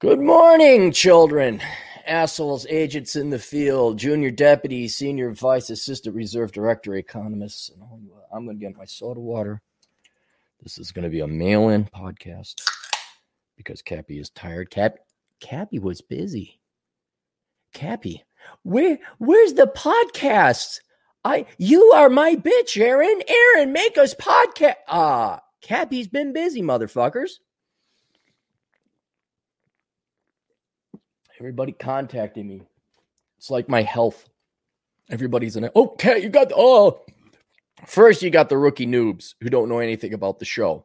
Good morning, children. Assholes, agents in the field, junior deputy, senior vice assistant, reserve director, economists. I'm going to get my soda water. This is going to be a mail in podcast because Cappy is tired. Cap, Cappy was busy. Cappy, where, where's the podcast? I, you are my bitch, Aaron. Aaron, make us podcast. Ah, uh, Cappy's been busy, motherfuckers. Everybody contacting me. It's like my health. Everybody's in it. Okay, you got the, oh. First, you got the rookie noobs who don't know anything about the show.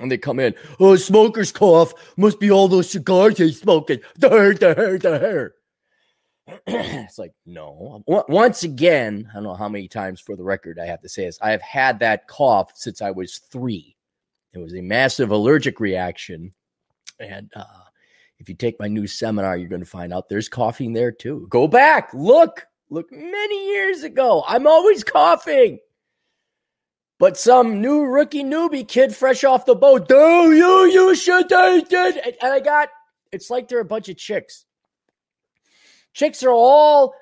And they come in, oh, smoker's cough. Must be all those cigars he's smoking. The hair, the hair, the hair. it's like, no. Once again, I don't know how many times for the record I have to say this. I have had that cough since I was three. It was a massive allergic reaction. And uh, if you take my new seminar, you're going to find out there's coughing there too. Go back, look, look many years ago. I'm always coughing. But some new rookie newbie kid fresh off the boat, do you, you should, did. And I got, it's like they're a bunch of chicks. Chicks are all,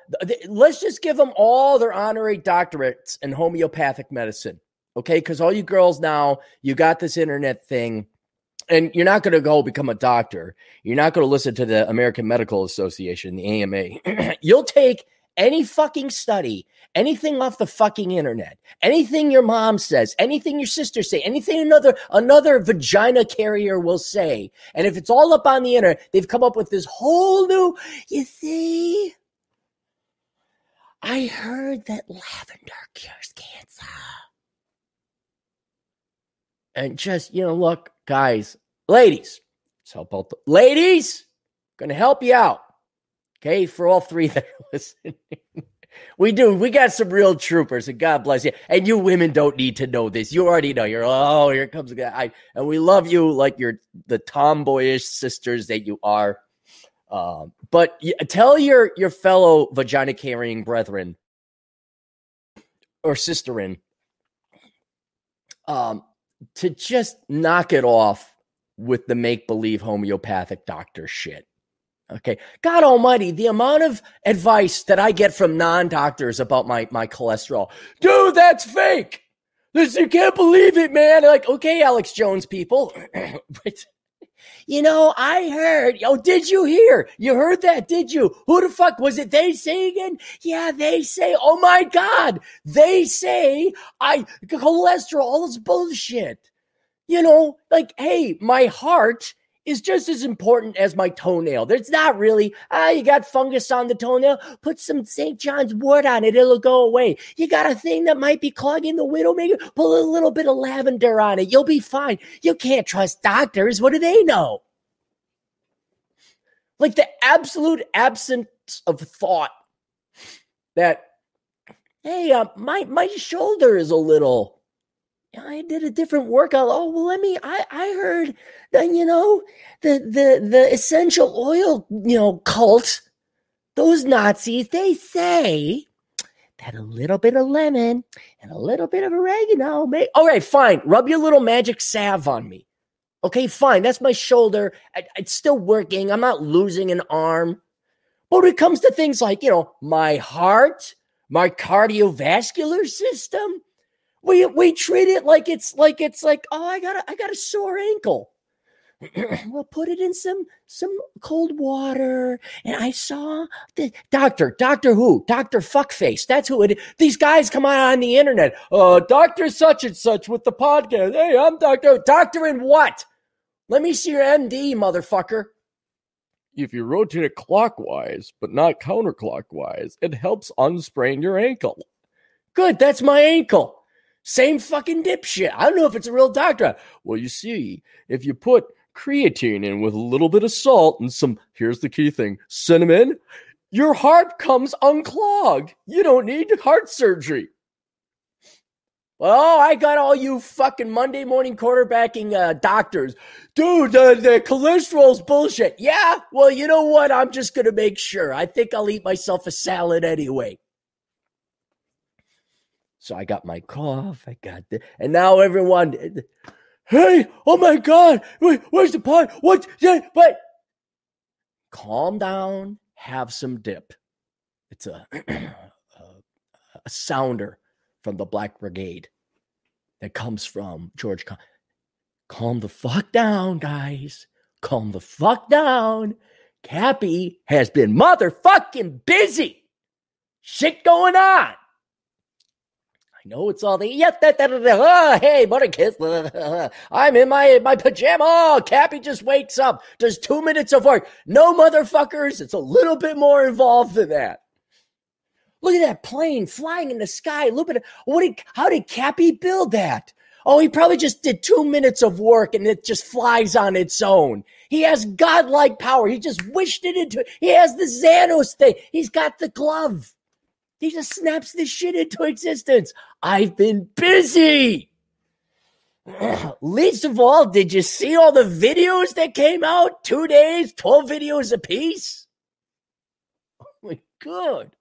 let's just give them all their honorary doctorates in homeopathic medicine. Okay. Because all you girls now, you got this internet thing and you're not going to go become a doctor. You're not going to listen to the American Medical Association, the AMA. You'll take any fucking study, anything off the fucking internet, anything your mom says, anything your sister say, anything another another vagina carrier will say. And if it's all up on the internet, they've come up with this whole new, you see, I heard that lavender cures cancer. And just, you know, look, guys, ladies, let's help out the ladies. Gonna help you out. Okay, for all three that are listening. we do. We got some real troopers, and God bless you. And you women don't need to know this. You already know. You're oh, here comes a guy. I, and we love you like you're the tomboyish sisters that you are. Um, but tell your your fellow vagina carrying brethren or sisterin um, to just knock it off with the make believe homeopathic doctor shit. Okay. God almighty, the amount of advice that I get from non doctors about my, my cholesterol. Dude, that's fake. This, you can't believe it, man. Like, okay, Alex Jones people. but you know, I heard. Oh, did you hear? You heard that, did you? Who the fuck was it? They say again? Yeah, they say. Oh my God, they say I cholesterol. This bullshit. You know, like, hey, my heart is just as important as my toenail. There's not really, ah, you got fungus on the toenail, put some St. John's wort on it, it'll go away. You got a thing that might be clogging the widowmaker, put a little bit of lavender on it, you'll be fine. You can't trust doctors. What do they know? Like the absolute absence of thought that, hey, uh, my, my shoulder is a little I did a different workout. Oh well, let me. I I heard that you know the the the essential oil you know cult. Those Nazis they say that a little bit of lemon and a little bit of oregano may. All right, fine. Rub your little magic salve on me. Okay, fine. That's my shoulder. I, it's still working. I'm not losing an arm. But when it comes to things like you know my heart, my cardiovascular system we we treat it like it's like it's like oh I got a, I got a sore ankle. we'll put it in some some cold water. And I saw the doctor, Doctor Who, Doctor Fuckface. That's who it. Is. These guys come out on the internet. Uh, Doctor such and such with the podcast. Hey, I'm Doctor. Doctor in what? Let me see your MD, motherfucker. If you rotate it clockwise, but not counterclockwise, it helps unsprain your ankle. Good, that's my ankle. Same fucking dipshit. I don't know if it's a real doctor. Well, you see, if you put creatine in with a little bit of salt and some, here's the key thing cinnamon, your heart comes unclogged. You don't need heart surgery. Oh, I got all you fucking Monday morning quarterbacking uh, doctors. Dude, the, the cholesterol's bullshit. Yeah, well, you know what? I'm just going to make sure. I think I'll eat myself a salad anyway. So I got my cough. I got the, and now everyone, eh, hey, oh my God, wait, where's the pot? What? Yeah, but calm down, have some dip. It's a, a, a sounder from the Black Brigade that comes from George. Calm the fuck down, guys. Calm the fuck down. Cappy has been motherfucking busy. Shit going on. I know it's all the yeah, that, that, that, oh, hey, mother kiss. I'm in my my pajama. Oh, Cappy just wakes up, does two minutes of work. No motherfuckers. It's a little bit more involved than that. Look at that plane flying in the sky. Look at. What did how did Cappy build that? Oh, he probably just did two minutes of work and it just flies on its own. He has godlike power. He just wished it into. He has the Thanos thing. He's got the glove. He just snaps this shit into existence. I've been busy. Least of all, did you see all the videos that came out? Two days, 12 videos a piece? Oh my God.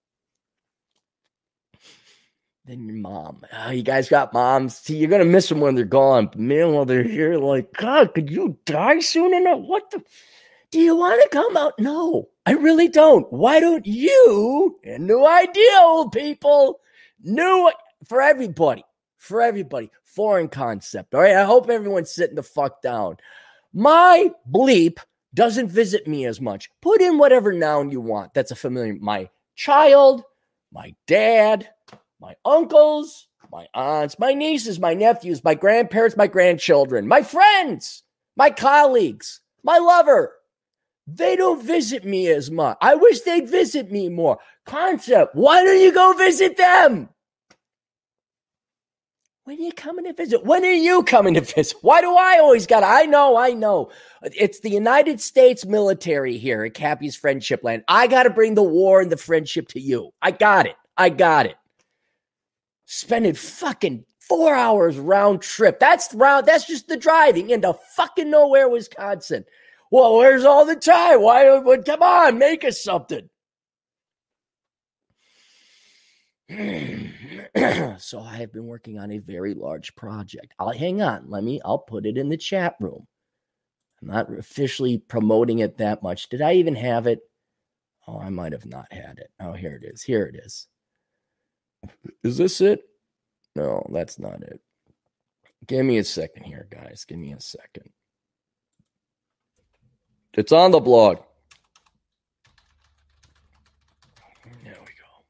Then your mom. Oh, you guys got moms. See, you're gonna miss them when they're gone. But man, while they're here, like, God, could you die soon enough? What the? Do you want to come out? No, I really don't. Why don't you? new idea, old people. New for everybody. For everybody. Foreign concept. All right. I hope everyone's sitting the fuck down. My bleep doesn't visit me as much. Put in whatever noun you want. That's a familiar. My child, my dad, my uncles, my aunts, my nieces, my nephews, my grandparents, my grandchildren, my friends, my colleagues, my lover. They don't visit me as much. I wish they'd visit me more. Concept, why don't you go visit them? When are you coming to visit? When are you coming to visit? Why do I always got? I know, I know. It's the United States military here at Cappy's Friendship Land. I got to bring the war and the friendship to you. I got it. I got it spending fucking four hours round trip. That's round. That's just the driving into fucking nowhere, Wisconsin. Well, where's all the time? Why? Would come on, make us something. so I have been working on a very large project. I'll hang on. Let me. I'll put it in the chat room. I'm not officially promoting it that much. Did I even have it? Oh, I might have not had it. Oh, here it is. Here it is. Is this it? No, that's not it. Give me a second here, guys. Give me a second. It's on the blog. There we go.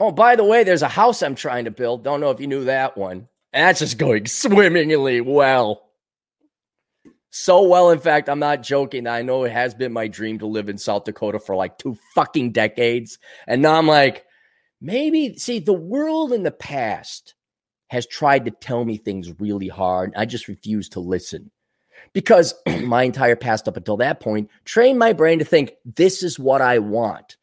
Oh, by the way, there's a house I'm trying to build. Don't know if you knew that one. That's just going swimmingly well. So well, in fact, I'm not joking. I know it has been my dream to live in South Dakota for like two fucking decades. And now I'm like, maybe, see, the world in the past has tried to tell me things really hard. I just refuse to listen because my entire past up until that point trained my brain to think this is what I want.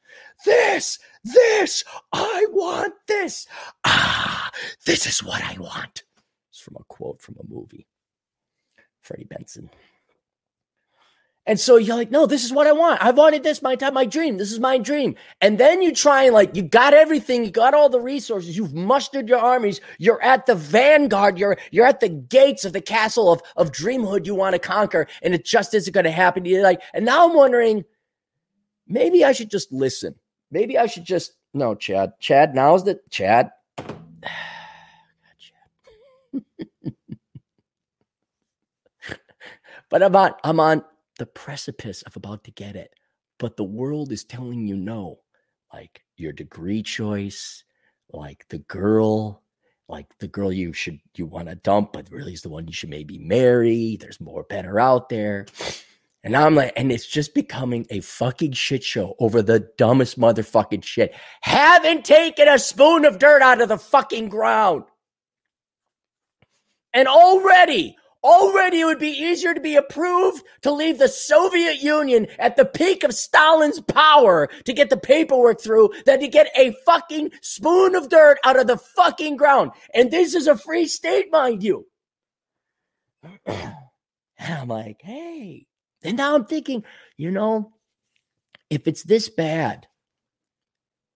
This, this, I want this. Ah, this is what I want. It's from a quote from a movie. Freddie Benson. And so you're like, no, this is what I want. I wanted this my time, my dream. This is my dream. And then you try and like, you got everything, you got all the resources, you've mustered your armies, you're at the vanguard, you're you're at the gates of the castle of, of dreamhood you want to conquer, and it just isn't going to happen. To You're like, and now I'm wondering, maybe I should just listen. Maybe I should just no, Chad. Chad, now's the Chad. but I'm on I'm on the precipice of about to get it. But the world is telling you no. Like your degree choice, like the girl, like the girl you should you want to dump, but really is the one you should maybe marry. There's more better out there. And I'm like, and it's just becoming a fucking shit show over the dumbest motherfucking shit. Haven't taken a spoon of dirt out of the fucking ground. And already, Already, it would be easier to be approved to leave the Soviet Union at the peak of Stalin's power to get the paperwork through than to get a fucking spoon of dirt out of the fucking ground. And this is a free state, mind you. and I'm like, hey. And now I'm thinking, you know, if it's this bad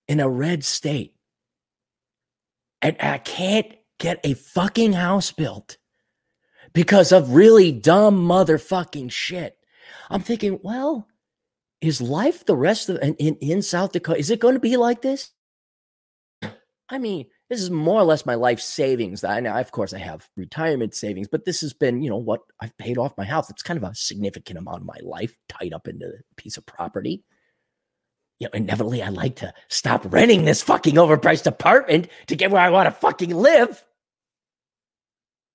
in a red state, and I can't get a fucking house built because of really dumb motherfucking shit. I'm thinking, well, is life the rest of in, in, South Dakota? Is it going to be like this? I mean, this is more or less my life savings. I know, of course, I have retirement savings, but this has been, you know, what I've paid off my house. It's kind of a significant amount of my life tied up into a piece of property. You know, inevitably, I like to stop renting this fucking overpriced apartment to get where I want to fucking live.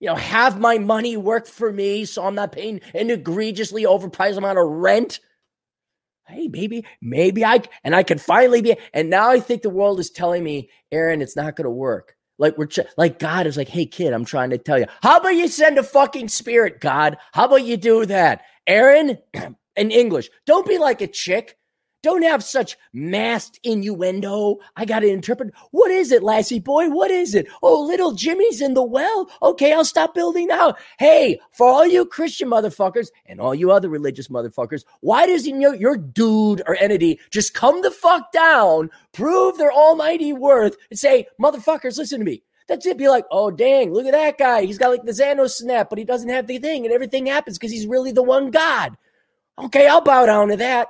You know, have my money work for me so I'm not paying an egregiously overpriced amount of rent hey, maybe, maybe I, and I can finally be, and now I think the world is telling me, Aaron, it's not going to work. Like we're, like God is like, hey, kid, I'm trying to tell you, how about you send a fucking spirit, God? How about you do that? Aaron, in English, don't be like a chick. Don't have such masked innuendo. I got to interpret. What is it, Lassie boy? What is it? Oh, little Jimmy's in the well. Okay, I'll stop building now. Hey, for all you Christian motherfuckers and all you other religious motherfuckers, why does you know your dude or entity just come the fuck down, prove their almighty worth, and say, motherfuckers, listen to me. That's it. Be like, oh dang, look at that guy. He's got like the Thanos snap, but he doesn't have the thing, and everything happens because he's really the one God. Okay, I'll bow down to that.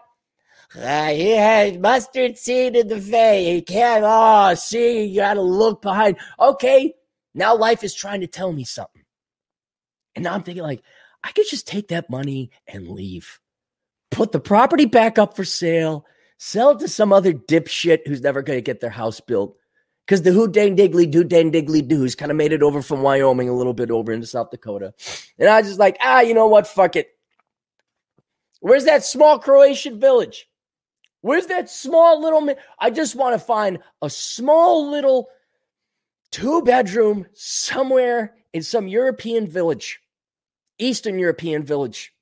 Uh, he had mustard seed in the vein. He can't. Oh, see, you got to look behind. Okay, now life is trying to tell me something, and now I'm thinking like I could just take that money and leave, put the property back up for sale, sell it to some other dipshit who's never going to get their house built. Because the who dang diggly do dang diggly do's kind of made it over from Wyoming a little bit over into South Dakota. And I was just like, ah, you know what? Fuck it. Where's that small Croatian village? Where's that small little? I just want to find a small little two bedroom somewhere in some European village, Eastern European village.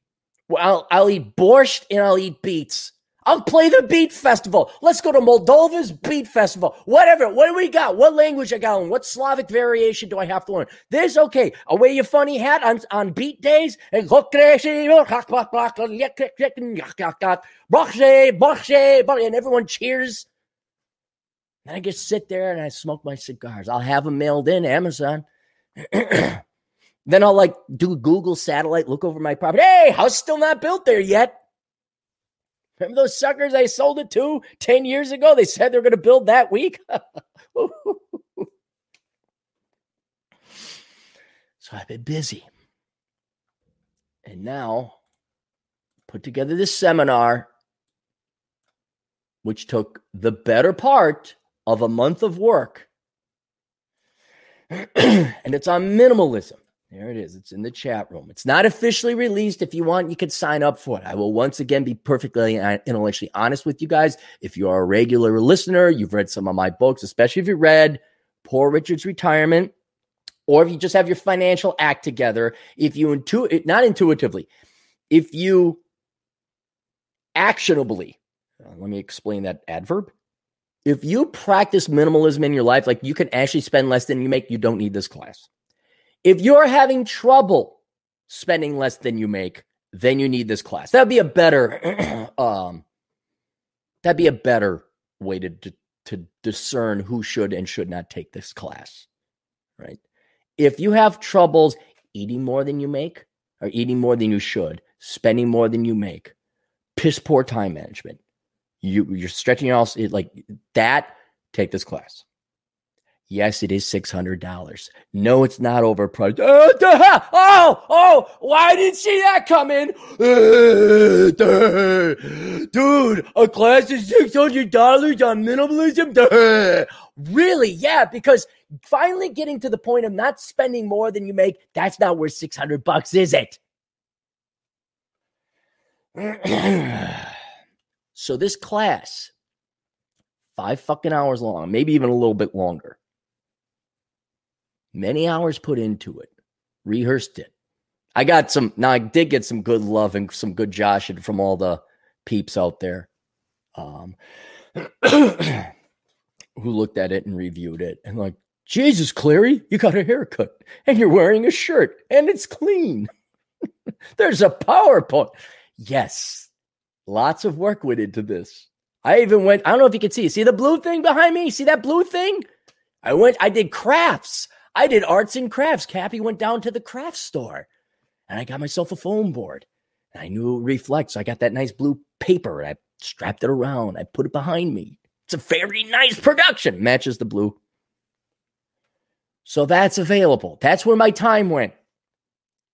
Well, I'll, I'll eat borscht and I'll eat beets. I'll play the beat festival. Let's go to Moldova's beat festival. Whatever. What do we got? What language I got? What Slavic variation do I have to learn? This okay. I wear your funny hat on, on beat days and boxes. Oh, oh, and everyone cheers. And I just sit there and I smoke my cigars. I'll have them mailed in Amazon. then I'll like do Google satellite, look over my property. Hey, house still not built there yet. Remember those suckers I sold it to 10 years ago? They said they're going to build that week. so I've been busy. And now put together this seminar, which took the better part of a month of work. and it's on minimalism. There it is. It's in the chat room. It's not officially released. If you want, you can sign up for it. I will once again be perfectly intellectually honest with you guys. If you are a regular listener, you've read some of my books, especially if you read Poor Richard's Retirement, or if you just have your financial act together. If you intuit, not intuitively, if you actionably, uh, let me explain that adverb. If you practice minimalism in your life, like you can actually spend less than you make, you don't need this class. If you're having trouble spending less than you make, then you need this class. That'd be a better um that'd be a better way to, to discern who should and should not take this class. Right? If you have troubles eating more than you make or eating more than you should, spending more than you make, piss poor time management. You you're stretching your like that, take this class. Yes, it is $600. No, it's not overpriced. Uh, oh, oh, why didn't see that coming? dude, a class is $600 on minimalism? really? Yeah, because finally getting to the point of not spending more than you make, that's not worth 600 bucks, is it? so this class, five fucking hours long, maybe even a little bit longer many hours put into it, rehearsed it. I got some, now I did get some good love and some good joshing from all the peeps out there um, who looked at it and reviewed it and like, Jesus, Clarey, you got a haircut and you're wearing a shirt and it's clean. There's a PowerPoint. Yes, lots of work went into this. I even went, I don't know if you can see, see the blue thing behind me? See that blue thing? I went, I did crafts. I did arts and crafts. Cappy went down to the craft store and I got myself a foam board And I knew it would reflect. So I got that nice blue paper and I strapped it around. I put it behind me. It's a very nice production. Matches the blue. So that's available. That's where my time went.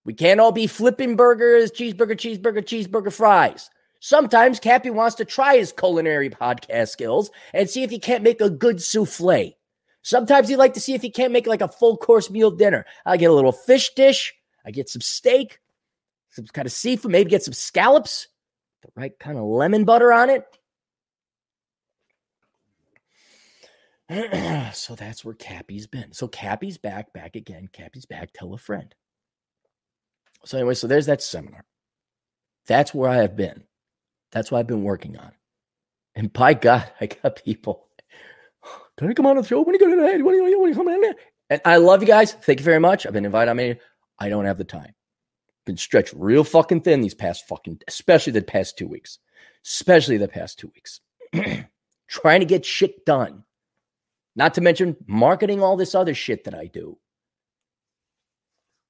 We can't all be flipping burgers, cheeseburger, cheeseburger, cheeseburger, fries. Sometimes Cappy wants to try his culinary podcast skills and see if he can't make a good souffle. Sometimes he'd like to see if he can't make like a full course meal dinner. I get a little fish dish, I get some steak, some kind of seafood, maybe get some scallops, the right kind of lemon butter on it. so that's where Cappy's been. So Cappy's back, back again. Cappy's back. Tell a friend. So, anyway, so there's that seminar. That's where I have been. That's what I've been working on. And by God, I got people. Can I come on the show? When are you going to you, when are you in? And I love you guys. Thank you very much. I've been invited I mean, I don't have the time. Been stretched real fucking thin these past fucking, especially the past two weeks. Especially the past two weeks. Trying to get shit done. Not to mention marketing all this other shit that I do.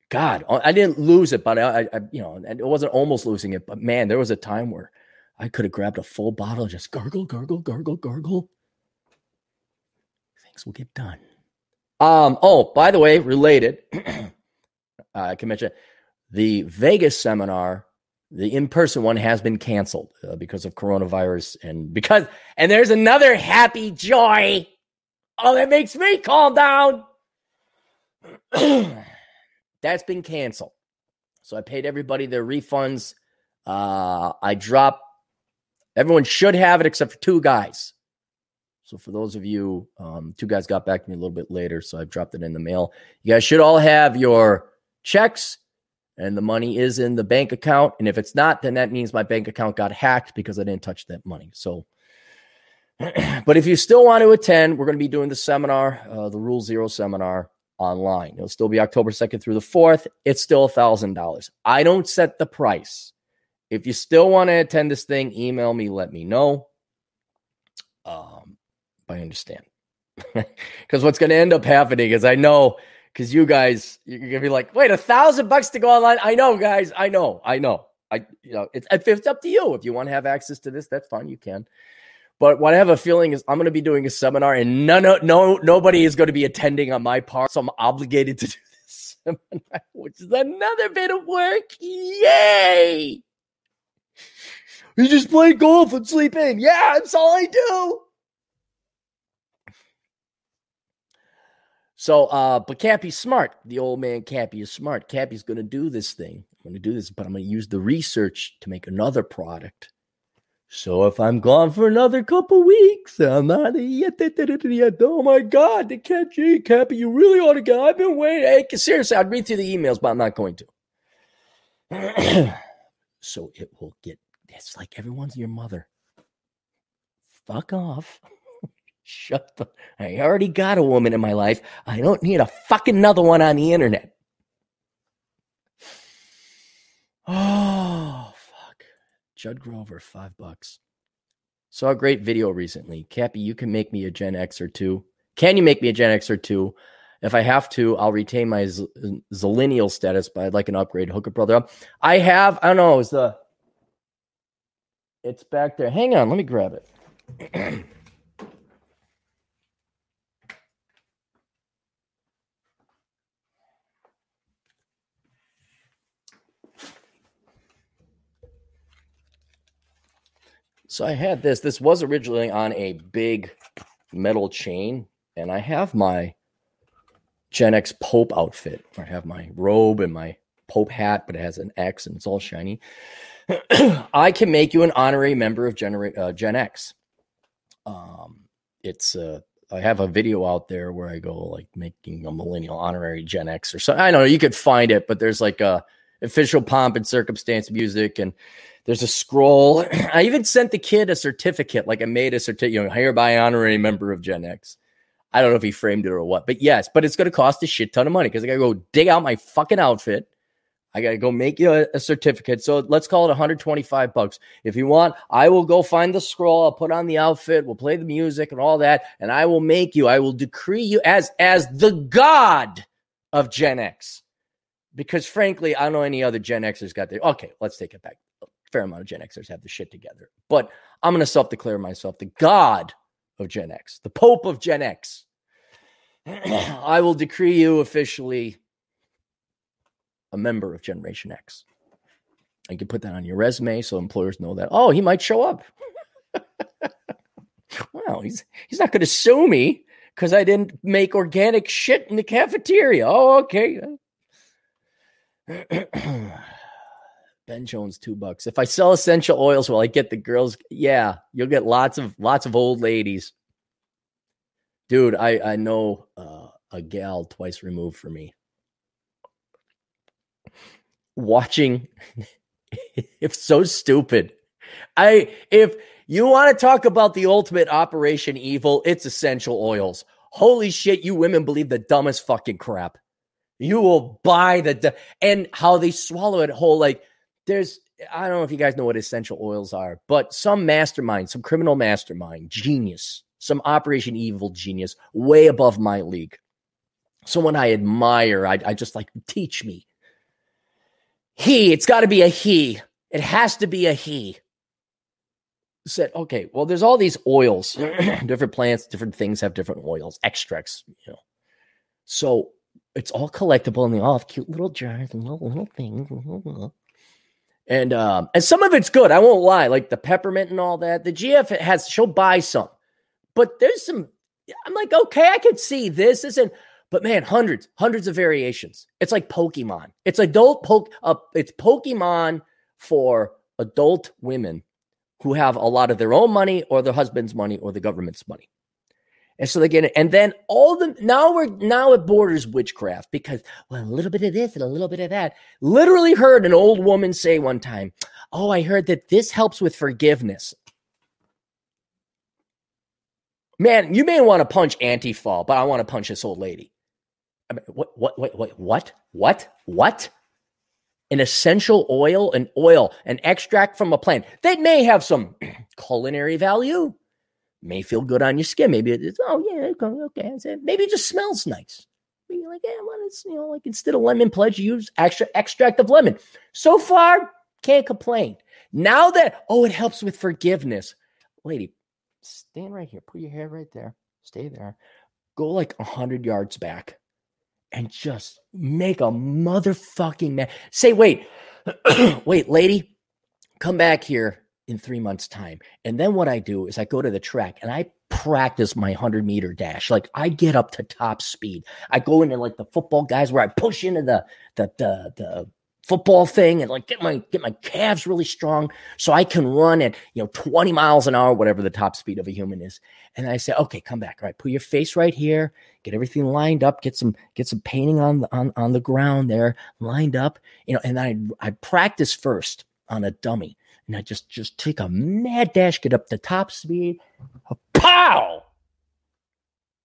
God, I didn't lose it, but I, I, you know, it wasn't almost losing it. But man, there was a time where I could have grabbed a full bottle, just gargle, gargle, gargle, gargle. Things will get done. Um. Oh, by the way, related, I can mention the Vegas seminar, the in-person one, has been canceled uh, because of coronavirus, and because and there's another happy joy. Oh, that makes me calm down. That's been canceled. So I paid everybody their refunds. Uh, I dropped, everyone should have it except for two guys. So for those of you, um, two guys got back to me a little bit later. So I've dropped it in the mail. You guys should all have your checks and the money is in the bank account. And if it's not, then that means my bank account got hacked because I didn't touch that money. So, but if you still want to attend, we're going to be doing the seminar, uh, the Rule Zero seminar online. It'll still be October 2nd through the 4th. It's still a $1,000. I don't set the price. If you still want to attend this thing, email me, let me know. Um, I understand. Because what's going to end up happening is I know, because you guys, you're going to be like, wait, a thousand bucks to go online. I know, guys. I know. I know. I, you know, it's, it's up to you. If you want to have access to this, that's fine. You can. But what I have a feeling is I'm going to be doing a seminar, and none, no, nobody is going to be attending on my part. So I'm obligated to do this seminar, which is another bit of work. Yay! You just play golf and sleep in. Yeah, that's all I do. So, uh, but Cappy's smart. The old man Cappy is smart. Cappy's going to do this thing. I'm going to do this, but I'm going to use the research to make another product so if I'm gone for another couple weeks, I'm not yet. Oh my God, the cat G Cappy, you really ought to go. I've been waiting. Hey, seriously, I'd read through the emails, but I'm not going to. so it will get. It's like everyone's your mother. Fuck off. Shut the. I already got a woman in my life. I don't need a fucking another one on the internet. Oh. Fuck. Judd Grover, five bucks. Saw a great video recently. Cappy, you can make me a Gen X or two. Can you make me a Gen X or two? If I have to, I'll retain my z- zillennial status, but I'd like an upgrade. Hook a brother up. I have, I don't know, is the it's back there. Hang on, let me grab it. So I had this. This was originally on a big metal chain, and I have my Gen X Pope outfit. I have my robe and my Pope hat, but it has an X and it's all shiny. I can make you an honorary member of Genera- uh, Gen X. Um, it's uh, I have a video out there where I go like making a millennial honorary Gen X or something. I don't know. You could find it, but there's like a official pomp and circumstance music and there's a scroll. I even sent the kid a certificate, like I made a certificate, you know, hereby honorary member of Gen X. I don't know if he framed it or what, but yes, but it's going to cost a shit ton of money because I got to go dig out my fucking outfit. I got to go make you a, a, certificate. So let's call it 125 bucks. If you want, I will go find the scroll. I'll put on the outfit. We'll play the music and all that. And I will make you, I will decree you as, as the God of Gen X. Because frankly, I don't know any other Gen Xers got there. Okay, let's take it back fair amount of Gen Xers have the shit together. But I'm going to self declare myself the God of Gen X, the Pope of Gen X. I will decree you officially a member of Generation X. You can put that on your resume so employers know that, oh, he might show up. well, he's he's not going to sue me because I didn't make organic shit in the cafeteria. Oh, okay. ben Jones, two bucks. If I sell essential oils, will I get the girls? Yeah, you'll get lots of lots of old ladies. Dude, I I know uh, a gal twice removed from me. Watching, if so stupid. I if you want to talk about the ultimate Operation Evil, it's essential oils. Holy shit, you women believe the dumbest fucking crap. You will buy the and how they swallow it whole. Like there's, I don't know if you guys know what essential oils are, but some mastermind, some criminal mastermind, genius, some Operation Evil genius, way above my league. Someone I admire. I, I just like teach me. He, it's got to be a he. It has to be a he. Said, okay, well, there's all these oils, different plants, different things have different oils, extracts, you know. So it's all collectible and they all have cute little jars and little, little things. And um, and some of it's good. I won't lie, like the peppermint and all that. The GF has she'll buy some, but there's some. I'm like, okay, I could see this isn't, but man, hundreds, hundreds of variations. It's like Pokemon. It's adult poke. Uh, it's Pokemon for adult women who have a lot of their own money or their husband's money or the government's money. And so they get it. And then all the now we're now it borders witchcraft because well, a little bit of this and a little bit of that. Literally heard an old woman say one time, Oh, I heard that this helps with forgiveness. Man, you may want to punch Antifa, but I want to punch this old lady. I mean, what, what, what, what, what, what, what? An essential oil, an oil, an extract from a plant that may have some culinary value may feel good on your skin. Maybe it's oh yeah, okay. Uh, maybe it just smells nice. Maybe like yeah, well, it's you know like instead of lemon pledge, use extra extract of lemon. So far, can't complain. Now that oh, it helps with forgiveness, lady, stand right here. Put your hair right there. Stay there. Go like a hundred yards back, and just make a motherfucking man. Say wait, wait, lady, come back here in three months' time. And then what I do is I go to the track and I practice my 100 meter dash. Like I get up to top speed. I go into like the football guys where I push into the, the, the, the, football thing and like get my get my calves really strong so I can run at you know 20 miles an hour whatever the top speed of a human is and I say okay come back all right put your face right here get everything lined up get some get some painting on the on, on the ground there lined up you know and I I practice first on a dummy I just just take a mad dash, get up to top speed, pow.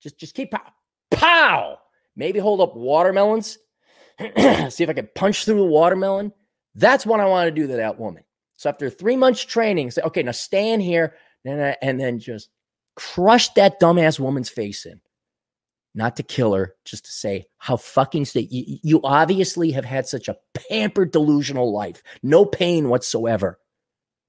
Just just keep pow, pow. Maybe hold up watermelons. See if I can punch through the watermelon. That's what I want to do to that woman. So after three months training, say, okay, now stand here, and, and then just crush that dumbass woman's face in. Not to kill her, just to say how fucking state you, you obviously have had such a pampered delusional life, no pain whatsoever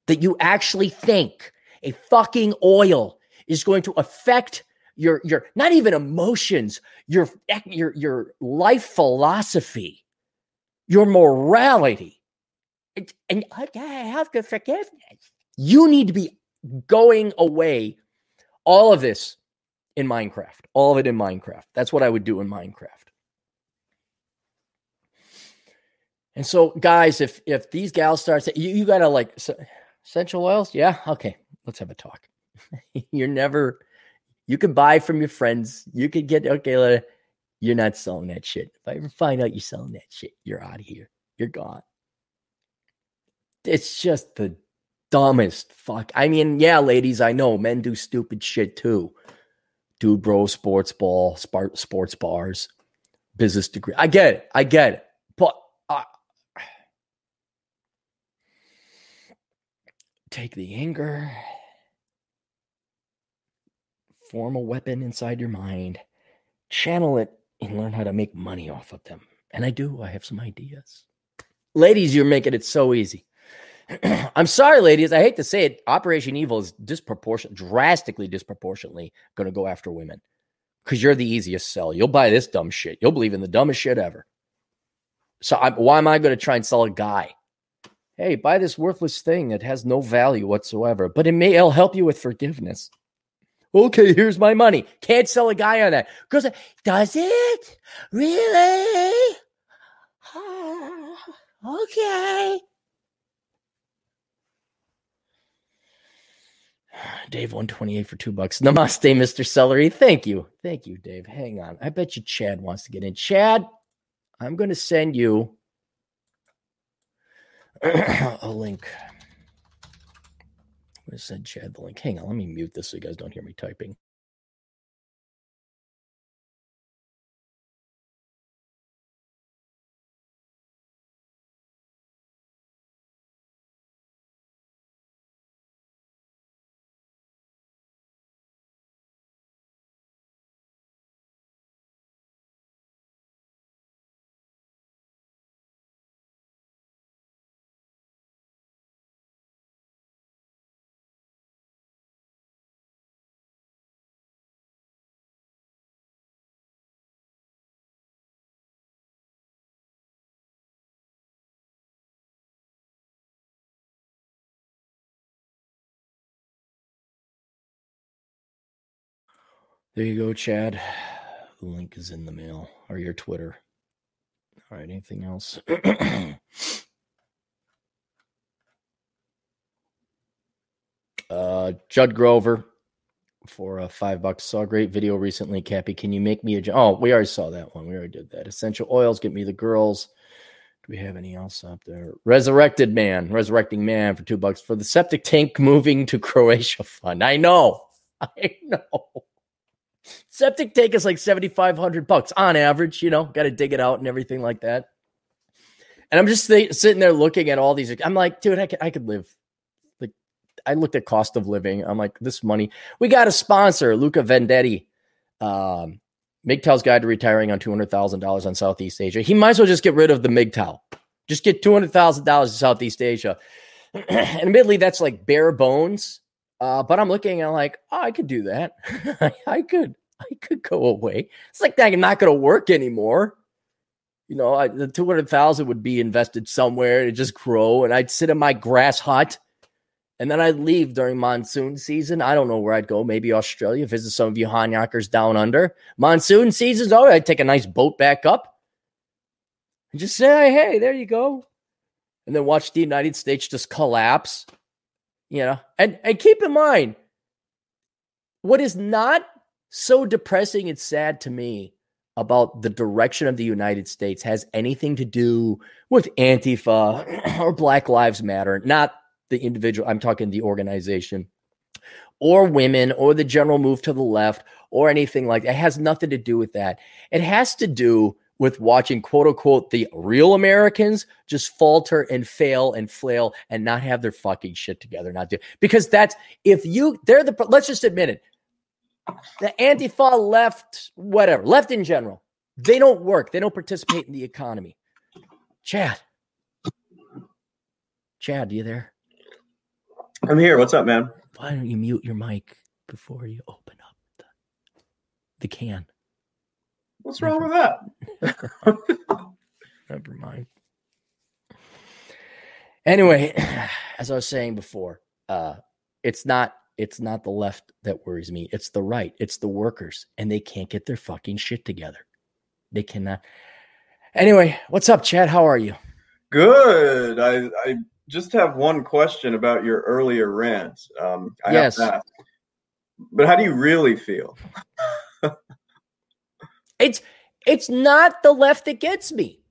that you actually think a fucking oil is going to affect your your not even emotions, your your your life philosophy, your morality. And, and I have to forgiveness. You need to be going away. All of this in Minecraft. All of it in Minecraft. That's what I would do in Minecraft. And so, guys, if if these gals start, you, you gotta like. So, Essential oils? Yeah. Okay. Let's have a talk. you're never, you can buy from your friends. You could get, okay, you're not selling that shit. If I ever find out you're selling that shit, you're out of here. You're gone. It's just the dumbest fuck. I mean, yeah, ladies, I know men do stupid shit too. Dude, bro, sports ball, sports bars, business degree. I get it. I get it. But take the anger, form a weapon inside your mind, channel it, and learn how to make money off of them. And I do. I have some ideas. Ladies, you're making it so easy. I'm sorry, ladies. I hate to say it. Operation Evil is disproportionate, drastically disproportionately going to go after women because you're the easiest sell. You'll buy this dumb shit. You'll believe in the dumbest shit ever. So I, why am I going to try and sell a guy? Hey, buy this worthless thing that has no value whatsoever, but it may it'll help you with forgiveness. Okay, here's my money. Can't sell a guy on that. Does it really? Ah, okay. Dave 128 for two bucks. Namaste, Mr. Celery. Thank you. Thank you, Dave. Hang on. I bet you Chad wants to get in. Chad, I'm going to send you a link. I'm going Chad the link. Hang on. Let me mute this so you guys don't hear me typing. There you go, Chad. The link is in the mail or your Twitter. All right, anything else? uh, Judd Grover for uh, five bucks. Saw a great video recently, Cappy. Can you make me a? Oh, we already saw that one. We already did that. Essential oils, get me the girls. Do we have any else up there? Resurrected man, resurrecting man for two bucks for the septic tank moving to Croatia fund. I know, I know. Septic tank is like 7,500 bucks on average, you know, got to dig it out and everything like that. And I'm just th- sitting there looking at all these. I'm like, dude, I could, I could live. Like, I looked at cost of living. I'm like, this money. We got a sponsor, Luca Vendetti, um, MGTOW's Guide to Retiring on $200,000 on Southeast Asia. He might as well just get rid of the MGTOW. Just get $200,000 in Southeast Asia. and admittedly, that's like bare bones uh, but I'm looking and I'm like, oh, I could do that. I could, I could go away. It's like I'm not going to work anymore. You know, I, the two hundred thousand would be invested somewhere to just grow, and I'd sit in my grass hut, and then I'd leave during monsoon season. I don't know where I'd go. Maybe Australia. Visit some of you Hanyakers down under. Monsoon season's over. I'd take a nice boat back up, and just say, "Hey, there you go," and then watch the United States just collapse you know, and and keep in mind, what is not so depressing and sad to me about the direction of the United States has anything to do with Antifa or Black Lives Matter, not the individual. I'm talking the organization or women or the general move to the left or anything like that. It has nothing to do with that. It has to do with watching quote unquote the real Americans just falter and fail and flail and not have their fucking shit together. Not do because that's if you they're the let's just admit it. The Antifa left, whatever, left in general, they don't work. They don't participate in the economy. Chad. Chad, you there? I'm here. What's up, man? Why don't you mute your mic before you open up the, the can? What's wrong with that? Never mind. Anyway, as I was saying before, uh, it's not it's not the left that worries me. It's the right. It's the workers, and they can't get their fucking shit together. They cannot. Anyway, what's up, Chad? How are you? Good. I I just have one question about your earlier rant. Um, I yes. But how do you really feel? It's it's not the left that gets me.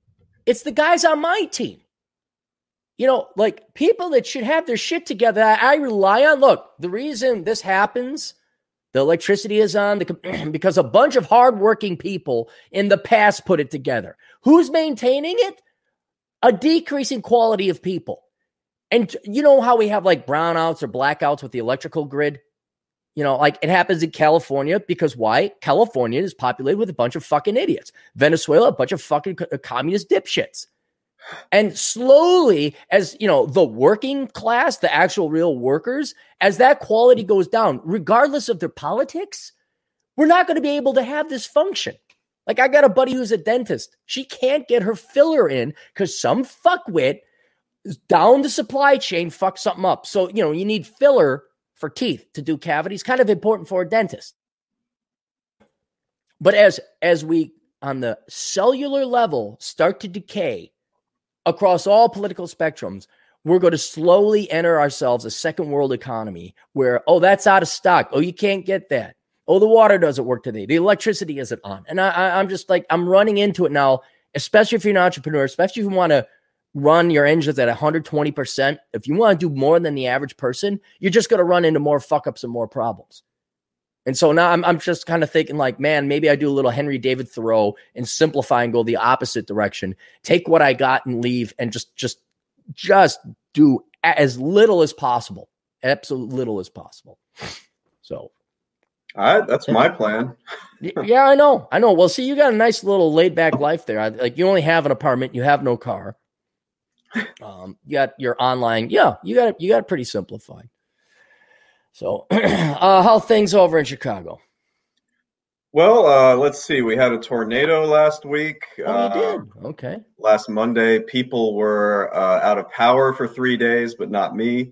It's the guys on my team. You know, like people that should have their shit together. I, I rely on. Look, the reason this happens, the electricity is on the because a bunch of hardworking people in the past put it together. Who's maintaining it? A decreasing quality of people. And you know how we have like brownouts or blackouts with the electrical grid? You know, like it happens in California because why? California is populated with a bunch of fucking idiots. Venezuela, a bunch of fucking uh, communist dipshits. And slowly, as you know, the working class, the actual real workers, as that quality goes down, regardless of their politics, we're not going to be able to have this function. Like I got a buddy who's a dentist. She can't get her filler in because some fuckwit down the supply chain fucked something up. So, you know, you need filler for teeth to do cavities, kind of important for a dentist. But as as we on the cellular level start to decay across all political spectrums, we're going to slowly enter ourselves a second world economy where, oh, that's out of stock. Oh, you can't get that. Oh, the water doesn't work today. The electricity isn't on. And I, I, I'm just like, I'm running into it now, especially if you're an entrepreneur, especially if you want to run your engines at 120%. If you want to do more than the average person, you're just going to run into more fuck ups and more problems. And so now I'm, I'm just kind of thinking like, man, maybe I do a little Henry David Thoreau and simplify and go the opposite direction. Take what I got and leave and just, just, just do as little as possible, absolute little as possible. So that's my plan. yeah, I know. I know. Well, see, you got a nice little laid back life there. Like you only have an apartment, you have no car. Um, you got your online. Yeah, you got it. You got it pretty simplified. So, uh, how things over in Chicago? Well, uh, let's see. We had a tornado last week. Oh, uh, did? Okay. Last Monday, people were uh, out of power for three days, but not me.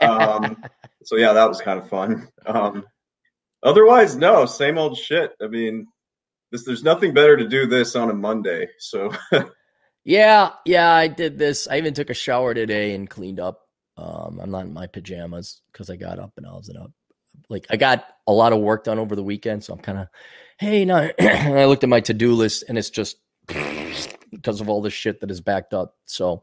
Um, so yeah, that was kind of fun. Um, Otherwise, no, same old shit. I mean, this there's nothing better to do this on a Monday. So Yeah, yeah, I did this. I even took a shower today and cleaned up. Um, I'm not in my pajamas because I got up and I was up. Like I got a lot of work done over the weekend, so I'm kind of, hey, now I looked at my to-do list and it's just because of all the shit that is backed up. So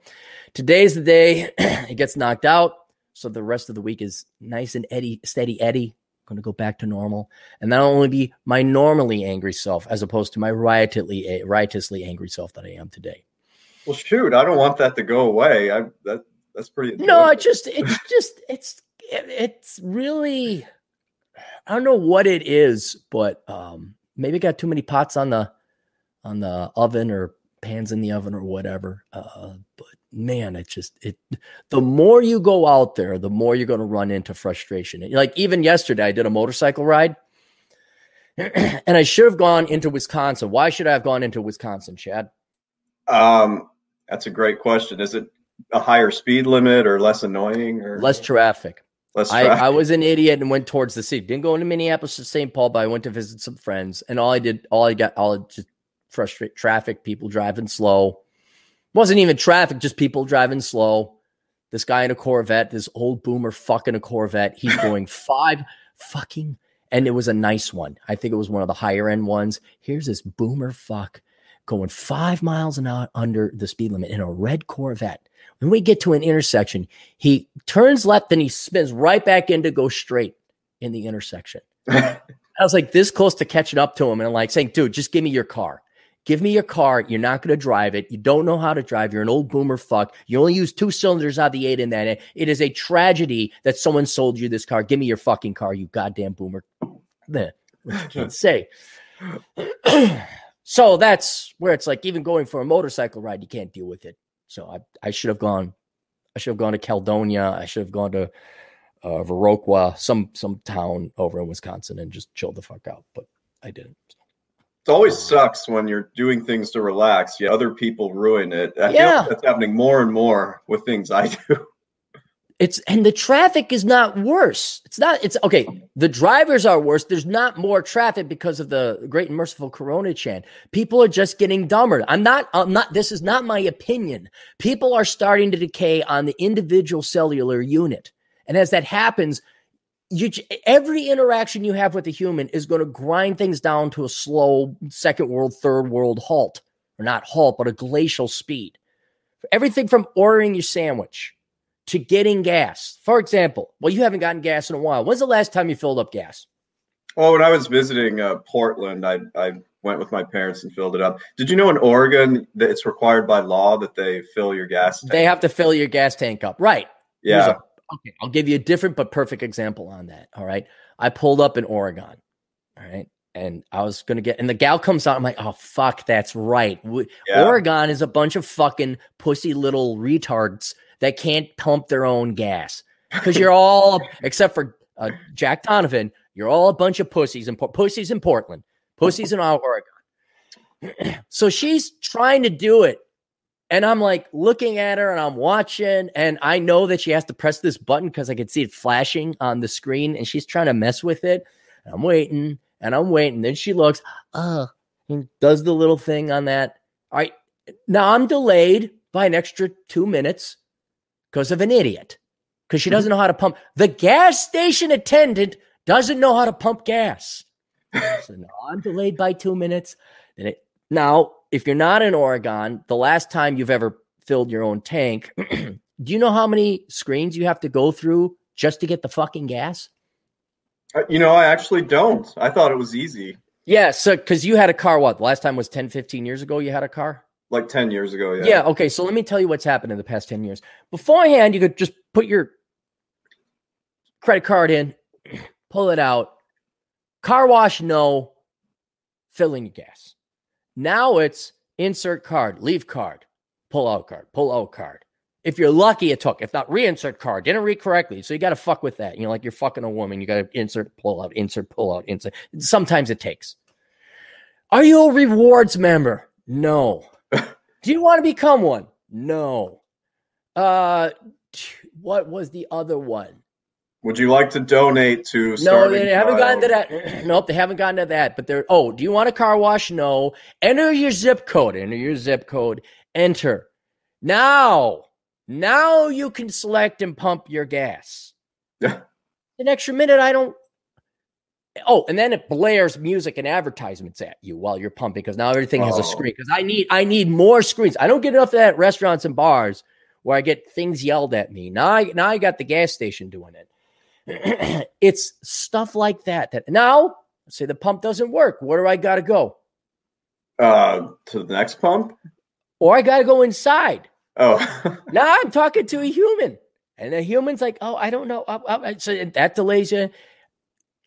today's the day it gets knocked out. So the rest of the week is nice and eddy, steady eddy going to go back to normal, and that'll only be my normally angry self as opposed to my riotously riotously angry self that I am today. Well, shoot, I don't want that to go away. I that that's pretty. Enjoyable. No, it just it's just it's it's really I don't know what it is, but um maybe got too many pots on the on the oven or pans in the oven or whatever. Uh, but man, it just it the more you go out there, the more you're going to run into frustration. Like even yesterday, I did a motorcycle ride. and I should have gone into Wisconsin. Why should I have gone into Wisconsin, Chad? Um, that's a great question. Is it a higher speed limit or less annoying or less traffic? Less traffic. I, I was an idiot and went towards the city. Didn't go into Minneapolis to St. Paul, but I went to visit some friends. And all I did, all I got, all just frustrate traffic, people driving slow. Wasn't even traffic, just people driving slow. This guy in a Corvette, this old boomer fucking a Corvette. He's going five fucking, and it was a nice one. I think it was one of the higher end ones. Here's this boomer fuck going five miles an hour under the speed limit in a red Corvette. When we get to an intersection, he turns left and he spins right back in to go straight in the intersection. I was like this close to catching up to him and I'm like saying, dude, just give me your car. Give me your car. You're not going to drive it. You don't know how to drive. You're an old boomer fuck. You only use two cylinders out of the eight in that. It is a tragedy that someone sold you this car. Give me your fucking car, you goddamn boomer. Can't say. so that's where it's like even going for a motorcycle ride, you can't deal with it. So I, I should have gone. I should have gone to Caledonia. I should have gone to uh, Viroqua, some some town over in Wisconsin, and just chilled the fuck out. But I didn't. So. It always sucks when you're doing things to relax. Yeah, other people ruin it. I yeah. feel that's happening more and more with things I do. It's and the traffic is not worse. It's not. It's okay. The drivers are worse. There's not more traffic because of the great and merciful Coronachan. People are just getting dumber. I'm not. I'm not. This is not my opinion. People are starting to decay on the individual cellular unit, and as that happens, you every interaction you have with a human is going to grind things down to a slow second world, third world halt, or not halt, but a glacial speed. Everything from ordering your sandwich to getting gas. For example, well, you haven't gotten gas in a while. When's the last time you filled up gas? Well, when I was visiting uh, Portland, I, I went with my parents and filled it up. Did you know in Oregon that it's required by law that they fill your gas tank? They have to fill your gas tank up, right? Yeah. Okay, I'll give you a different but perfect example on that. All right. I pulled up in Oregon. All right. and I was gonna get, and the gal comes out. I'm like, oh fuck, that's right. We, Yeah. Oregon is a bunch of fucking pussy little retards that can't pump their own gas because you're all, except for uh, Jack Donovan, you're all a bunch of pussies and pussies in Portland, pussies in Oregon. so she's trying to do it. And I'm like looking at her and I'm watching, and I know that she has to press this button because I can see it flashing on the screen, and she's trying to mess with it. And I'm waiting and I'm waiting. Then she looks, uh, and does the little thing on that. All right. Now I'm delayed by an extra two minutes because of an idiot. Because she doesn't know how to pump. The gas station attendant doesn't know how to pump gas. so now I'm delayed by two minutes. Then it, now, if you're not in Oregon, the last time you've ever filled your own tank, do you know how many screens you have to go through just to get the fucking gas? Uh, You know, I actually don't. I thought it was easy. Yeah, so because you had a car, what? The last time was 10, 15 years ago, you had a car? Like 10 years ago, yeah. Yeah. okay. So let me tell you what's happened in the past 10 years. Beforehand, you could just put your credit card in, pull it out, car wash, no, fill in your gas. Now it's insert card, leave card, pull out card, pull out card. If you're lucky, it took. If not, reinsert card. Didn't read correctly. So you got to fuck with that. You know, like you're fucking a woman. You got to insert, pull out, insert, pull out, insert. Sometimes it takes. Are you a rewards member? No. Do you want to become one? No. Uh, what was the other one? Would you like to donate to No, they haven't gotten to that. nope, they haven't gotten to that. But they're oh, do you want a car wash? No. Enter your zip code. Enter your zip code. Enter. Now, now you can select and pump your gas. Yeah. An extra minute, I don't. Oh, and then it blares music and advertisements at you while you're pumping because now everything has Oh. a screen. Because I need, I need more screens. I don't get enough of that at restaurants and bars where I get things yelled at me. Now, I, now I got the gas station doing it. it's stuff like that. That now, say the pump doesn't work. Where do I got to go? Uh, to the next pump? Or I got to go inside. Oh, now I'm talking to a human, and the human's like, "Oh, I don't know." Uh, uh, So that delays you.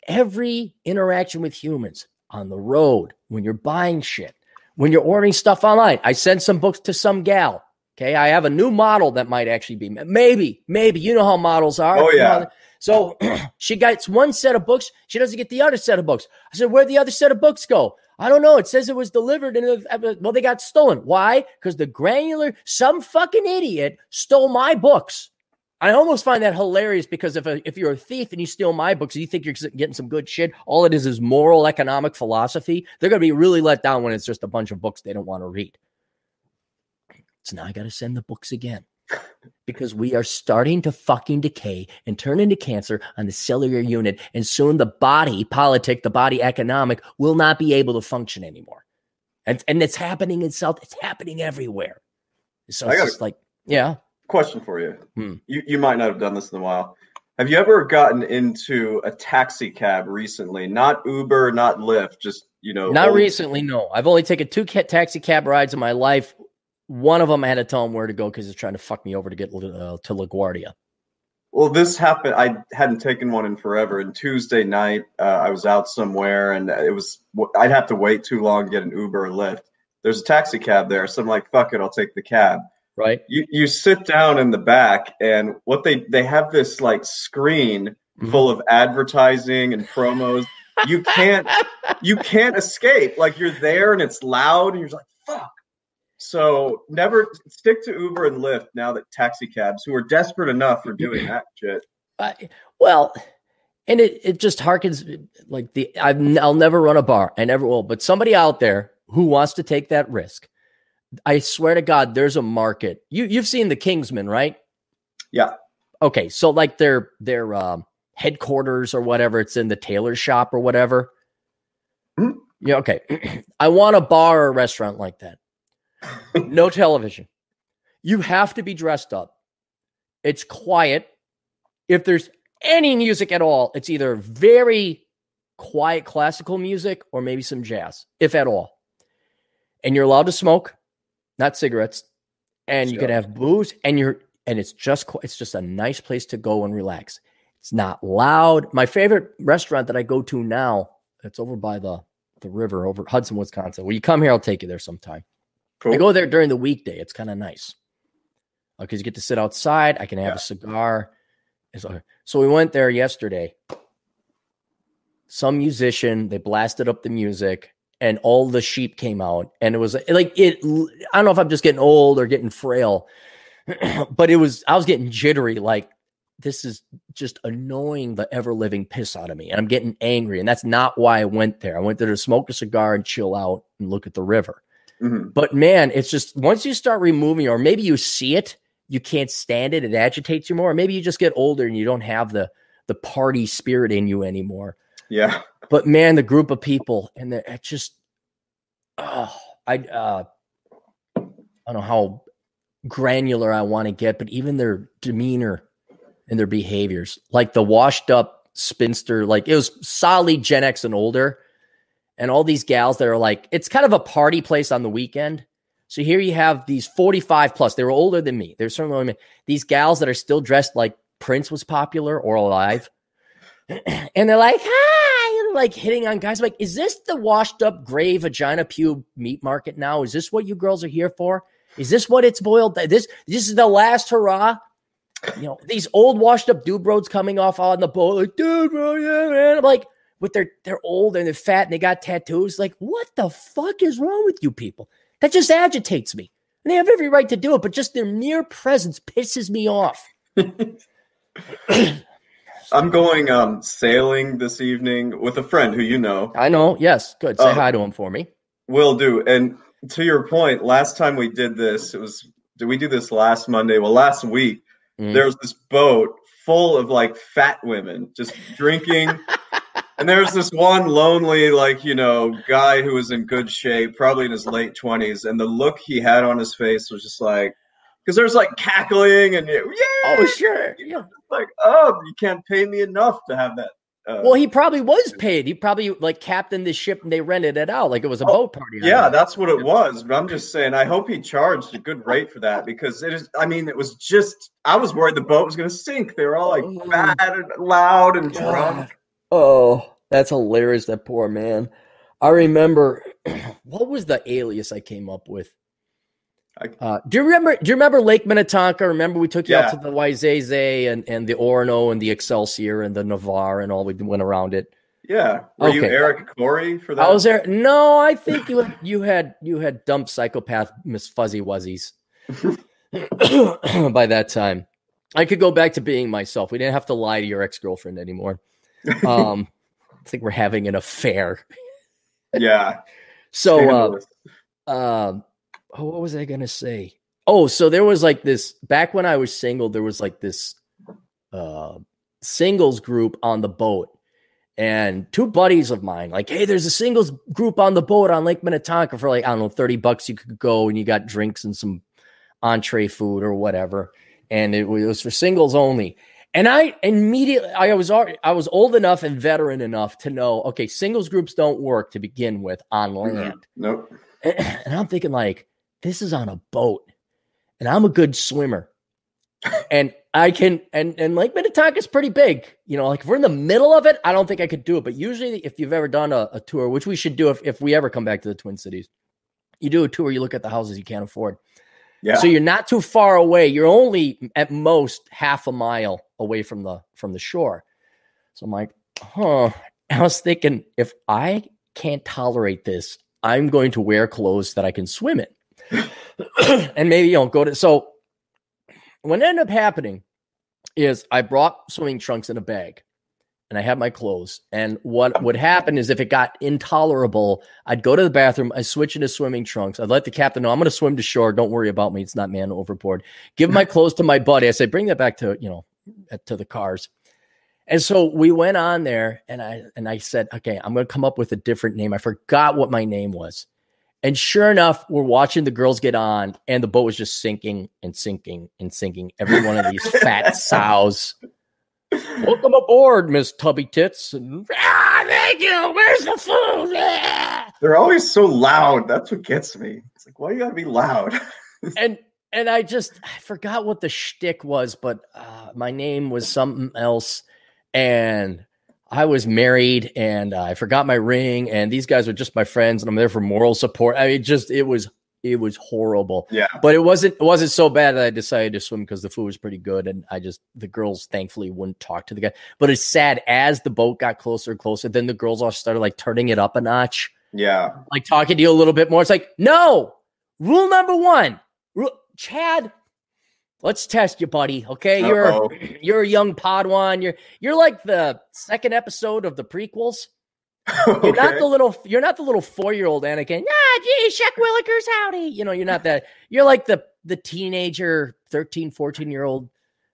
Every interaction with humans on the road, when you're buying shit, when you're ordering stuff online, I send some books to some gal. Okay, I have a new model that might actually be maybe, maybe you know how models are. Oh, yeah. So she gets one set of books. She doesn't get the other set of books. I said, "Where'd the other set of books go?" I don't know. It says it was delivered in a, well, they got stolen. Why? Because the granular, some fucking idiot stole my books. I almost find that hilarious because if a, if you're a thief and you steal my books, and you think you're getting some good shit. All it is is moral economic philosophy. They're gonna be really let down when it's just a bunch of books they don't want to read. So now I got to send the books again because we are starting to fucking decay and turn into cancer on the cellular unit. And soon the body politic, the body economic will not be able to function anymore. And, and it's happening in South, it's happening everywhere. So it's gotta- just like, yeah. Question for you. Hmm. You you might not have done this in a while. Have you ever gotten into a taxi cab recently? Not Uber, not Lyft, just you know. Not old- recently, no. I've only taken two ca- taxi cab rides in my life. One of them I had to tell him where to go because he's trying to fuck me over to get uh, to LaGuardia. Well, this happened. I hadn't taken one in forever. And Tuesday night, uh, I was out somewhere, and it was. I'd have to wait too long to get an Uber or Lyft. There's a taxi cab there, so I'm like, "Fuck it, I'll take the cab." Right? You you sit down in the back, and what they they have this like screen Mhm. full of advertising and promos. You can't you can't escape. Like you're there, and it's loud, and you're like, "Fuck." So never stick to Uber and Lyft now that taxi cabs, who are desperate enough for doing that shit. I, well, and it, it just harkens like the I've, I'll never run a bar. I never will. But somebody out there who wants to take that risk, I swear to God, there's a market. You you've seen the Kingsman, right? Yeah. Okay, so like their their um, headquarters or whatever, it's in the tailor shop or whatever. Mhm. Yeah. Okay. I want a bar or a restaurant like that. No television. You have to be dressed up. It's quiet. If there's any music at all, it's either very quiet classical music or maybe some jazz, if at all. And you're allowed to smoke, not cigarettes, and you can have booze, and you're and it's just it's just a nice place to go and relax. It's not loud. My favorite restaurant that I go to now, it's over by the the river over Hudson, Wisconsin. When you come here, I'll take you there sometime. Cool. I go there during the weekday. It's kind of nice uh, because you get to sit outside. I can have Yeah. a cigar. Like- So we went there yesterday. Some musician they blasted up the music, and all the sheep came out, and it was like it. I don't know if I'm just getting old or getting frail, but it was. I was getting jittery. Like this is just annoying the ever living piss out of me, and I'm getting angry, and that's not why I went there. I went there to smoke a cigar and chill out and look at the river. Mhm. But man, it's just once you start removing, or maybe you see it, you can't stand it. It agitates you more. Or maybe you just get older and you don't have the the party spirit in you anymore. Yeah. But man, the group of people and the, it just, oh, I uh, I don't know how granular I want to get, but even their demeanor and their behaviors, like the washed up spinster, like it was solid Gen X and older, and all these gals that are like, it's kind of a party place on the weekend. So here you have these 45 plus, they were older than me. They're certainly women. These gals that are still dressed like Prince was popular or alive. and they're like, hi, they're like hitting on guys. I'm like, is this the washed up gray vagina pube meat market now? Is this what you girls are here for? Is this what it's boiled? This this is the last hurrah. You know, these old washed up dubroads coming off on the boat, like, dude, bro, yeah, man. I'm like, with their they're old and they're fat and they got tattoos. Like, what the fuck is wrong with you people? That just agitates me. And they have every right to do it, but just their mere presence pisses me off. I'm going um sailing this evening with a friend who you know. I know. Yes. Good. Say Oh. hi to him for me. Will do. And to your point, last time we did this, it was did we do this last Monday? Well, last week Mm. there was this boat full of like fat women just drinking. and there's this one lonely, like, you know, guy who was in good shape, probably in his late 20s. And the look he had on his face was just like, because there's like cackling and, yeah, Oh, sure. Yeah. like, oh, you can't pay me enough to have that. Uh, Well, he probably was paid. He probably like captained the ship and they rented it out like it was a Oh, boat party. Yeah, that's what it was. But I'm just saying, I hope he charged a good rate for that because it is. I mean, it was just. I was worried the boat was going to sink. They were all like Oh. fat and loud and drunk. Oh, that's hilarious. That poor man. I remember what was the alias I came up with? Uh, do you remember? Do you remember Lake Minnetonka? Remember we took you Yeah. out to the Wayzata and, and the Orono and the Excelsior and the Navarre and all. We went around it. Yeah, were you Eric Corey for that? I was there. No, I think you had, you had you had dumped psychopath Miss Fuzzy Wuzzies by that time. I could go back to being myself. We didn't have to lie to your ex girlfriend anymore. Um, I think we're having an affair. yeah. So, uh, um, oh, what was I gonna say? Oh, so there was like this back when I was single. There was like this uh, singles group on the boat, and two buddies of mine, like, hey, there's a singles group on the boat on Lake Minnetonka for like I don't know, thirty bucks. You could go and you got drinks and some entree food or whatever, and it was, for singles only. And I immediately, I was already, I was old enough and veteran enough to know, okay, singles groups don't work to begin with on Mhm. land. Nope. And I'm thinking, like, this is on a boat, and I'm a good swimmer, and I can, and and Lake Minnetonka is pretty big. You know, like if we're in the middle of it, I don't think I could do it. But usually, if you've ever done a, a tour, which we should do if if we ever come back to the Twin Cities, you do a tour. You look at the houses you can't afford. Yeah. So you're not too far away. You're only at most half a mile away from the from the shore. So I'm like, huh. I was thinking if I can't tolerate this, I'm going to wear clothes that I can swim in. and maybe you know go to so what ended up happening is I brought swimming trunks in a bag and I had my clothes. And what would happen is if it got intolerable, I'd go to the bathroom, I switch into swimming trunks. I'd let the captain know I'm going to swim to shore. Don't worry about me. It's not man overboard. Give my clothes to my buddy. I say, bring that back to, you know, uh, to the cars. And so we went on there and I and I said, okay, I'm gonna come up with a different name. I forgot what my name was. And sure enough, we're watching the girls get on, and the boat was just sinking and sinking and sinking. Every one of these fat sows. Welcome aboard, Miss Tubby Tits. And, ah, thank you. Where's the food? Ah." They're always so loud. That's what gets me. It's like, why you gotta be loud? And and I just I forgot what the shtick was, but uh, my name was something else, and I was married and uh, I forgot my ring, and these guys are just my friends, and I'm there for moral support. I mean, just it was it was horrible. Yeah. But it wasn't it wasn't so bad that I decided to swim because the food was pretty good, and I just the girls thankfully wouldn't talk to the guy. But it's sad as the boat got closer and closer, then the girls all started like turning it up a notch, Yeah. like talking to you a little bit more. It's like no rule number one, Ru- Chad. Let's test you, buddy. Okay, Uh-oh. you're you're a young Padawan. You're you're like the second episode of the prequels. You're not the little you're not the little four year old Anakin. Ah, gee, Shaq Willikers, howdy. You know, you're not that. You're like the the teenager, 13, 14 year old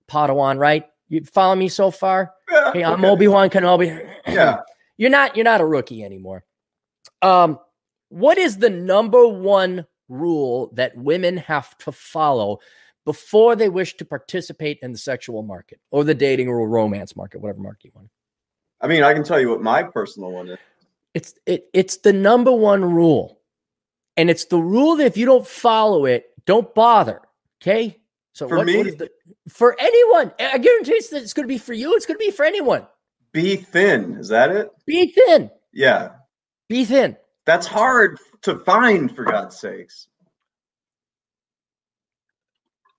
Padawan, right? You follow me so far? Yeah, Hey, I'm okay. Obi Wan Kenobi. Yeah. you're not you're not a rookie anymore. Um, what is the number one rule that women have to follow before they wish to participate in the sexual market or the dating or romance market, whatever market you want? I mean, I can tell you what my personal one is. It's it it's the number one rule. And it's the rule that if you don't follow it, don't bother. Okay. So For what, me- what is the for anyone? I guarantee it's, it's going to be for you. It's going to be for anyone. Be thin. Is that it? Be thin. Yeah. Be thin. That's hard to find, for God's sakes.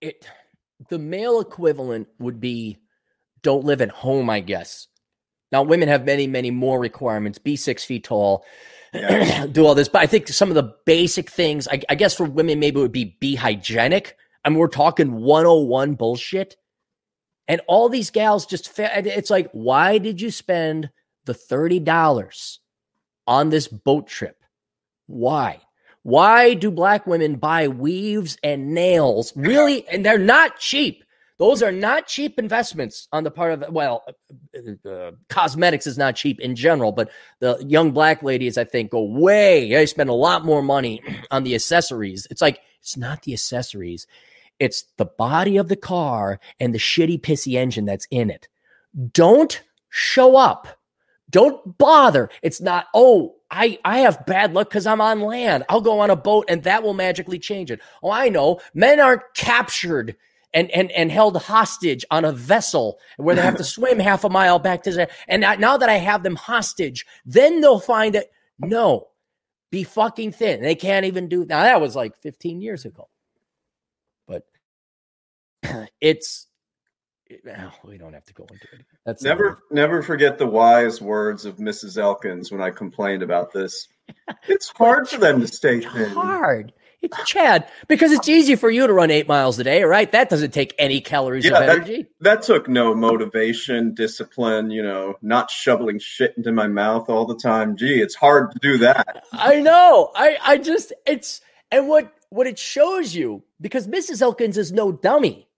It the male equivalent would be don't live at home, I guess. Now women have many, many more requirements. Be six feet tall. Do all this, but I think some of the basic things, I, I guess for women, maybe it would be be hygienic. I mean, we're talking 101 bullshit. And all these gals just, it's like, why did you spend the $30 on this boat trip? Why? Why do black women buy weaves and nails? Really? And they're not cheap. Those are not cheap investments on the part of, well, uh, uh, cosmetics is not cheap in general, but the young black ladies, I think, go way, they spend a lot more money on the accessories. It's like, it's not the accessories, it's the body of the car and the shitty, pissy engine that's in it. Don't show up. Don't bother. It's not, oh, I, I have bad luck because I'm on land. I'll go on a boat and that will magically change it. Oh, I know. Men aren't captured and, and, and held hostage on a vessel where they have to swim half a mile back to the. And now that I have them hostage, then they'll find it. No, be fucking thin. They can't even do. Now that was like 15 years ago, but it's. Well, we don't have to go into it. That's Never, never forget the wise words of Mrs. Elkins when I complained about this. It's hard for them to stay It's thin. hard. It's Chad because it's easy for you to run eight miles a day, right? That doesn't take any calories Yeah, of that- energy. That took no motivation, discipline, you know, not shoveling shit into my mouth all the time. Gee, it's hard to do that. I know. I I just it's and what what it shows you because Mrs. Elkins is no dummy.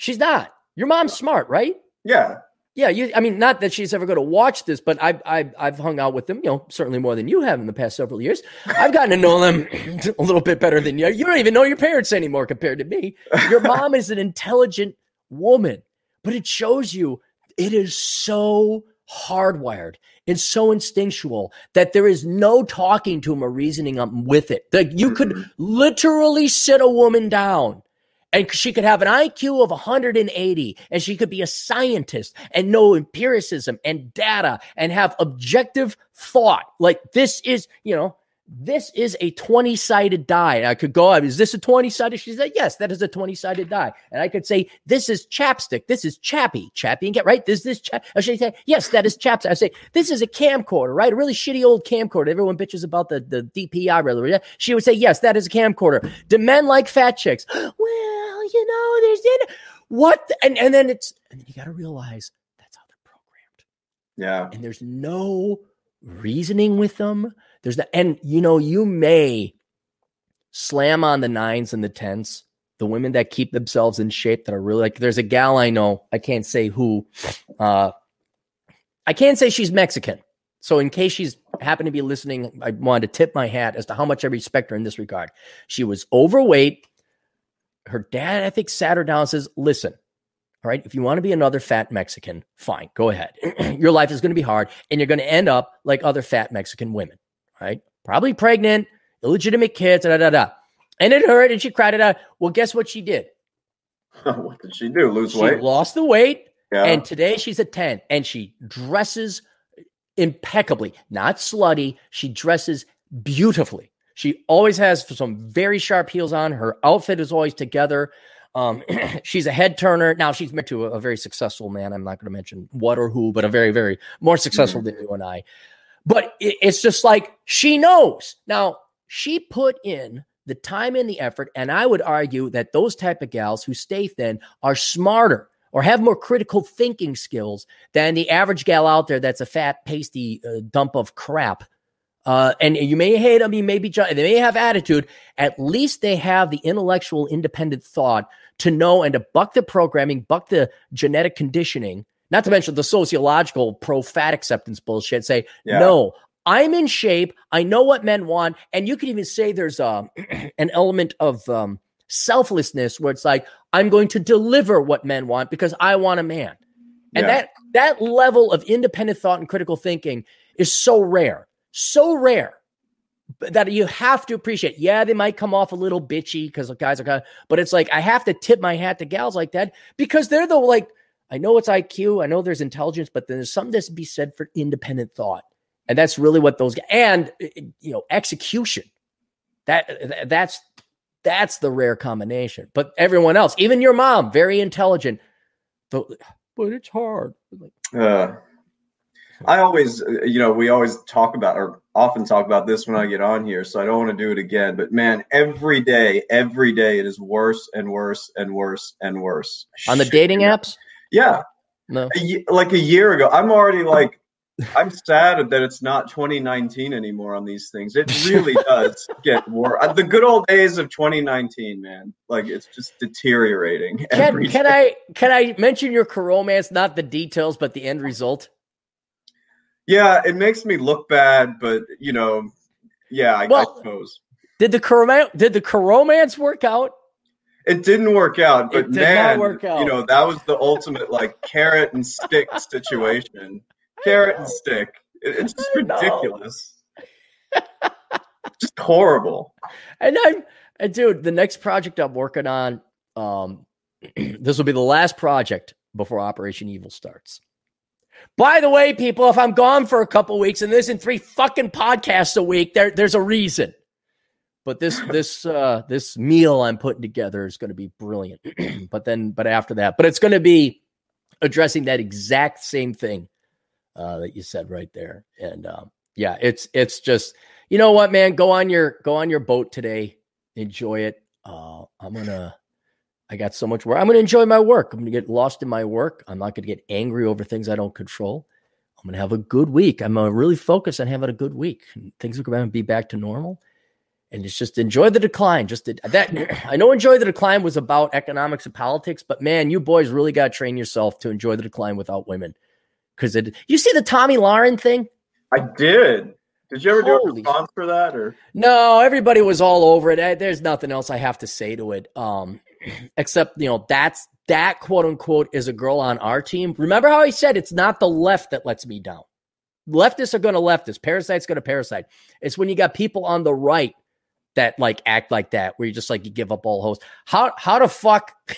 She's not. Your mom's smart, right? Yeah. Yeah, you. I mean, not that she's ever going to watch this, but I've I've I've hung out with them, you know, certainly more than you have in the past several years. I've gotten to know them a little bit better than you. You don't even know your parents anymore compared to me. Your mom is an intelligent woman, but it shows you it is so hardwired and so instinctual that there is no talking to him or reasoning up with it. That you could Mhm. literally sit a woman down and she could have an IQ of 180 and she could be a scientist and know empiricism and data and have objective thought. Like this is, you know, this is a 20 sided die. I could go, is this a 20 sided? She said, yes, that is a 20 sided die. And I could say, this is chapstick. This is chappy. Chappy and get right. This, this, chap. And she say, yes, that is chapstick. I say, this is a camcorder, right? A really shitty old camcorder. Everyone bitches about the, the DPI, rather. Yeah? She would say, yes, that is a camcorder. Do men like fat chicks? well, you know, there's in what? the- And, and then it's, and then you got to realize that's how they're programmed Yeah. and there's no reasoning with them. There's no, and you know, you may slam on the nines and the tens, the women that keep themselves in shape that are really like, there's a gal I know, I can't say who, uh, I can't say she's Mexican. So in case she's happened to be listening, I wanted to tip my hat as to how much I respect her in this regard. She was overweight. Her dad, I think, sat her down and says, listen, all right. If you want to be another fat Mexican, fine, go ahead. Your life is going to be hard and you're going to end up like other fat Mexican women, right? Probably pregnant, illegitimate kids, da da da. And it hurt and she cried it out. Well, guess what she did? what did she do? Lose She weight? She lost the weight Yeah. And today she's a 10 and she dresses impeccably, not slutty. She dresses beautifully. She always has some very sharp heels on. Her outfit is always together. Um, she's a head turner. Now she's married to a, a very successful man. I'm not going to mention what or who, but a very, very more successful than you and I. But it, it's just like she knows. Now she put in the time and the effort, and I would argue that those type of gals who stay thin are smarter or have more critical thinking skills than the average gal out there that's a fat, pasty uh, dump of crap. Uh, and you may hate them, you may be, they may have attitude. At least they have the intellectual, independent thought to know and to buck the programming, buck the genetic conditioning, not to mention the sociological pro fat acceptance bullshit. Say, Yeah. no, I'm in shape. I know what men want. And you could even say there's um, an element of um, selflessness where it's like, I'm going to deliver what men want because I want a man. And Yeah. that that level of independent thought and critical thinking is so rare, so rare that you have to appreciate. Yeah, they might come off a little bitchy because the guys are kind of, but it's like I have to tip my hat to gals like that because they're the like. I know it's IQ, I know there's intelligence, but there's something to be said for independent thought, and that's really what those and uh, you know execution. That that's that's the rare combination. But everyone else, even your mom, very intelligent, but but it's hard. Uh, I always, uh, you know, we always talk about or often talk about this when I get on here, so I don't want to do it again. But man, every day, every day, it is worse and worse and worse and worse. on the dating apps, Yeah, no. a like a year ago, I'm already oh. like, I'm sad that it's not 2019 anymore on these things. It really does get worse. Uh, the good old days of 2019, man, like it's just deteriorating. Can can. I can I mention your romance, not the details, but the end result? Yeah, it makes me look bad, but you know, yeah, I, Well- I suppose Did the coroma- did the romance work out? It didn't work out. But man, out. you know, that was the ultimate like carrot and stick situation. Carrot and stick. It- it's just ridiculous. just horrible. And I'm and dude, the next project I'm working on, um, this will be the last project before Operation Evil starts. By the way, people, if I'm gone for a couple weeks and there's in three fucking podcasts a week, there there's a reason. But this this uh this meal I'm putting together is going to be brilliant. but then but after that, but it's going to be addressing that exact same thing uh that you said right there. And um yeah, it's it's just you know what, man, go on your go on your boat today. Enjoy it. Uh I'm to I got so much work. I'm to enjoy my work. I'm to get lost in my work. I'm not to get angry over things I don't control. I'm to have a good week. I'm going to really focus on having a good week. Things are to be back to normal. And it's just enjoy the decline. Just to, that I know enjoy the decline was about economics and politics, but man, you boys really got to train yourself to enjoy the decline without women. Because it, you see the Tomi Lahren thing? I did. Did you ever do a response for that or No, everybody was all over it. I- There's nothing else I have to say to it. Um, except you know that's that quote unquote is a girl on our team. Remember how I said it's not the left that lets me down. Leftists are going to leftist. Parasites going to parasite. It's when you got people on the right that like act like that, where you just like you give up all hope. How how the fuck?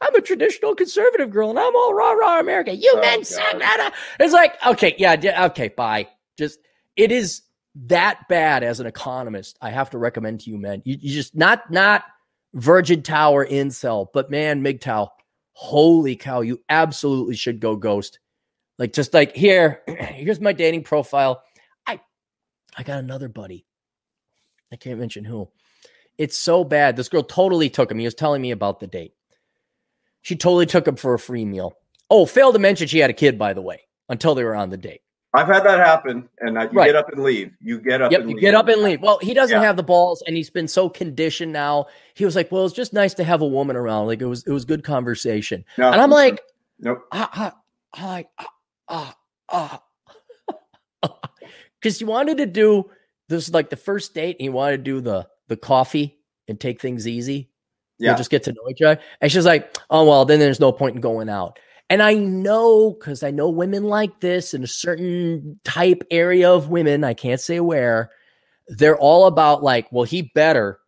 I'm a traditional conservative girl, and I'm all rah rah America. You Oh, men God. suck. It's like okay, yeah, yeah, okay, bye. Just it is that bad as an economist. I have to recommend to you, men. You, you just not not Virgin Tower incel, but man, MGTOW. Holy cow, you absolutely should go ghost. Like just like here, here's my dating profile. I got another buddy. I can't mention who. It's so bad. This girl totally took him. He was telling me about the date. She totally took him for a free meal. Oh, failed to mention she had a kid, by the way, until they were on the date. I've had that happen and I, you Right. get up and leave. You get up Yep, and you leave. get up and leave. Well, he doesn't Yeah. have the balls, and he's been so conditioned now. He was like, "Well, it's just nice to have a woman around. Like it was, it was good conversation." No, And I'm like, nope. ah, ah, like, ah, ah, ah, because you wanted to do this like the first date, and you wanted to do the the coffee and take things easy. Yeah. You'll just get to know each other. And she's like, oh, well, then there's no point in going out. And I know because I know women like this in a certain type area of women, I can't say where, they're all about like, well, he better.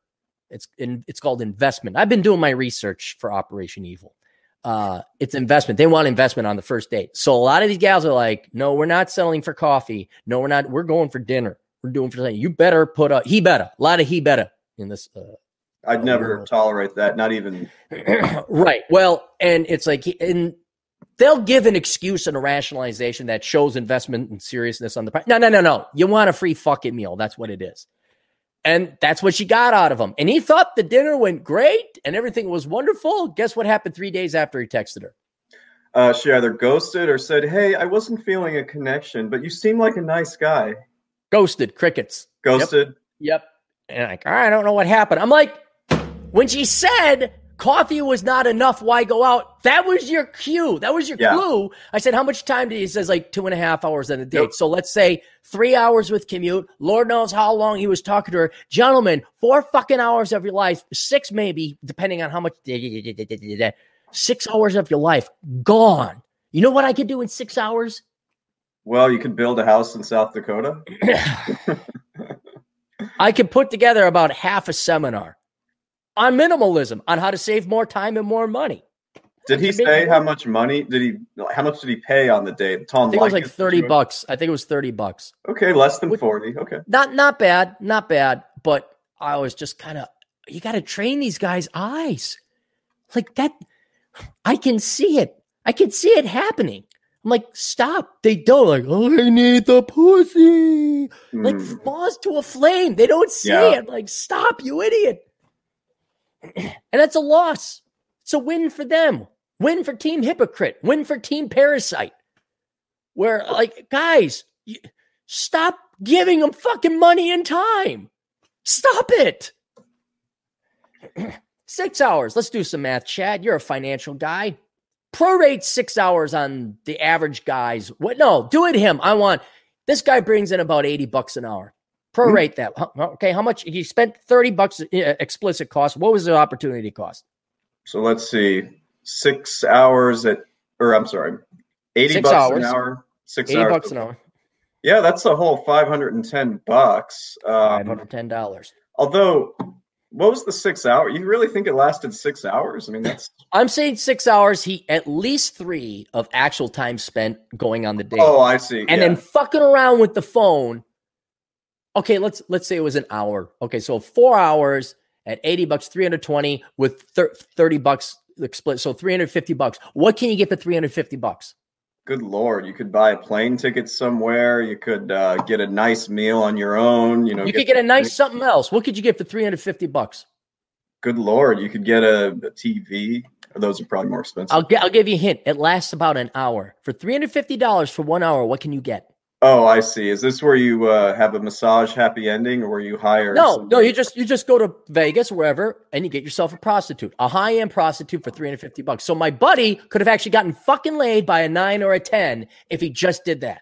It's in, it's called investment. I've been doing my research for Operation Evil. Uh, it's investment. They want investment on the first date. So a lot of these gals are like, no, we're not selling for coffee. No, we're not. We're going for dinner. We're doing for something. You better put a he better, a lot of he better in this. Uh, I'd never tolerate that. Not even. right. Well, and it's like, and they'll give an excuse and a rationalization that shows investment and seriousness on the price. No, no, no, no. You want a free fucking meal. That's what it is. And that's what she got out of him. And he thought the dinner went great and everything was wonderful. Guess what happened three days after he texted her? Uh, she either ghosted or said, Hey, I wasn't feeling a connection, but you seem like a nice guy. Ghosted, crickets. Ghosted. Yep. yep. And like, all right, I don't know what happened. I'm like, when she said coffee was not enough, why go out? That was your cue. That was your yeah. clue. I said, how much time did he? He says like two and a half hours on a date. Yep. So let's say three hours with commute. Lord knows how long he was talking to her. Gentlemen, four fucking hours of your life, six maybe, depending on how much. Six hours of your life gone. You know what I could do in six hours? Well, you could build a house in South Dakota. I could put together about half a seminar on minimalism, on how to save more time and more money. Did he say how much money did he? How much did he pay on the date? Tom, I think it was like thirty bucks. I think it was thirty bucks. Okay, less than forty. Okay, not not bad, not bad. But I was just kind of you got to train these guys' eyes, like that. I can see it. I can see it happening. I'm like, stop. They don't like, oh, I need the pussy. Mm. Like falls to a flame. They don't see yeah. it. Like, stop, you idiot. and that's a loss. It's a win for them. Win for Team Hypocrite. Win for Team Parasite. Where, like, guys, you, stop giving them fucking money and time. Stop it. Six hours. Let's do some math, Chad. You're a financial guy. Prorate six hours on the average guys. What? No, do it him. I want this guy brings in about 80 bucks an hour. Prorate mm-hmm. that. Okay, how much he spent 30 bucks uh, explicit cost. What was the opportunity cost? So let's see. Six hours at or I'm sorry, 80 bucks hours. an hour. Six 80 hours. bucks an hour. Yeah, that's a whole 510 bucks. Um, $510. Although what was the six hour? You really think it lasted six hours? I mean, that's. I'm saying six hours. He at least three of actual time spent going on the date. Oh, I see. And yeah. then fucking around with the phone okay, let's let's say it was an hour. Okay, so four hours at 80 bucks, 320 with 30 bucks split. So 350 bucks. What can you get for 350 bucks? Good Lord. You could buy a plane ticket somewhere. You could uh, get a nice meal on your own. You know, you could get a nice something else. What could you get for 350 bucks? Good Lord. You could get a, a TV. Those are probably more expensive. I'll, I'll give you a hint. It lasts about an hour. For $350 for one hour, what can you get? Oh, I see. Is this where you uh, have a massage happy ending, or where you hire? No, somebody? no. You just you just go to Vegas, wherever, and you get yourself a prostitute, a high end prostitute for three hundred fifty bucks. So my buddy could have actually gotten fucking laid by a nine or a ten if he just did that.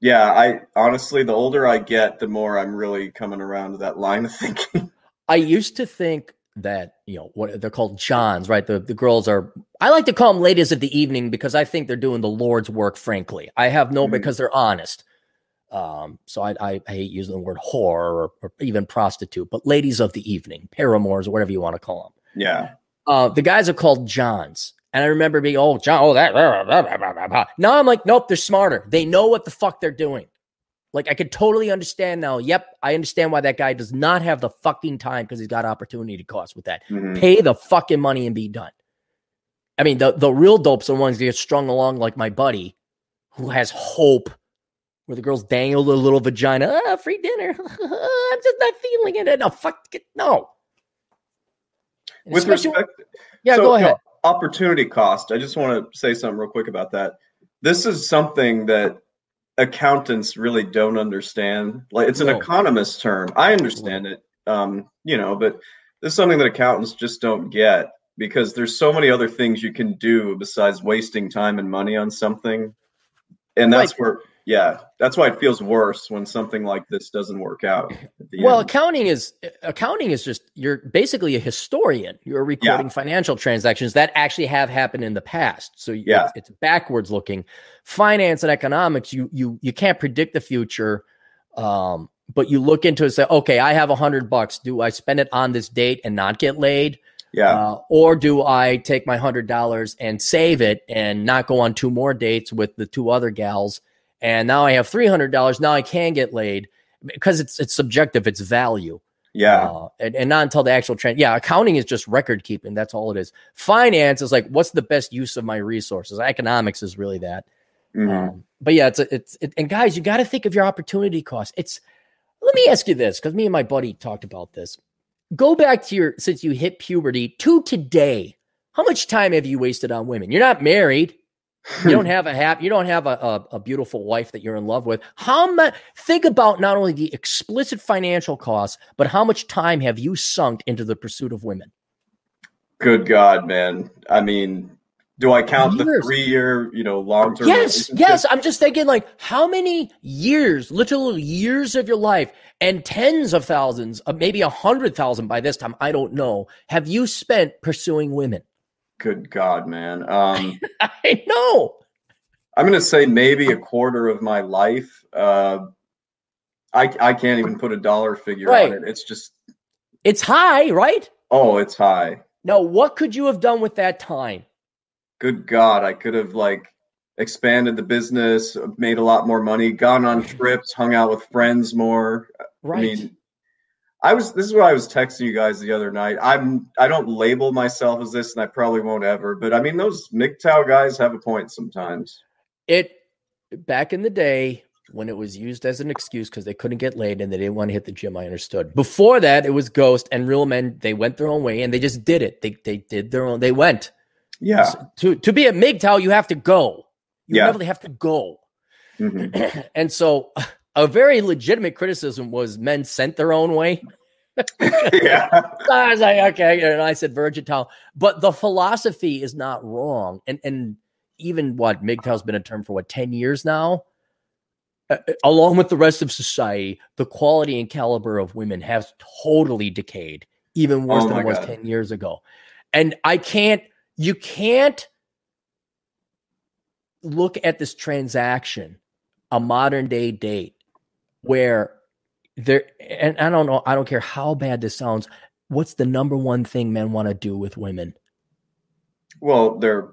Yeah, I honestly, the older I get, the more I'm really coming around to that line of thinking. I used to think that you know what they're called johns right? The, the girls are i like to call them ladies of the evening because i think they're doing the lord's work frankly. I have no mm-hmm. because they're honest. Um so I, I, I hate using the word whore or, or, even prostitute but ladies of the evening paramours or whatever you want to call them yeah. Uh the guys are called johns. And i remember being oh john oh that blah, blah, blah, now i'm like nope they're smarter. They know what the fuck they're doing like I could totally understand now. Yep, I understand why that guy does not have the fucking time because he's got opportunity cost with that. Mm-hmm. Pay the fucking money and be done. I mean, the the real dopes are the ones that get strung along like my buddy, who has hope, where the girls dangle a little vagina. Ah, free dinner. I'm just not feeling it. No, fuck it. No. With respect, yeah, so, go ahead. opportunity cost. I just want to say something real quick about that. This is something that accountants really don't understand. Like it's an no. economist term. I understand it, um, you know, but this is something that accountants just don't get because there's so many other things you can do besides wasting time and money on something. And that's where yeah, that's why it feels worse when something like this doesn't work out. Well, end. accounting is accounting is just you're basically a historian. You're recording yeah. financial transactions that actually have happened in the past. So yeah, it's, it's, backwards looking. Finance and economics, you you you can't predict the future. Um, but you look into it and say, okay, I have a hundred bucks. Do I spend it on this date and not get laid? Yeah. Uh, or do I take my hundred dollars and save it and not go on two more dates with the two other gals? And now I have three hundred dollars. Now I can get laid because it's it's subjective. It's value. yeah. Uh, and, and not until the actual trend. Yeah, accounting is just record keeping. That's all it is. Finance is like, what's the best use of my resources? Economics is really that. Mhm. Um, but yeah, it's a, it's it, and guys, you got to think of your opportunity cost. It's let me ask you this because me and my buddy talked about this. Go back to your since you hit puberty to today. How much time have you wasted on women? You're not married. You don't have a hap. You don't have a, a, a beautiful wife that you're in love with. How much? Think about not only the explicit financial costs, but how much time have you sunk into the pursuit of women? Good God, man. I mean, do I count the three year, you know, long term? Yes, yes. I'm just thinking, like, how many years, literal years of your life, and tens of thousands, uh, maybe a hundred thousand by this time, I don't know, have you spent pursuing women? Good God, man. Um, I know. I'm going to say maybe a quarter of my life. Uh, I, I can't even put a dollar figure Right. on it. It's just, It's high, right? oh, it's high. Now, what could you have done with that time? Good God. I could have like expanded the business, made a lot more money, gone on trips, hung out with friends more. Right. I mean, I was this is what I was texting you guys the other night. I'm I don't label myself as this and I probably won't ever, but I mean those MGTOW guys have a point sometimes. it back in the day when it was used as an excuse because they couldn't get laid and they didn't want to hit the gym. I understood. Before that, it was Ghost and real men. They went their own way and they just did it. They they did their own. They went. Yeah. So to to be a MGTOW, you have to go. You Yeah. inevitably have to go. Mhm. and so, a very legitimate criticism was men sent their own way. yeah. I was like, okay, and I said virgin towel, but the philosophy is not wrong. And and even what MGTOW's been a term for what ten years now. Uh, uh, along with the rest of society, the quality and caliber of women has totally decayed, even worse Oh than it was God. ten years ago. And I can't, you can't look at this transaction, a modern day date, where there, and I don't know, I don't care how bad this sounds. What's the number one thing men want to do with women? Well, they're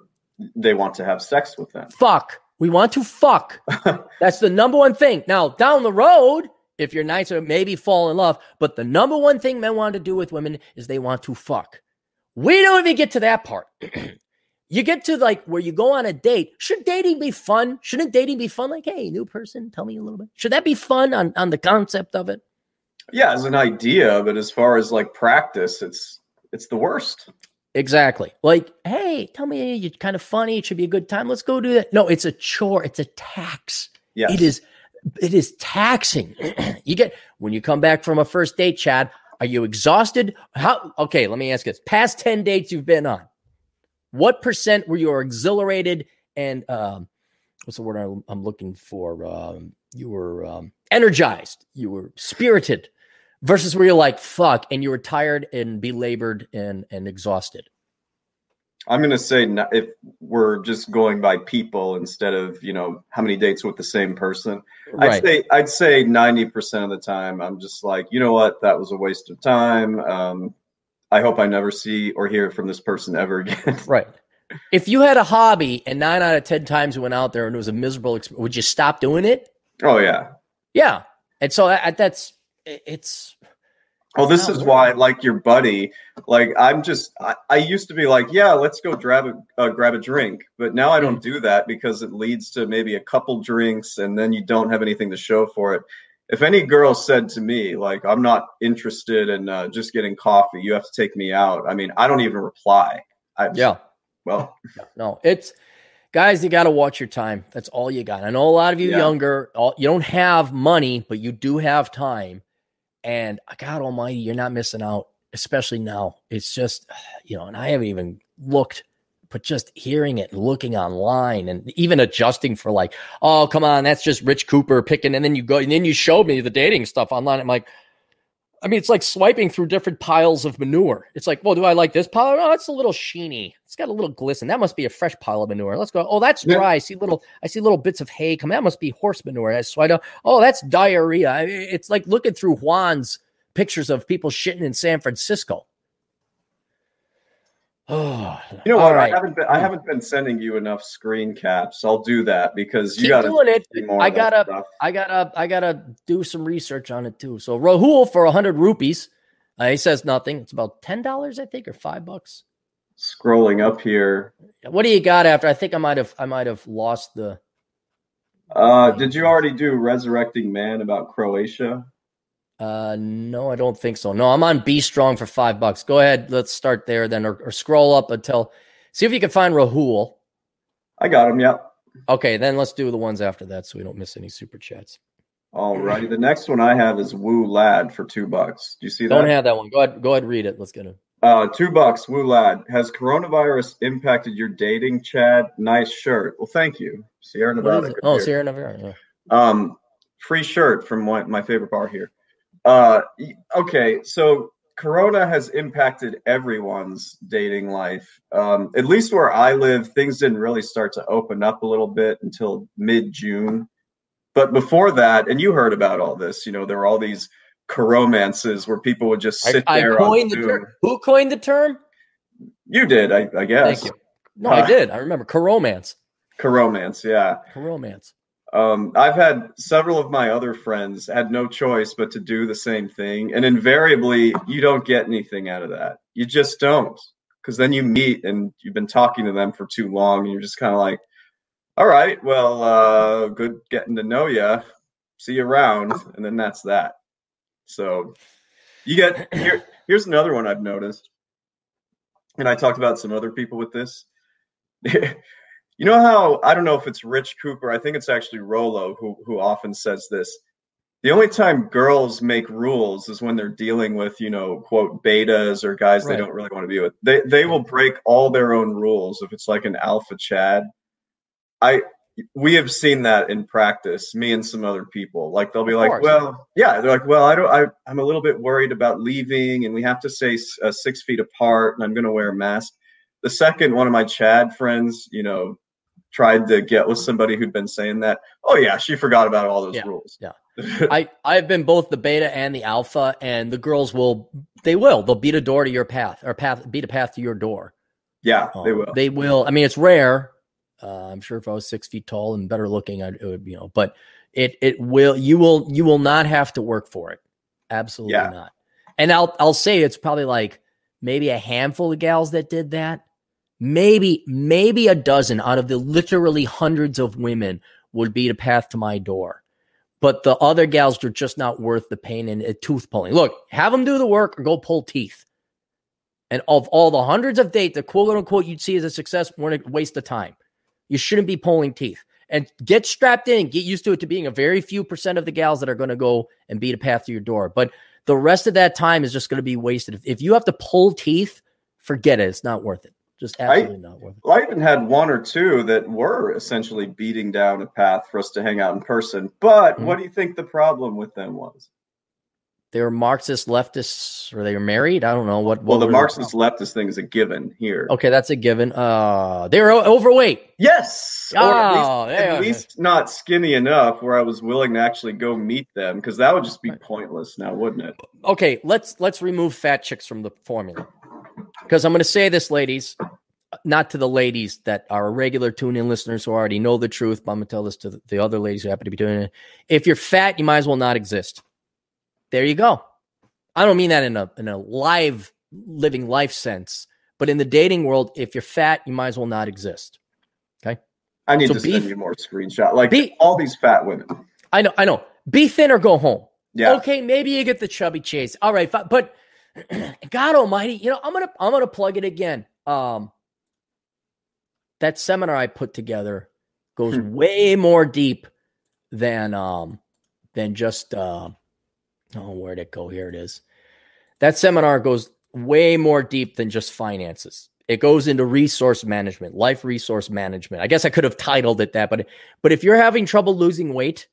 they want to have sex with them. Fuck. We want to fuck. That's the number one thing. Now, down the road, if you're nice or maybe fall in love. But the number one thing men want to do with women is they want to fuck. We don't even get to that part. you get to like where you go on a date. Should dating be fun? Shouldn't dating be fun? Like, hey, new person, tell me a little bit. Should that be fun on, on the concept of it? Yeah, as an idea, but as far as like practice, it's it's the worst. Exactly. Like, hey, tell me you're kind of funny. It should be a good time. Let's go do that. No, it's a chore. It's a tax. Yeah. It is it is taxing. you get when you come back from a first date, Chad, are you exhausted? How okay, let me ask you this. Past 10 dates you've been on, what percent were you exhilarated and um what's the word I'm, I'm looking for? Um you were um energized, you were spirited versus where you're like fuck and you were tired and belabored and and exhausted. I'm gonna say no- if we're just going by people instead of you know how many dates with the same person, I'd say I'd say ninety percent of the time I'm just like you know what that was a waste of time. Um, I hope I never see or hear from this person ever again. Right. If you had a hobby and nine out of 10 times you went out there and it was a miserable experience, would you stop doing it? oh yeah. Yeah. And so that, that's, it's, Well, this is why, like your buddy, like I'm just, I, I used to be like, yeah, let's go grab a uh, grab a drink, but now I don't do that because it leads to maybe a couple drinks, and then you don't have anything to show for it. If any girl said to me, like, I'm not interested in uh, just getting coffee, you have to take me out. I mean, I don't even reply. I Yeah. Well, No, it's, guys, you got to watch your time. That's all you got. I know a lot of you Yeah. younger, all, you don't have money, but you do have time. And God Almighty, you're not missing out, especially now. It's just, you know, and I haven't even looked, but just hearing it, and looking online, and even adjusting for like, oh, come on, that's just Rich Cooper picking. And then you go, and then you showed me the dating stuff online. I'm like, I mean, it's like swiping through different piles of manure. It's like, well, do I like this pile? Oh, it's a little sheeny. It's got a little glisten. That must be a fresh pile of manure. Let's go. Oh, that's Yeah. dry. I see little. I see little bits of hay come. That must be horse manure. I don't. Oh, that's diarrhea. I- It's like looking through Juan's pictures of people shitting in San Francisco. Oh, You know what? right. I haven't been I haven't been sending you enough screen caps. I'll do that because you got doing it. I gotta, stuff. I gotta, I gotta do some research on it too. So Rahul for hundred rupees. Uh, he says nothing. It's about ten dollars, I think, or five bucks. Scrolling up here. What do you got after? I think I might have, I might have lost the. Uh, did you already do Resurrecting Man about Croatia? Uh, no, I don't think so. No, I'm on B Strong for five bucks. Go ahead. Let's start there then, or, or scroll up until see if you can find Rahul. I got him. Yep. Okay, then let's do the ones after that so we don't miss any super chats. All righty. The next one I have is Woo Lad for two bucks. Do you see that? Don't have that one. Go ahead. Go ahead. Read it. Let's get it. Uh, two bucks, Woo Lad. Has coronavirus impacted your dating, Chad? Nice shirt. Well, thank you, Sierra Nevada. is it? Good Oh. Sierra Nevada. Yeah. Um, free shirt from one, my favorite bar here. Uh, okay, so Corona has impacted everyone's dating life. Um, at least where I live, things didn't really start to open up a little bit until mid June. But before that, and you heard about all this, you know, there were all these coromances where people would just sit I there on coined the term. Who coined the term? You did, I, I guess. Thank you. No, I Uh, did. I remember coromance. Coromance, yeah. Coromance. Um, I've had several of my other friends had no choice but to do the same thing, and invariably, you don't get anything out of that. You just don't, because then you meet and you've been talking to them for too long, and you're just kind of like, "All right, well, uh, good getting to know you. See you around," and then that's that. So, you get here. Here's another one I've noticed, and I talked about some other people with this. You know how I don't know if it's Rich Cooper. I think it's actually Rollo who who often says this. The only time girls make rules is when they're dealing with, you know, quote betas or guys Right. they don't really want to be with. They they will break all their own rules if it's like an alpha Chad. I we have seen that in practice, me and some other people. Like they'll be Of like, course. well, yeah, they're like, well, I don't, I, I'm a little bit worried about leaving, and we have to stay uh, six feet apart, and I'm going to wear a mask. The second one of my Chad friends, you know, tried to get with somebody who'd been saying that. Oh yeah, she forgot about all those Yeah, rules. yeah. I I've been both the beta and the alpha, and the girls will they will they'll beat a door to your path or path beat a path to your door. yeah, they Um, will. They will. I mean, it's rare. Uh, I'm sure if I was six feet tall and better looking, I'd, it would you know. But it it will you will you will not have to work for it. Absolutely Yeah. not. And I'll I'll say it's probably like maybe a handful of gals that did that. Maybe maybe a dozen out of the literally hundreds of women would be a path to my door. But the other gals are just not worth the pain and uh, tooth pulling. Look, have them do the work or go pull teeth. And of all the hundreds of dates, the quote unquote you'd see as a success, weren't a waste of time. You shouldn't be pulling teeth. And get strapped in, get used to it to being a very few percent of the gals that are going to go and beat a path to your door. But the rest of that time is just going to be wasted. If you have to pull teeth, forget it. It's not worth it. Just absolutely not worth it. I even had one or two that were essentially beating down a path for us to hang out in person. But Mhm. what do you think the problem with them was? They were Marxist leftists, or they were married. I don't know what. Well, the Marxist leftist thing is a given here. Okay, that's a given. Uh, they were overweight. Yes. or at least, Oh, at least not skinny enough where I was willing to actually go meet them because that would just be pointless now, wouldn't it? okay, let's let's remove fat chicks from the formula. Because I'm going to say this, ladies, not to the ladies that are regular tune-in listeners who already know the truth, but I'm going to tell this to the, the other ladies who happen to be doing it. If you're fat, you might as well not exist. There you go. I don't mean that in a in a live living life sense, but in the dating world, if you're fat, you might as well not exist. Okay. I need So to beef- send you more screenshot. Like Be- all these fat women. I know, I know. Be thin or go home. Yeah. Okay, maybe you get the chubby chase. All right, but God Almighty, you know, I'm gonna I'm gonna plug it again. Um, that seminar I put together goes Hmm. way more deep than um than just uh oh where'd it go? Here it is. That seminar goes way more deep than just finances. It goes into resource management, life resource management. I guess I could have titled it that, but but if you're having trouble losing weight,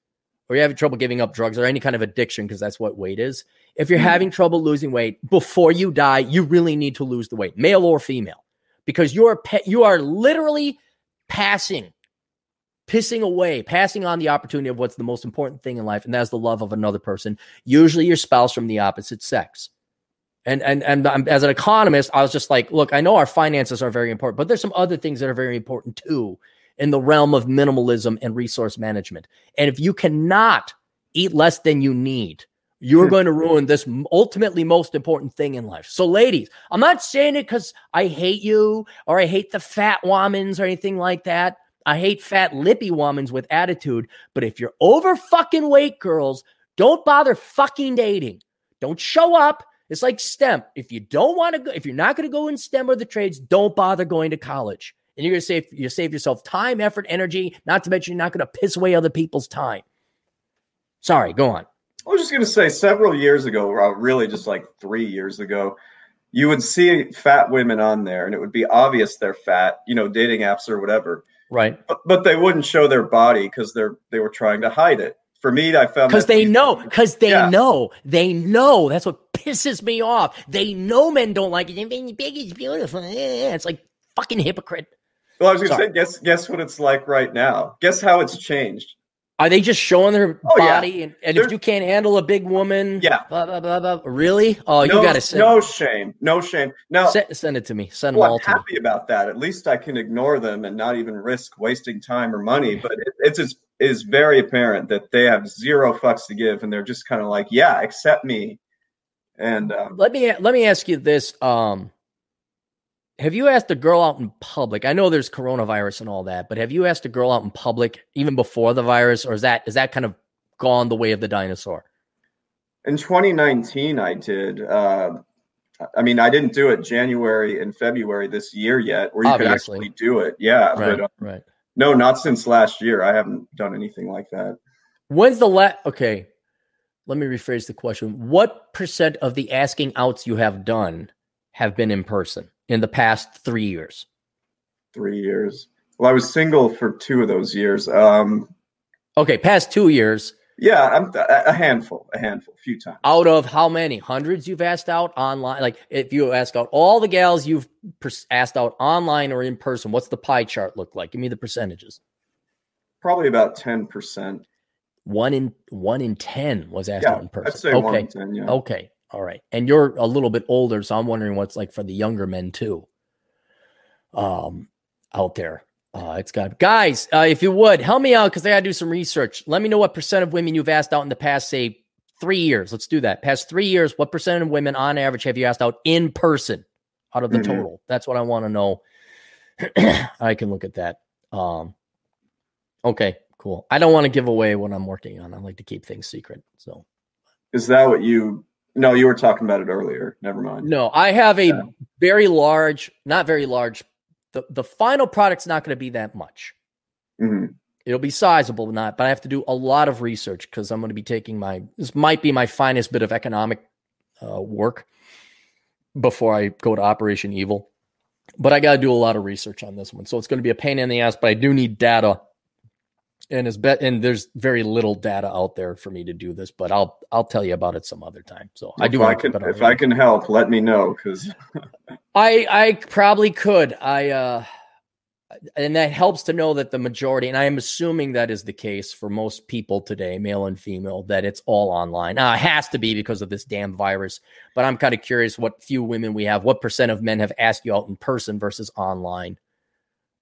or you're having trouble giving up drugs or any kind of addiction, because that's what weight is. If you're Mhm. having trouble losing weight before you die, you really need to lose the weight, male or female, because you're pe- you are literally passing, pissing away, passing on the opportunity of what's the most important thing in life, and that's the love of another person, usually your spouse from the opposite sex. And, and and I'm, as an economist, I was just like, look, I know our finances are very important, but there's some other things that are very important too in the realm of minimalism and resource management. And if you cannot eat less than you need, you're hmm. going to ruin this ultimately most important thing in life. So, ladies, I'm not saying it because I hate you or I hate the fat womans or anything like that. I hate fat lippy womans with attitude. But if you're over fucking weight, girls, don't bother fucking dating. Don't show up. It's like STEM. If you don't want to go, if you're not going to go in STEM or the trades, don't bother going to college. And you're going to save you save yourself time, effort, energy. Not to mention, you're not going to piss away other people's time. Sorry, go on. I was just going to say, several years ago, or uh, really just like three years ago, you would see fat women on there, and it would be obvious they're fat. You know, dating apps or whatever. Right. But, but they wouldn't show their body because they're they were trying to hide it. For me, I found because they know, because they yeah. know, they know. That's what pisses me off. They know men don't like it. Big is beautiful. It's like fucking hypocrite. Well, I was gonna say, guess guess what it's like right now. Guess how it's changed. Are they just showing their oh, body? Yeah. And, and if you can't handle a big woman, yeah, blah blah blah blah. Really? Oh, no, you got to send. No shame, no shame. Now send, send it to me. Send well, them all I'm to happy me. about that. At least I can ignore them and not even risk wasting time or money. But it, it's it's is very apparent that they have zero fucks to give, and they're just kind of like, yeah, accept me. And um, let me let me ask you this: um, Have you asked a girl out in public? I know there's coronavirus and all that, but have you asked a girl out in public even before the virus, or is that is that kind of gone the way of the dinosaur? In 2019, I did. Uh, I mean, I didn't do it January and February this year yet, where you Obviously. could actually do it. Yeah, right, but uh, right. no, not since last year. I haven't done anything like that. When's the last? Okay, let me rephrase the question. What percent of the asking outs you have done have been in person in the past three years? Three years. Well, I was single for two of those years. Um, Okay, past two years. yeah, I'm a handful, a handful, a few times. Out of how many hundreds you've asked out online? Like, if you ask out all the gals you've pers- asked out online or in person, what's the pie chart look like? Give me the percentages. Probably about ten percent. One in one in ten was asked Yeah, out in person. I'd say one okay, in ten. Yeah. okay, all right. And you're a little bit older, so I'm wondering what's like for the younger men too. Um, out there. Uh, it's got guys. Uh, if you would help me out because I got to do some research. Let me know what percent of women you've asked out in the past, say three years. Let's do that. Past three years, what percent of women on average have you asked out in person out of the Mhm. total? That's what I want to know. I can look at that. Um, okay, cool. I don't want to give away what I'm working on. I like to keep things secret. So Is that what you? No, you were talking about it earlier. Never mind. no, I have a Yeah. very large, not very large. The the final product's not going to be that much. Mhm. It'll be sizable, not, but I have to do a lot of research because I'm going to be taking my this might be my finest bit of economic uh, work before I go to Operation Evil. But I got to do a lot of research on this one, so it's going to be a pain in the ass. But I do need data, and is bet and there's very little data out there for me to do this. But I'll I'll tell you about it some other time. So I do If I can, if I can help, let me know because I I probably could. I uh and that helps to know that the majority and I am assuming that is the case for most people today, male and female, that it's all online. Now it has to be because of this damn virus, but I'm kind of curious what few women we have, what percent of men have asked you out in person versus online.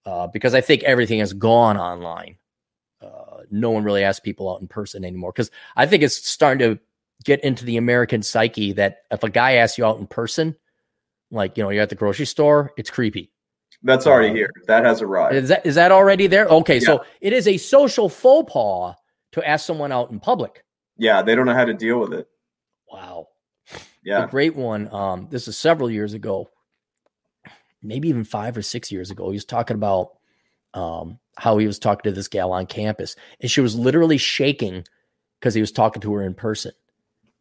Uh, because I think everything has gone online. Uh, no one really asks people out in person anymore because I think it's starting to get into the American psyche that if a guy asks you out in person, like you know you're at the grocery store, it's creepy. that's already Uh, here. That has arrived. Is that is that already there? Okay, Yeah. so it is a social faux pas to ask someone out in public. Yeah, they don't know how to deal with it. Wow, Yeah. a great one. Um, this is several years ago, maybe even five or six years ago. He was talking about um, how he was talking to this gal on campus, and she was literally shaking because he was talking to her in person.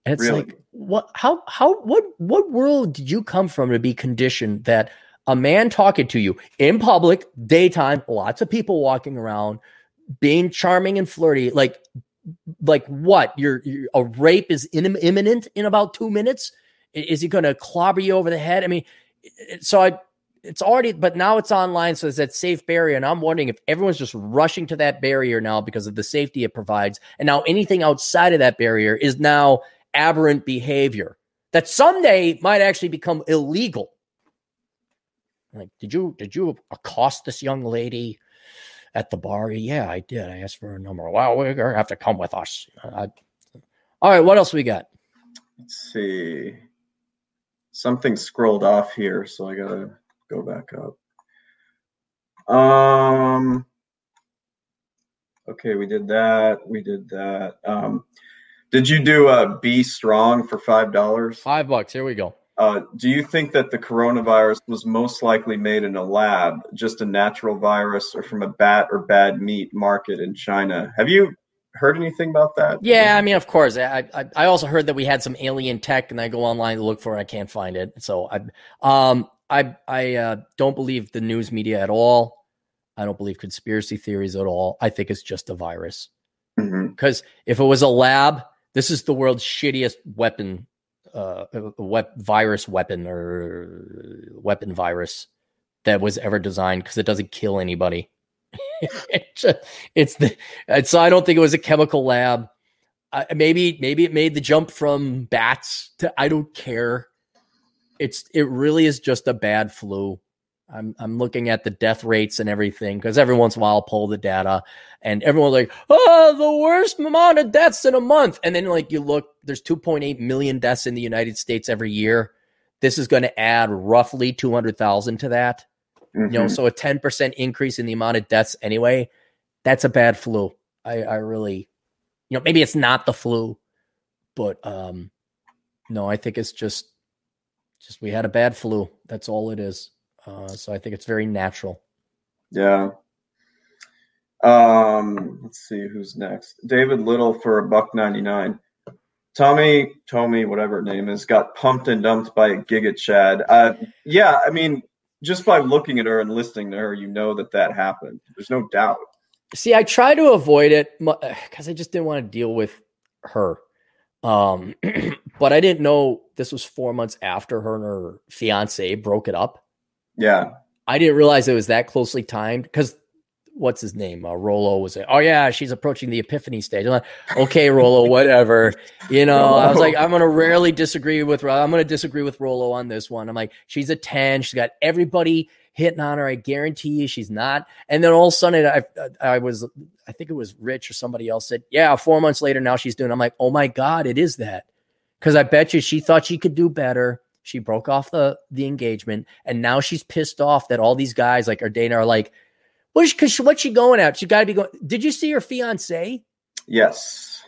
And it's Really? like, what? How? How? What? What world did you come from to be conditioned that a man talking to you in public, daytime, lots of people walking around, being charming and flirty, like, like what? You're, you're a rape is in, imminent in about two minutes. Is he going to clobber you over the head? I mean, so I, it's already, but now it's online, so it's that safe barrier, and I'm wondering if everyone's just rushing to that barrier now because of the safety it provides, and now anything outside of that barrier is now aberrant behavior that someday might actually become illegal. Like, did you did you accost this young lady at the bar? Yeah, I did. I asked for her number. Well, we're gonna have to come with us. I, all right, what else we got? Let's see. Something scrolled off here, so I gotta go back up. Um. Okay, we did that. We did that. Um, did you do a Be Strong for five dollars? Five bucks. Here we go. Uh, do you think that the coronavirus was most likely made in a lab, just a natural virus, or from a bat or bad meat market in China? Have you heard anything about that? Yeah, I mean, of course. I, I, I also heard that we had some alien tech, and I go online to look for it. I can't find it. So I um I I uh, don't believe the news media at all. I don't believe conspiracy theories at all. I think it's just a virus. Because mm-hmm. if it was a lab, this is the world's shittiest weapon, uh, wep- virus weapon or weapon virus that was ever designed because it doesn't kill anybody. it's, just, it's the so I don't think it was a chemical lab. Uh, maybe maybe it made the jump from bats to I don't care. It's it really is just a bad flu. I'm I'm looking at the death rates and everything because every once in a while I'll pull the data and everyone's like, oh, the worst amount of deaths in a month. And then like you look, there's 2.8 million deaths in the United States every year. This is going to add roughly 200,000 to that. Mm-hmm. You know, mm-hmm. so a 10% increase in the amount of deaths anyway. That's a bad flu. I, I really, you know, maybe it's not the flu, but um, no, I think it's just, just we had a bad flu. That's all it is. Uh, so I think it's very natural. Yeah. Um, let's see who's next. David Little for a buck ninety nine. Tomi, Tomi, whatever name is, got pumped and dumped by a Giga Chad. Uh, yeah, I mean, just by looking at her and listening to her, you know that that happened. There's no doubt. See, I try to avoid it because I just didn't want to deal with her. Um, but I didn't know this was four months after her and her fiance broke it up. Yeah. I didn't realize it was that closely timed because what's his name? Uh, Rollo was like, oh yeah, she's approaching the epiphany stage. I'm like, okay, Rollo, whatever. You know, I was like, I'm gonna rarely disagree with. Rollo. I'm gonna disagree with Rollo on this one. I'm like, she's a ten. She's got everybody hitting on her. I guarantee you, she's not. And then all of a sudden, I, I was, I think it was Rich or somebody else said, yeah, four months later, now she's doing. I'm like, oh my god, it is that. Because I bet you she thought she could do better. She broke off the the engagement, and now she's pissed off that all these guys like Dana are like, what is because what's she going at? She got to be going. Did you see her fiance? Yes.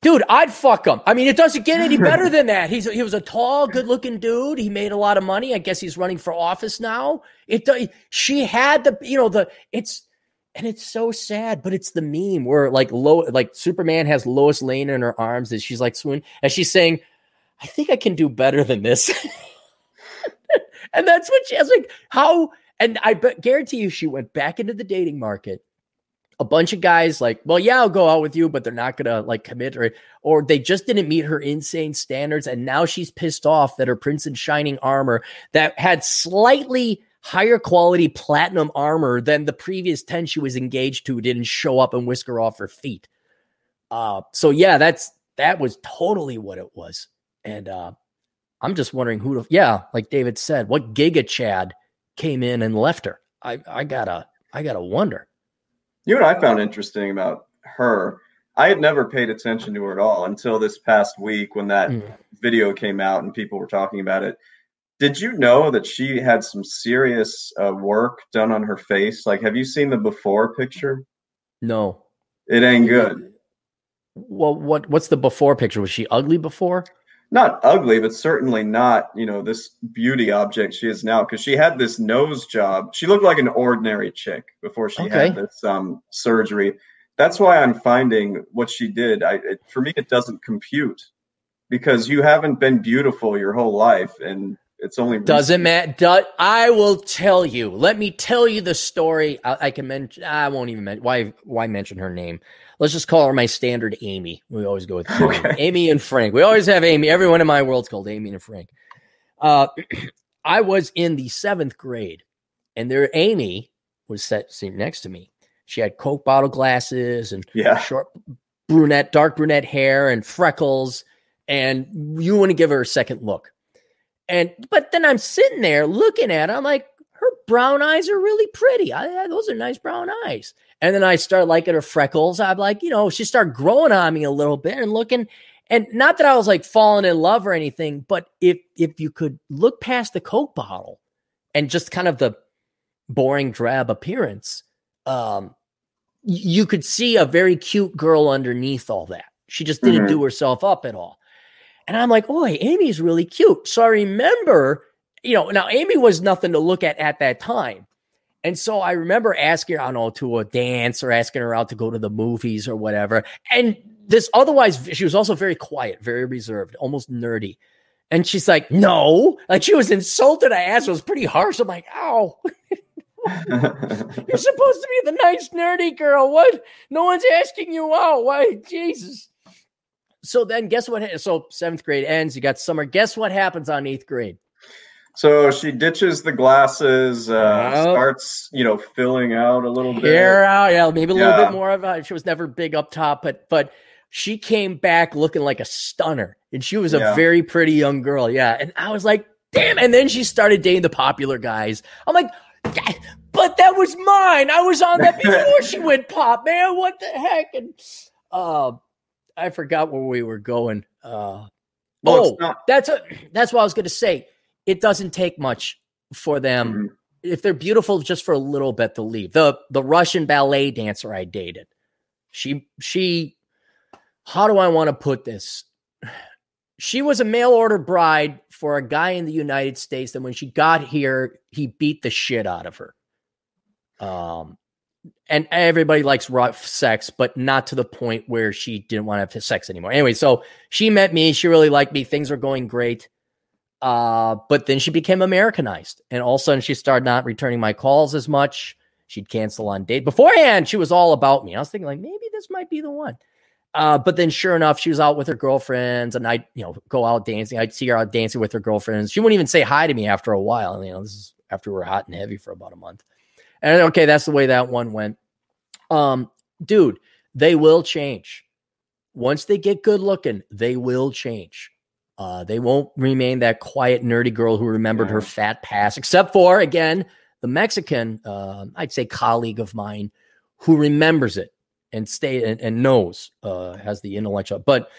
Dude, I'd fuck him. I mean, it doesn't get any better than that. He's he was a tall, good-looking dude. He made a lot of money. I guess he's running for office now. It she had the you know the it's and it's so sad, but it's the meme where like low like Superman has Lois Lane in her arms and she's like swoon and she's saying, I think I can do better than this. and that's what she has like how and I guarantee you she went back into the dating market. A bunch of guys like, well, yeah, I'll go out with you, but they're not gonna like commit or or they just didn't meet her insane standards, and now she's pissed off that her Prince in Shining armor that had slightly higher quality platinum armor than the previous 10 she was engaged to didn't show up and whisk her off her feet. Uh, so yeah, that's that was totally what it was. And uh, I'm just wondering who to, yeah, like David said, what Giga Chad came in and left her. I, I gotta, I gotta wonder. You know what I found interesting about her? I had never paid attention to her at all until this past week when that mm. video came out and people were talking about it. Did you know that she had some serious uh, work done on her face? Like, have you seen the before picture? No, it ain't good. Well, what what's the before picture? Was she ugly before? Not ugly, but certainly not, you know, this beauty object she is now. Because she had this nose job. She looked like an ordinary chick before she okay. had this um, surgery. That's why I'm finding what she did. I it, for me, it doesn't compute because you haven't been beautiful your whole life, and it's only doesn't matter. Do, I will tell you. Let me tell you the story. I, I can mention. I won't even mention. Why? Why mention her name? let's just call her my standard Amy. We always go with Amy, okay. Amy and Frank. We always have Amy. Everyone in my world's called Amy and Frank. Uh, I was in the seventh grade, and there Amy was set sitting next to me. She had Coke bottle glasses and yeah. short brunette, dark brunette hair and freckles. and you want to give her a second look. And but then I'm sitting there looking at her. I'm like, her brown eyes are really pretty. I, those are nice brown eyes. And then I start liking her freckles. I'm like, you know, she started growing on me a little bit and looking. And not that I was like falling in love or anything, but if if you could look past the Coke bottle and just kind of the boring drab appearance, um, you could see a very cute girl underneath all that. She just didn't mm-hmm. do herself up at all. And I'm like, oh, Amy's really cute. So I remember, you know, now Amy was nothing to look at at that time. And so I remember asking her, I don't know, to a dance or asking her out to go to the movies or whatever. And this otherwise, she was also very quiet, very reserved, almost nerdy. And she's like, no, like she was insulted. I asked, it was pretty harsh. I'm like, ow. You're supposed to be the nice nerdy girl. What? No one's asking you out. Why? Jesus. So then, guess what? So seventh grade ends. You got summer. Guess what happens on eighth grade? So she ditches the glasses, uh, yep. starts, you know, filling out a little bit. Hair out, yeah, maybe a yeah. little bit more of it. She was never big up top, but but she came back looking like a stunner, and she was a yeah. very pretty young girl. Yeah, and I was like, damn. And then she started dating the popular guys. I'm like, but that was mine. I was on that before she went pop, man. What the heck? And uh, I forgot where we were going. Uh, well, oh, that's a, that's what I was going to say. It doesn't take much for them mm-hmm. if they're beautiful just for a little bit to leave. The the Russian ballet dancer I dated, she she. How do I want to put this? She was a mail order bride for a guy in the United States. That when she got here, he beat the shit out of her. Um, and everybody likes rough sex, but not to the point where she didn't want to have sex anymore. Anyway, so she met me. She really liked me. Things were going great. Uh, but then she became Americanized, and all of a sudden she started not returning my calls as much. She'd cancel on date. Beforehand, she was all about me. I was thinking like maybe this might be the one. Uh, but then sure enough, she was out with her girlfriends, and I'd you know go out dancing. I'd see her out dancing with her girlfriends. She wouldn't even say hi to me after a while. You know, this is after we were hot and heavy for about a month. And okay, that's the way that one went. Um, dude, they will change. Once they get good looking, they will change. Uh, they won't remain that quiet, nerdy girl who remembered her fat past, except for, again, the Mexican, uh, I'd say, colleague of mine who remembers it and stay and, and knows, uh, has the intellectual. But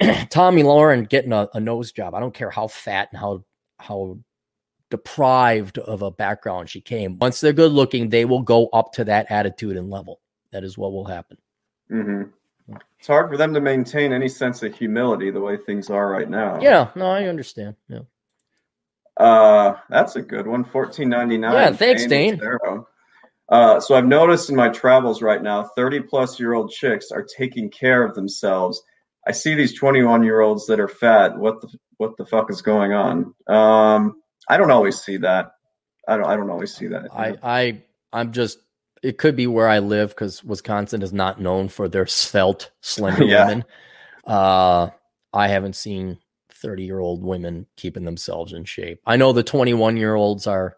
Tomi Lahren getting a, a nose job, I don't care how fat and how how deprived of a background she came. Once they're good looking, they will go up to that attitude and level. That is what will happen. Mm-hmm. It's hard for them to maintain any sense of humility the way things are right now. Yeah, no, I understand. Yeah. Uh, that's a good one. Fourteen ninety nine. Yeah, thanks, Dane. Uh, so I've noticed in my travels right now, thirty plus year old chicks are taking care of themselves. I see these twenty one year olds that are fat. What the what the fuck is going on? Um, I don't always see that. I don't. I don't always see that. I. I. I'm just. It could be where I live because Wisconsin is not known for their svelte, slender yeah. women. Uh, I haven't seen 30 year old women keeping themselves in shape. I know the 21 year olds are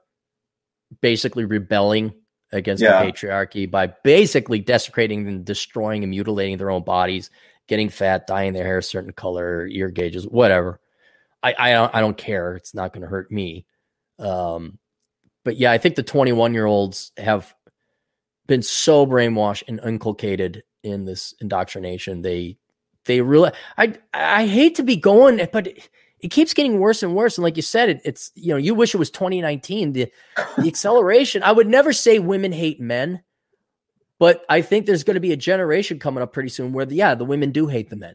basically rebelling against yeah. the patriarchy by basically desecrating and destroying and mutilating their own bodies, getting fat, dyeing their hair a certain color, ear gauges, whatever. I I don't, I don't care. It's not going to hurt me. Um, but yeah, I think the 21 year olds have been so brainwashed and inculcated in this indoctrination. They they really I I hate to be going, but it, keeps getting worse and worse. And like you said, it, it's you know you wish it was 2019. The the acceleration. I would never say women hate men, but I think there's going to be a generation coming up pretty soon where the, yeah the women do hate the men.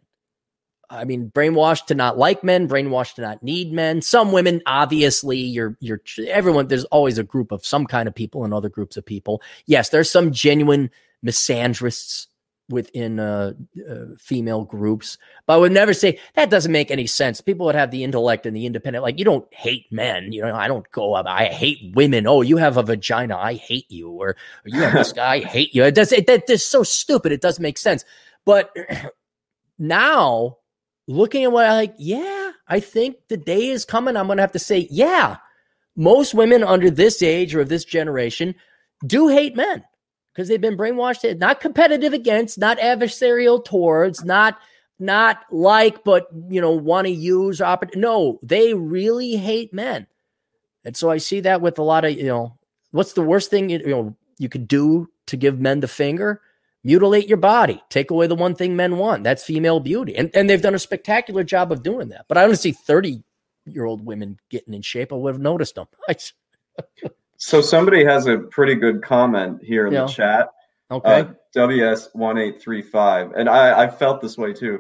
I mean, brainwashed to not like men, brainwashed to not need men. Some women, obviously, you're you're everyone. There's always a group of some kind of people and other groups of people. Yes, there's some genuine misandrists within uh, uh, female groups, but I would never say that doesn't make any sense. People would have the intellect and the independent. Like you don't hate men, you know. I don't go up. I hate women. Oh, you have a vagina. I hate you. Or, or you have this guy. I hate you. It does. It, that, that's so stupid. It doesn't make sense. But now looking at what I like, yeah, I think the day is coming. I'm going to have to say, yeah, most women under this age or of this generation do hate men because they've been brainwashed, not competitive against, not adversarial towards, not not like, but you know, want to use. Oppor- no, they really hate men, and so I see that with a lot of you know. What's the worst thing you know you could do to give men the finger? Mutilate your body, take away the one thing men want. That's female beauty, and and they've done a spectacular job of doing that. But I don't see thirty year old women getting in shape. I would have noticed them. so somebody has a pretty good comment here in yeah. the chat. Okay. Uh, WS1835. And I, I felt this way too.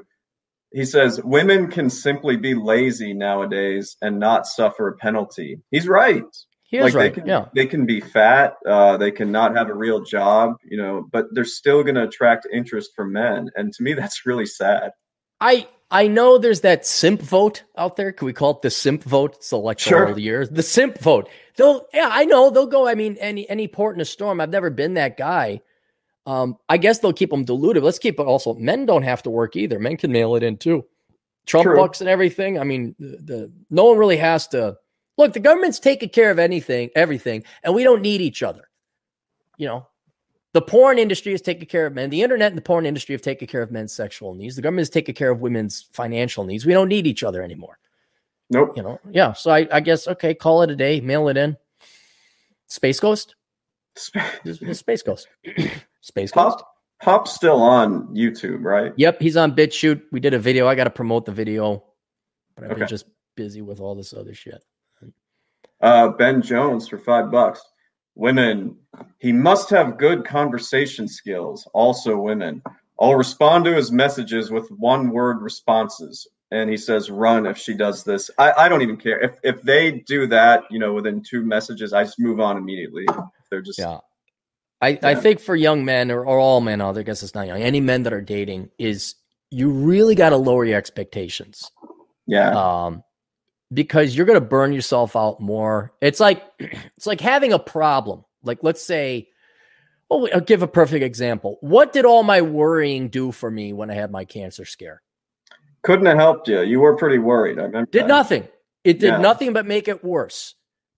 He says, Women can simply be lazy nowadays and not suffer a penalty. He's right. He like right. They can, yeah. they can be fat. Uh, they can not have a real job, you know, but they're still going to attract interest from men. And to me, that's really sad. I I know there's that simp vote out there. Can we call it the simp vote? It's electoral sure. year. The simp vote. They'll yeah, I know they'll go. I mean, any any port in a storm. I've never been that guy. Um, I guess they'll keep them diluted. Let's keep it also. Men don't have to work either. Men can mail it in too. Trump True. bucks and everything. I mean, the, the no one really has to look. The government's taking care of anything, everything, and we don't need each other. You know, the porn industry is taken care of men. The internet and the porn industry have taken care of men's sexual needs. The government has taken care of women's financial needs. We don't need each other anymore. Nope. You know, yeah. So I, I guess okay, call it a day, mail it in. Space Ghost. Space Ghost. Space Pop, Ghost. Pop's still on YouTube, right? Yep, he's on BitChute. We did a video. I got to promote the video, but I've okay. been just busy with all this other shit. Uh, ben Jones for five bucks. Women, he must have good conversation skills. Also, women. I'll respond to his messages with one word responses. And he says, run if she does this. I, I don't even care. If if they do that, you know, within two messages, I just move on immediately. They're just yeah. I, yeah. I think for young men or, or all men, I guess it's not young, any men that are dating is you really got to lower your expectations. Yeah. Um, because you're going to burn yourself out more. It's like, it's like having a problem. Like, let's say, well, I'll give a perfect example. What did all my worrying do for me when I had my cancer scare? Couldn't have helped you. You were pretty worried. I remember. Did that. nothing. It did yeah. nothing but make it worse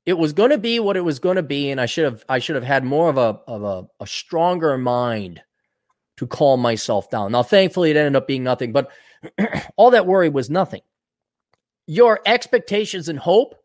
it was going to be what it was going to be, and I should have I should have had more of a of a, a stronger mind to calm myself down. Now, thankfully, it ended up being nothing, but all that worry was nothing. Your expectations and hope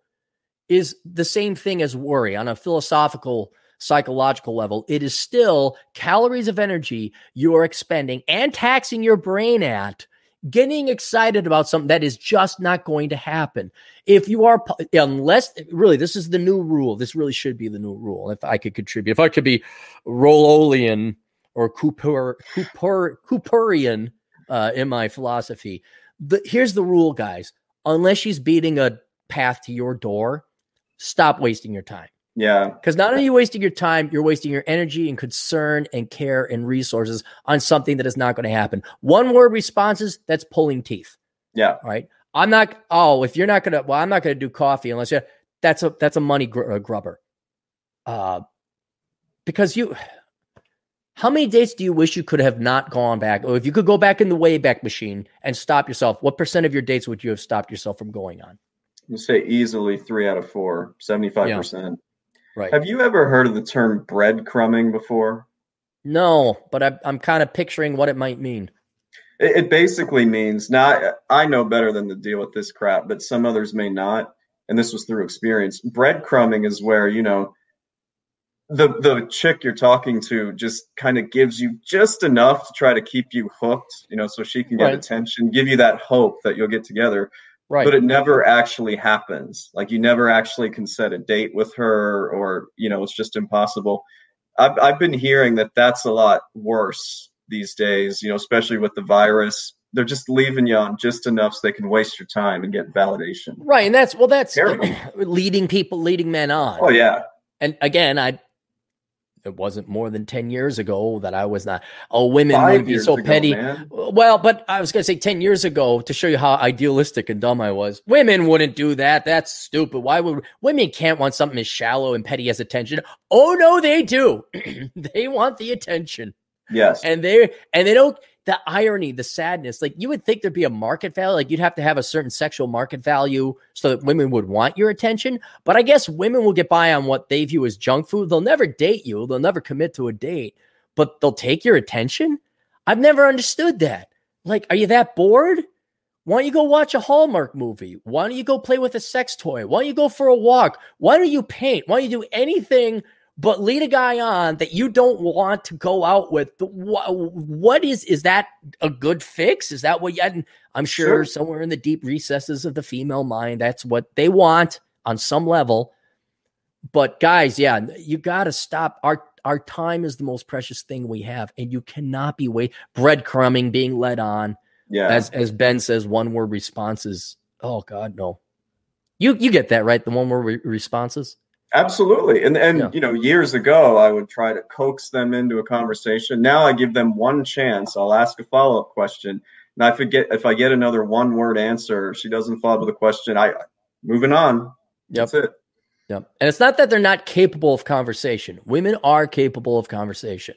is the same thing as worry on a philosophical psychological level. It is still calories of energy you are expending and taxing your brain at getting excited about something that is just not going to happen. If you are, unless really, this is the new rule. This really should be the new rule. If I could contribute, if I could be Rololian or Cooper, Cooper, Cooperian uh, in my philosophy, the, here's the rule, guys. Unless she's beating a path to your door, stop wasting your time. Yeah. Because not only are you wasting your time, you're wasting your energy and concern and care and resources on something that is not going to happen. One word responses, that's pulling teeth. Yeah. All right. I'm not, oh, if you're not going to, well, I'm not going to do coffee unless you, that's a, that's a money gr- uh, grubber. Uh, because you, how many dates do you wish you could have not gone back? Or if you could go back in the Wayback Machine and stop yourself, what percent of your dates would you have stopped yourself from going on? You say easily three out of four, 75%. Yeah. Right. Have you ever heard of the term breadcrumbing before? No, but I, I'm kind of picturing what it might mean. It, it basically means now I know better than to deal with this crap, but some others may not. And this was through experience. Breadcrumbing is where, you know, the the chick you're talking to just kind of gives you just enough to try to keep you hooked, you know, so she can get right. attention, give you that hope that you'll get together. Right. But it never actually happens. Like you never actually can set a date with her, or you know, it's just impossible. I've I've been hearing that that's a lot worse these days. You know, especially with the virus. They're just leaving you on just enough so they can waste your time and get validation. Right, and that's well, that's leading people, leading men on. Oh yeah, and again, I it wasn't more than 10 years ago that I was not, oh, women Five would be so ago, petty. Man. Well, but I was going to say 10 years ago to show you how idealistic and dumb I was. Women wouldn't do that. That's stupid. Why would women can't want something as shallow and petty as attention? Oh, no, they do. they want the attention. Yes. And they, and they don't, the irony, the sadness. Like you would think there'd be a market value, like you'd have to have a certain sexual market value so that women would want your attention. But I guess women will get by on what they view as junk food. They'll never date you, they'll never commit to a date, but they'll take your attention. I've never understood that. Like, are you that bored? Why don't you go watch a Hallmark movie? Why don't you go play with a sex toy? Why don't you go for a walk? Why don't you paint? Why don't you do anything but lead a guy on that you don't want to go out with? What, what is is that a good fix? Is that what you? I'm sure, sure somewhere in the deep recesses of the female mind, that's what they want on some level. But guys, yeah, you got to stop. Our our time is the most precious thing we have, and you cannot be wait breadcrumbing, being led on yeah. As as Ben says, one word responses. Oh God, no. You you get that right? The one word re- responses. Absolutely. And and yeah. you know, years ago I would try to coax them into a conversation. Now I give them one chance. I'll ask a follow-up question. And I forget if I get another one word answer, she doesn't follow up with a question. I moving on. Yep. That's it. Yep. And it's not that they're not capable of conversation. Women are capable of conversation.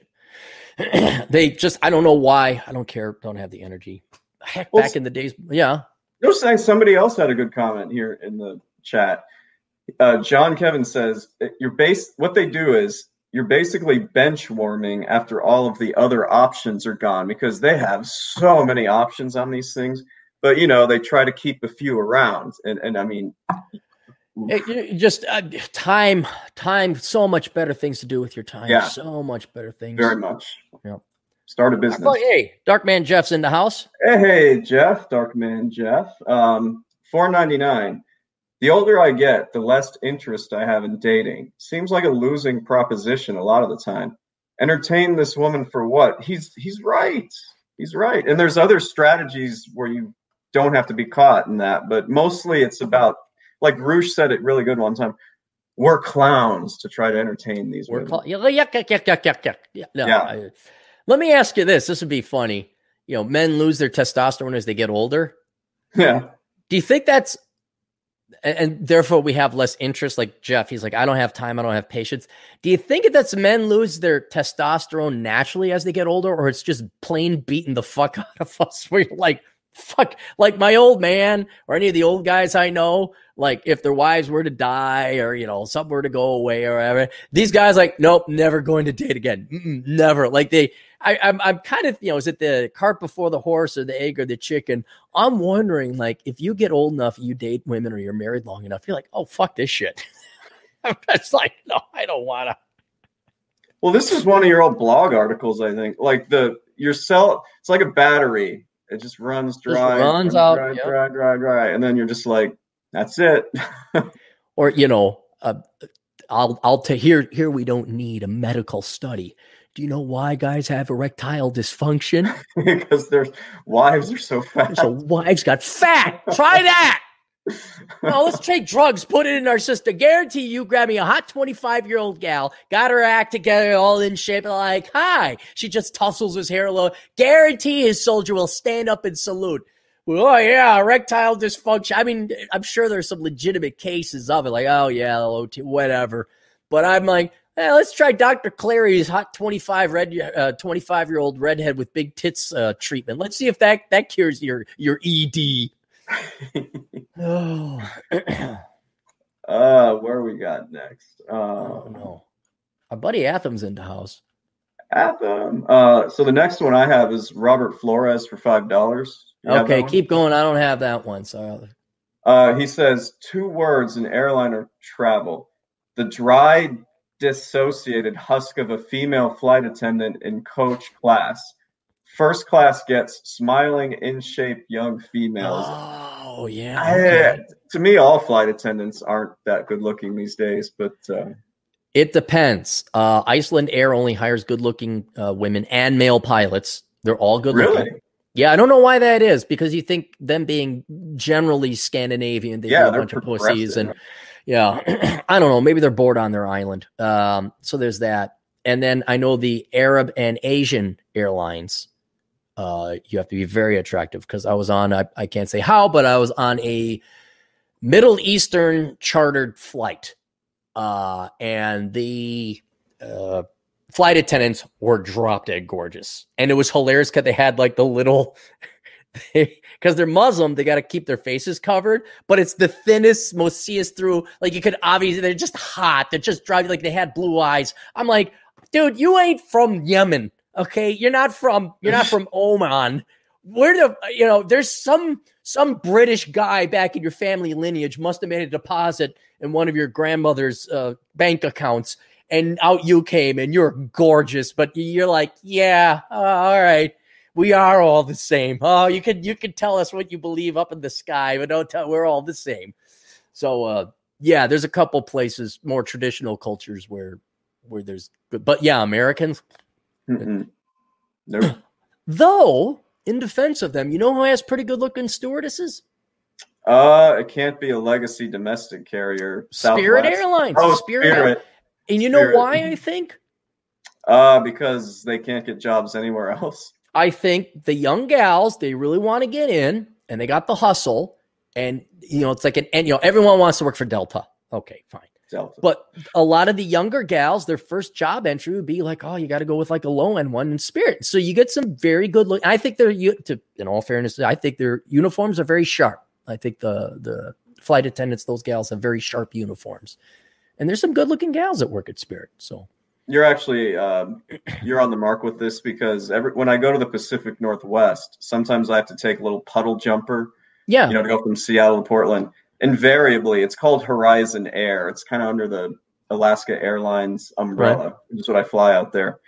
they just I don't know why. I don't care. Don't have the energy. Heck, well, back in the days, yeah. No, saying somebody else had a good comment here in the chat. Uh, John Kevin says you're base. What they do is you're basically bench warming after all of the other options are gone because they have so many options on these things. But you know they try to keep a few around, and and I mean it, just uh, time, time. So much better things to do with your time. Yeah. so much better things. Very much. Yeah. Start a business. hey, Darkman Jeff's in the house. Hey, hey, Jeff, Darkman Jeff. Um, four ninety nine. The older I get, the less interest I have in dating. Seems like a losing proposition a lot of the time. Entertain this woman for what? He's he's right. He's right. And there's other strategies where you don't have to be caught in that, but mostly it's about like Roosh said it really good one time. We're clowns to try to entertain these We're women. Cl- yuck, yuck, yuck, yuck, yuck, yuck. Yeah. No, yeah. I, let me ask you this. This would be funny. You know, men lose their testosterone as they get older. Yeah. Do you think that's and, and, therefore we have less interest? Like Jeff, he's like, I don't have time, I don't have patience. Do you think that's men lose their testosterone naturally as they get older, or it's just plain beating the fuck out of us? Where you're like, fuck, like my old man or any of the old guys I know, like if their wives were to die or, you know, something were to go away or whatever, these guys like, nope, never going to date again. Mm-mm, never. Like they, I, I'm, I'm kind of, you know, is it the cart before the horse or the egg or the chicken? I'm wondering, like, if you get old enough, you date women or you're married long enough, you're like, oh, fuck this shit. it's like, no, I don't want to. Well, this is one of your old blog articles, I think. Like the your cell, it's like a battery it just runs dry, just runs, runs out, dry, yep. dry, dry, dry, and then you're just like, that's it. or you know, uh, I'll I'll tell here here we don't need a medical study. Do you know why guys have erectile dysfunction? because their wives are so fat. So wives got fat. Try that no, let's take drugs, put it in our system. Guarantee you grab me a hot 25 year old gal, got her act together, all in shape, like, hi. She just tussles his hair low. Guarantee his soldier will stand up and salute. Oh, yeah, erectile dysfunction. I mean, I'm sure there's some legitimate cases of it, like, oh, yeah, whatever. But I'm like, eh, let's try Dr. Clarey's hot 25 red, uh, 25 year old redhead with big tits uh, treatment. Let's see if that, that cures your, your ED oh. uh, where we got next? Uh, oh, no. Our buddy Atham's in the house. Atham. Uh, so the next one I have is Robert Flores for five dollars. Okay, keep going. I don't have that one. So. Uh, he says two words in airliner travel: the dry, dissociated husk of a female flight attendant in coach class. First class gets smiling, in shape young females. Oh yeah. Okay. I, to me, all flight attendants aren't that good looking these days, but uh, it depends. Uh, Iceland Air only hires good looking uh, women and male pilots. They're all good looking. Really? Yeah, I don't know why that is because you think them being generally Scandinavian, they yeah, a bunch of pussies and yeah, I don't know. Maybe they're bored on their island. Um, so there's that. And then I know the Arab and Asian airlines uh, you have to be very attractive because I was on, I, I can't say how, but I was on a Middle Eastern chartered flight. Uh, and the uh, flight attendants were drop dead gorgeous. And it was hilarious because they had like the little, because they're Muslim, they got to keep their faces covered, but it's the thinnest, most see us through. Like you could obviously, they're just hot. They're just driving, like they had blue eyes. I'm like, dude, you ain't from Yemen. Okay, you're not from you're not from Oman. where the you know there's some some british guy back in your family lineage must have made a deposit in one of your grandmother's uh, bank accounts and out you came and you're gorgeous but you're like yeah uh, all right we are all the same oh you can you can tell us what you believe up in the sky but don't tell we're all the same so uh yeah there's a couple places more traditional cultures where where there's good but yeah americans. Nope. though in defense of them you know who has pretty good looking stewardesses Uh, it can't be a legacy domestic carrier. spirit airlines Oh, spirit, Spirit. and you know Spirit. why i think Uh, because they can't get jobs anywhere else. I think the young gals, they really want to get in and they got the hustle. And, you know, it's like an, and, you know, everyone wants to work for Delta. Okay, fine. Delta. But a lot of the younger gals, their first job entry would be like, oh, you got to go with like a low end one in spirit. So you get some very good look. I think they're, to, in all fairness, I think their uniforms are very sharp. I think the, the flight attendants, those gals have very sharp uniforms. And there's some good looking gals that work at Spirit. So, You're actually um, you're on the mark with this because every when I go to the Pacific Northwest, sometimes I have to take a little puddle jumper, yeah. you know, to go from Seattle to Portland. Invariably, it's called Horizon Air. It's kind of under the Alaska Airlines umbrella, which is what I fly out there.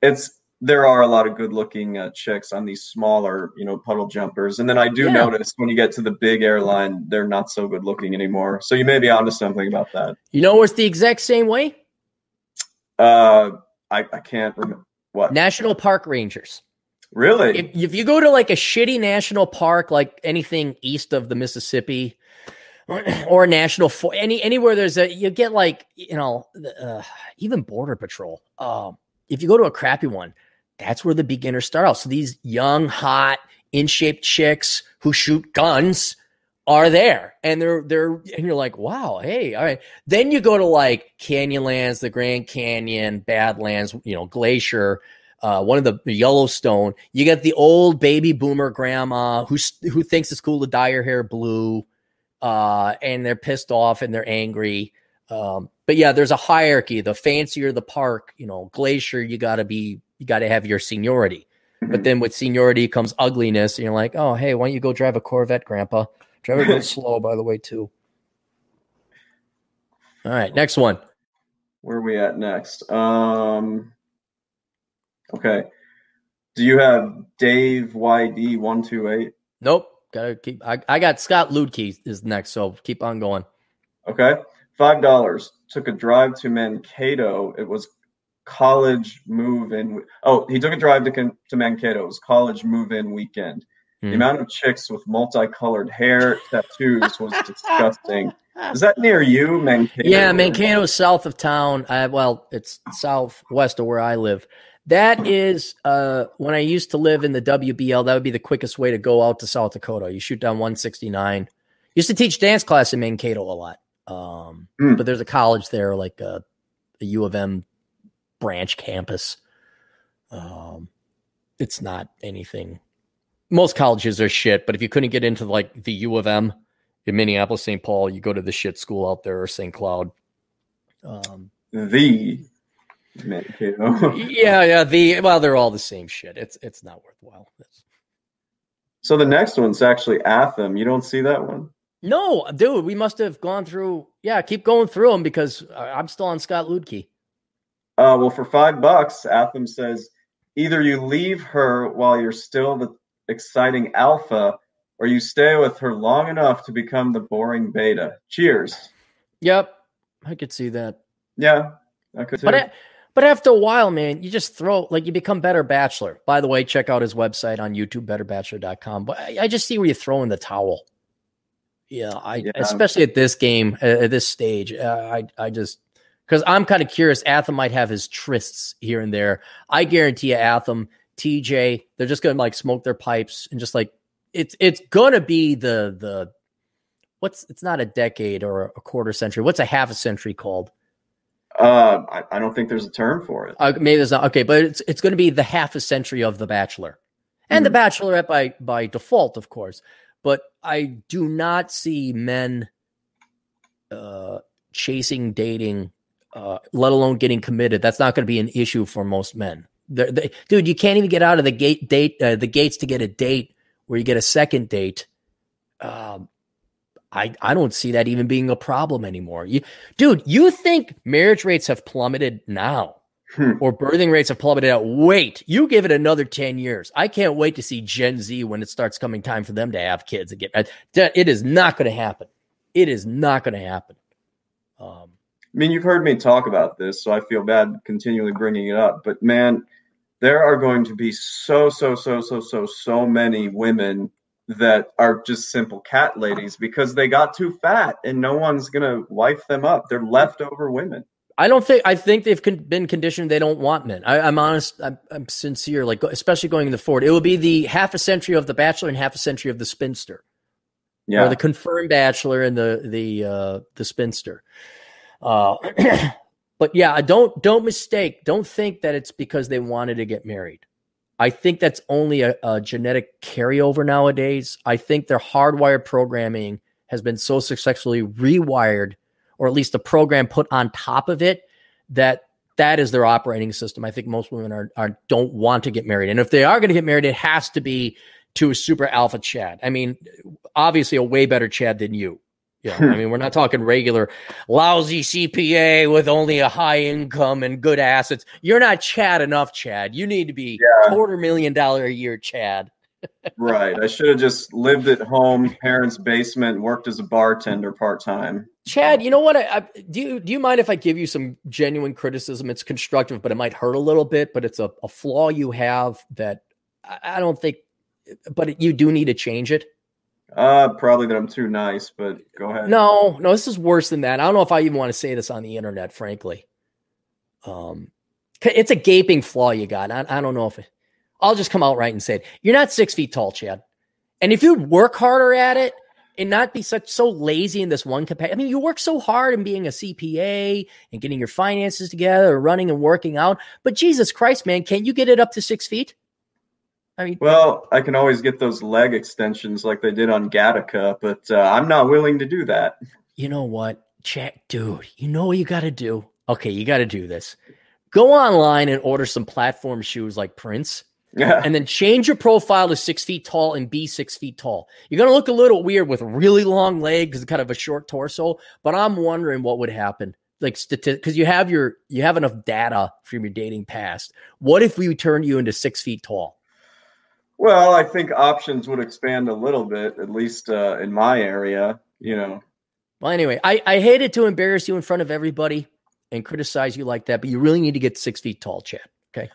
It's there are a lot of good-looking uh, chicks on these smaller, you know, puddle jumpers, and then I do Yeah. notice when you get to the big airline, they're not so good-looking anymore. So you may be onto something about that. you know it's the exact same way? Uh, I, I can't remember what. National Park Rangers. Really? If, if you go to like a shitty national park, like anything east of the Mississippi, or, or national for any anywhere there's a you get like you know uh, even border patrol. Um, if you go to a crappy one, that's where the beginners start out. So these young, hot, in shape chicks who shoot guns are there, and they're they're and you're like, wow, hey, all right. Then you go to like Canyonlands, the Grand Canyon, Badlands, you know, Glacier uh, one of the Yellowstone. You get the old baby boomer grandma who who thinks it's cool to dye her hair blue, uh, and they're pissed off and they're angry. Um, but yeah, there's a hierarchy. The fancier the park, you know, Glacier, you got to be, you got to have your seniority. But then with seniority comes ugliness, and you're like, oh, hey, why don't you go drive a Corvette, Grandpa? It real slow, by the way, too. All right, next one. Where are we at next? Um, okay. Do you have Dave YD one two eight? Nope. Gotta keep. I, I got Scott Ludke is next, so keep on going. Okay. Five dollars. Took a drive to Mankato. It was college move in. Oh, he took a drive to to Mankato. It was college move in weekend. Hmm. The amount of chicks with multicolored hair tattoos was disgusting. Is that near you, Mankato? Yeah, Mankato is south of town. Uh, well, it's southwest of where I live. That is uh, when I used to live in the WBL. That would be the quickest way to go out to South Dakota. You shoot down 169. Used to teach dance class in Mankato a lot, um, Hmm. but there's a college there, like a, a U of M branch campus. Um, it's not anything. Most colleges are shit, but if you couldn't get into like the U of M in Minneapolis, St. Paul, you go to the shit school out there or St. Cloud. Um, The yeah, yeah. The well, they're all the same shit. It's it's not worthwhile. It's- so the next one's actually Atham. You don't see that one? no, dude, we must have gone through. Yeah, keep going through them because I'm still on Scott Ludke. Uh, well, for five bucks, Atham says either you leave her while you're still the exciting alpha, or you stay with her long enough to become the boring beta. Cheers. Yep, I could see that. Yeah, I could. But but after a while, man, you just throw like you become better bachelor. By the way, check out his website on YouTube, betterbachelor.com. But I, I just see where you throw in the towel. Yeah, I Yeah. especially at this game, uh, at this stage, uh, I I just because I'm kind of curious. Atham might have his trysts here and there. I guarantee you, Atham, TJ, they're just gonna like smoke their pipes and just like it's it's gonna be the the what's it's not a decade or a quarter century. What's a half a century called? uh, I, I don't think there's a term for it. Uh, maybe there's not okay, but it's it's going to be the half a century of The Bachelor, and The Bachelorette by by default, of course. But I do not see men uh, chasing, dating, uh, let alone getting committed. That's not going to be an issue for most men. They're- they- dude, you can't even get out of the gate date uh, the gates to get a date where you get a second date, um, I I don't see that even being a problem anymore. You, dude, you think marriage rates have plummeted now? Hmm. Or birthing rates have plummeted out. Wait, you give it another 10 years. I can't wait to see Gen Z when it starts coming time for them to have kids again. It is not going to happen. It is not going to happen. Um, I mean, you've heard me talk about this, so I feel bad continually bringing it up. But man, there are going to be so, so, so, so, so, so many women that are just simple cat ladies because they got too fat and no one's going to wife them up. They're leftover women. I don't think I think they've con- been conditioned they don't want men. I, am honest. I'm, I'm, sincere. Like especially going into Ford, it will be the half a century of the bachelor and half a century of the spinster. Yeah, or the confirmed bachelor and the the uh, the spinster. Uh, but yeah, don't don't mistake. Don't think that it's because they wanted to get married. I think that's only a, a genetic carryover nowadays. I think their hardwired programming has been so successfully rewired or at least a program put on top of it that that is their operating system. I think most women are, are don't want to get married. And if they are going to get married, it has to be to a super alpha Chad. I mean, obviously a way better Chad than you. I mean, we're not talking regular lousy CPA with only a high income and good assets. You're not Chad enough, Chad. You need to be yeah. quarter million dollar a year, Chad right. I should have just lived at home, parents' basement, worked as a bartender part time. Chad, you know what? I, I, do you do you mind if I give you some genuine criticism? It's constructive, but it might hurt a little bit. But it's a, a flaw you have that I, I don't think. But you do need to change it. Uh, probably that I'm too nice, but go ahead. No, no, this is worse than that. I don't know if I even want to say this on the internet, frankly. Um, it's a gaping flaw you got. I, I don't know if it, I'll just come out right and say it. You're not six feet tall, Chad. And if you work harder at it and not be such so lazy in this one capacity, I mean, you work so hard in being a CPA and getting your finances together, running and working out. But Jesus Christ, man, can't you get it up to six feet? I mean, well, I can always get those leg extensions like they did on Gattaca, but uh, I'm not willing to do that. You know what, Chad, dude? You know what you got to do? Okay, you got to do this. Go online and order some platform shoes like Prince yeah. And then change your profile to six feet tall and be six feet tall. You're going to look a little weird with really long legs and kind of a short torso, but I'm wondering what would happen. Like statistic, because you have your you have enough data from your dating past. What if we turned you into six feet tall? Well, I think options would expand a little bit, at least uh, in my area. You know. Well, anyway, I I hated to embarrass you in front of everybody and criticize you like that, but you really need to get six feet tall, Chad. Okay.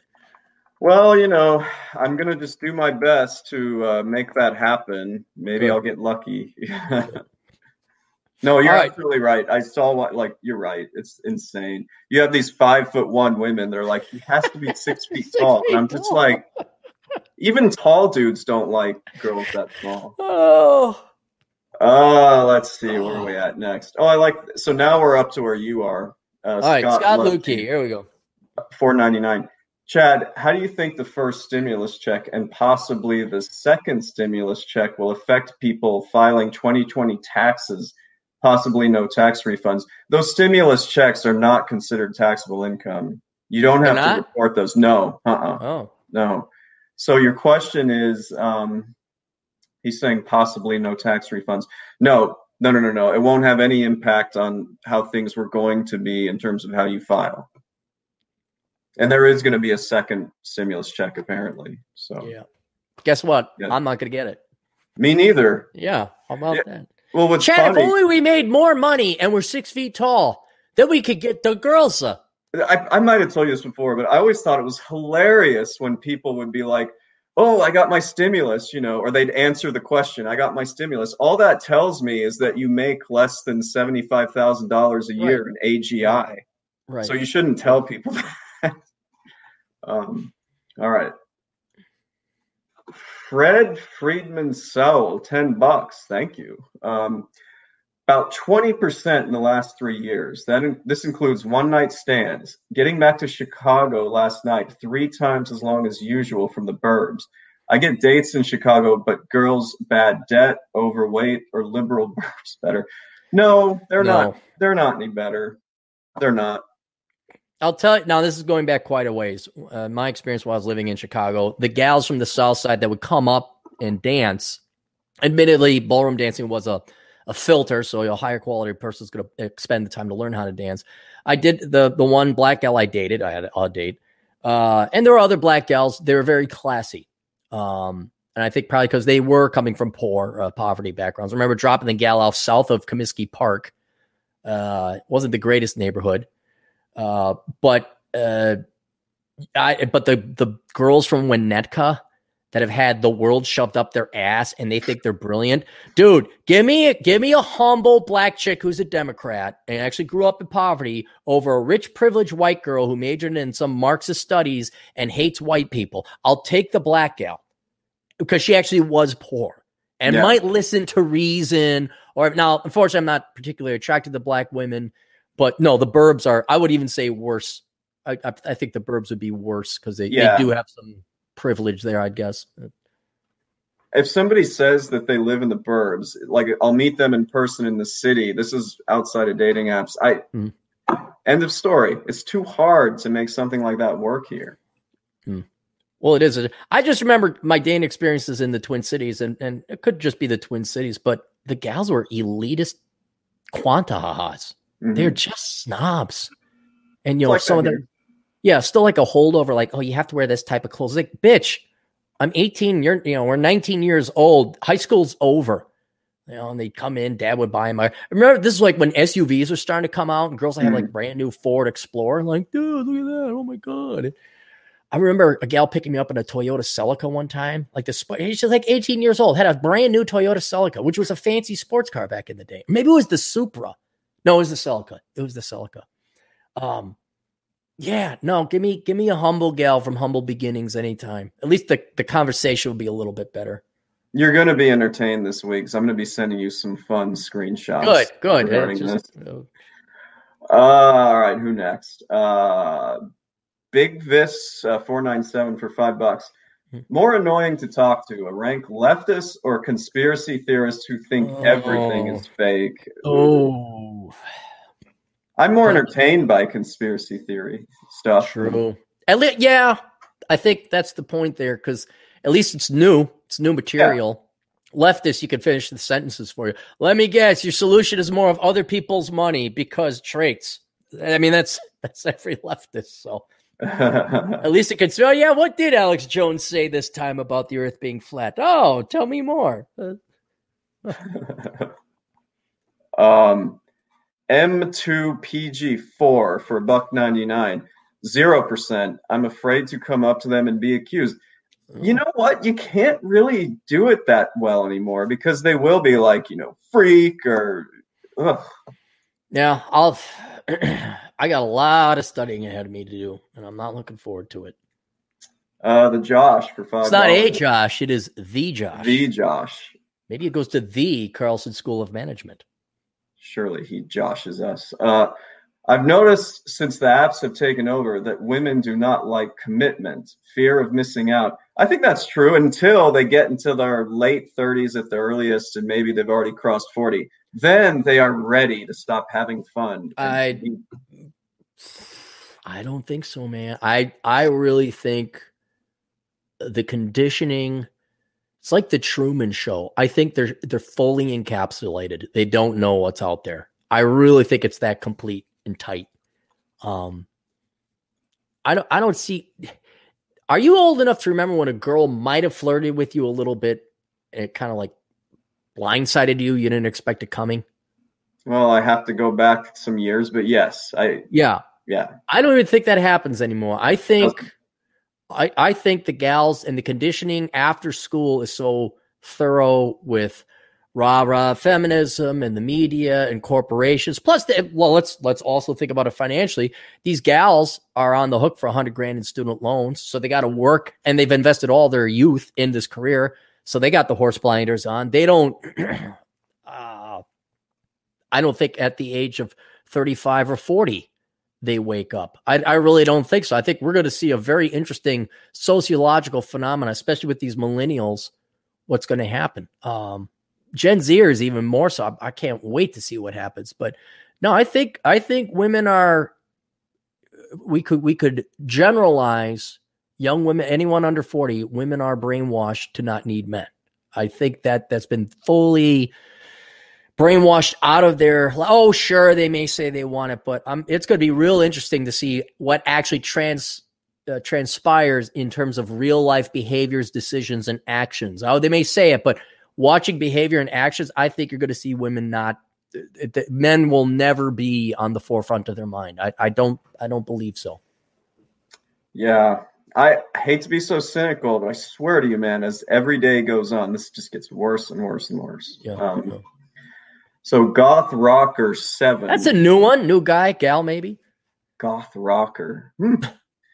Well, you know, I'm gonna just do my best to uh, make that happen. Maybe I'll get lucky. no, you're right. absolutely right. I saw what, like, you're right. It's insane. You have these five foot one women. They're like, he has to be six feet six tall, feet and I'm just tall. like, even tall dudes don't like girls that small. Oh. Uh, let's see where are we at next. Oh, I like. So now we're up to where you are. Uh, All right, Scott, Scott Lukey. Here we go. Four ninety nine. Chad, how do you think the first stimulus check and possibly the second stimulus check will affect people filing 2020 taxes, possibly no tax refunds? Those stimulus checks are not considered taxable income. You don't have to report those. No. Uh-uh. Oh. No. So your question is um, he's saying possibly no tax refunds. No, no, no, no, no. It won't have any impact on how things were going to be in terms of how you file. And there is going to be a second stimulus check apparently. So yeah. Guess what? Yeah. I'm not going to get it. Me neither. Yeah. How about yeah. that? Well, what's Chad, funny, if only we made more money and we're six feet tall, then we could get the girls. Uh, I, I might have told you this before, but I always thought it was hilarious when people would be like, oh, I got my stimulus, you know, or they'd answer the question, I got my stimulus. All that tells me is that you make less than $75,000 a year right. in AGI. Right. So you shouldn't tell people that. um, all right. Fred Friedman Sowell, 10 bucks. Thank you. Um, about 20% in the last three years. That in, this includes one night stands. Getting back to Chicago last night, three times as long as usual from the burbs. I get dates in Chicago, but girls bad debt, overweight, or liberal burbs better. No, they're no. not. They're not any better. They're not. I'll tell you now. This is going back quite a ways. Uh, my experience while I was living in Chicago, the gals from the South Side that would come up and dance. Admittedly, ballroom dancing was a a filter, so a higher quality person is going to spend the time to learn how to dance. I did the the one black gal I dated. I had a odd date, uh, and there were other black gals. They were very classy, um, and I think probably because they were coming from poor uh, poverty backgrounds. I remember dropping the gal off south of Comiskey Park. Uh, wasn't the greatest neighborhood, uh, but uh, I but the the girls from Winnetka that have had the world shoved up their ass and they think they're brilliant. Dude, give me give me a humble black chick who's a Democrat and actually grew up in poverty over a rich privileged white girl who majored in some Marxist studies and hates white people. I'll take the black gal because she actually was poor and yeah. might listen to reason or now unfortunately I'm not particularly attracted to black women, but no, the burbs are I would even say worse. I, I, I think the burbs would be worse because they, yeah. they do have some privilege there, I'd guess. If somebody says that they live in the burbs, like I'll meet them in person in the city. This is outside of dating apps. I mm. end of story. It's too hard to make something like that work here. Mm. Well, it is. I just remember my dating experiences in the Twin Cities, and, and it could just be the Twin Cities, but the gals were elitist quanta Mm-hmm. They're just snobs. And you know, like some of them yeah, still like a holdover, like, oh, you have to wear this type of clothes. Like, bitch, I'm 18, you're, you know, we're 19 years old. High school's over. You know, and they'd come in, dad would buy them. I remember this is like when SUVs were starting to come out and girls mm. have like brand new Ford Explorer. Like, dude, look at that. Oh my God. I remember a gal picking me up in a Toyota Celica one time. Like the sport, she's like 18 years old, had a brand new Toyota Celica, which was a fancy sports car back in the day. Maybe it was the Supra. No, it was the Celica. It was the Celica. Um, yeah, no, give me give me a humble gal from humble beginnings anytime. At least the, the conversation will be a little bit better. You're going to be entertained this week because I'm going to be sending you some fun screenshots. Good, good. Regarding just, this. Uh, all right, who next? Uh, Big Vis uh, 497 for five bucks. Hmm. More annoying to talk to, a rank leftist or conspiracy theorist who think oh. everything is fake. Oh. I'm more entertained by conspiracy theory stuff. True. At least, yeah, I think that's the point there because at least it's new. It's new material. Yeah. Leftist, you can finish the sentences for you. Let me guess, your solution is more of other people's money because traits. I mean, that's that's every leftist. So at least it could say, oh yeah, what did Alex Jones say this time about the Earth being flat? Oh, tell me more. um M2PG4 for buck 99. 0%. I'm afraid to come up to them and be accused. You know what? You can't really do it that well anymore because they will be like, you know, freak or ugh. Yeah, I'll I got a lot of studying ahead of me to do, and I'm not looking forward to it. Uh the Josh for five. It's not a Josh, it is the Josh. The Josh. Maybe it goes to the Carlson School of Management surely he joshes us. Uh, I've noticed since the apps have taken over that women do not like commitment, fear of missing out. I think that's true until they get into their late 30s at the earliest, and maybe they've already crossed 40. Then they are ready to stop having fun. I, I don't think so, man. I I really think the conditioning it's like the Truman Show. I think they're they're fully encapsulated. They don't know what's out there. I really think it's that complete and tight. Um, I don't I don't see. Are you old enough to remember when a girl might have flirted with you a little bit and it kind of like blindsided you? You didn't expect it coming. Well, I have to go back some years, but yes, I yeah yeah. I don't even think that happens anymore. I think I, I think the gals and the conditioning after school is so thorough with rah rah feminism and the media and corporations. Plus, the, well, let's let's also think about it financially. These gals are on the hook for a hundred grand in student loans, so they got to work and they've invested all their youth in this career, so they got the horse blinders on. They don't. uh, I don't think at the age of thirty five or forty they wake up. I, I really don't think so. I think we're going to see a very interesting sociological phenomenon, especially with these millennials. What's going to happen? Um, Gen Zers even more so. I, I can't wait to see what happens. But no, I think I think women are. We could we could generalize young women, anyone under forty, women are brainwashed to not need men. I think that that's been fully brainwashed out of their. Oh, sure, they may say they want it, but um, it's going to be real interesting to see what actually trans uh, transpires in terms of real life behaviors, decisions, and actions. Oh, they may say it, but watching behavior and actions, I think you're going to see women not. Men will never be on the forefront of their mind. I, I don't. I don't believe so. Yeah, I hate to be so cynical, but I swear to you, man, as every day goes on, this just gets worse and worse and worse. Yeah. Um, yeah. So Goth Rocker Seven. That's a new one, new guy, gal, maybe. Goth Rocker. Hmm.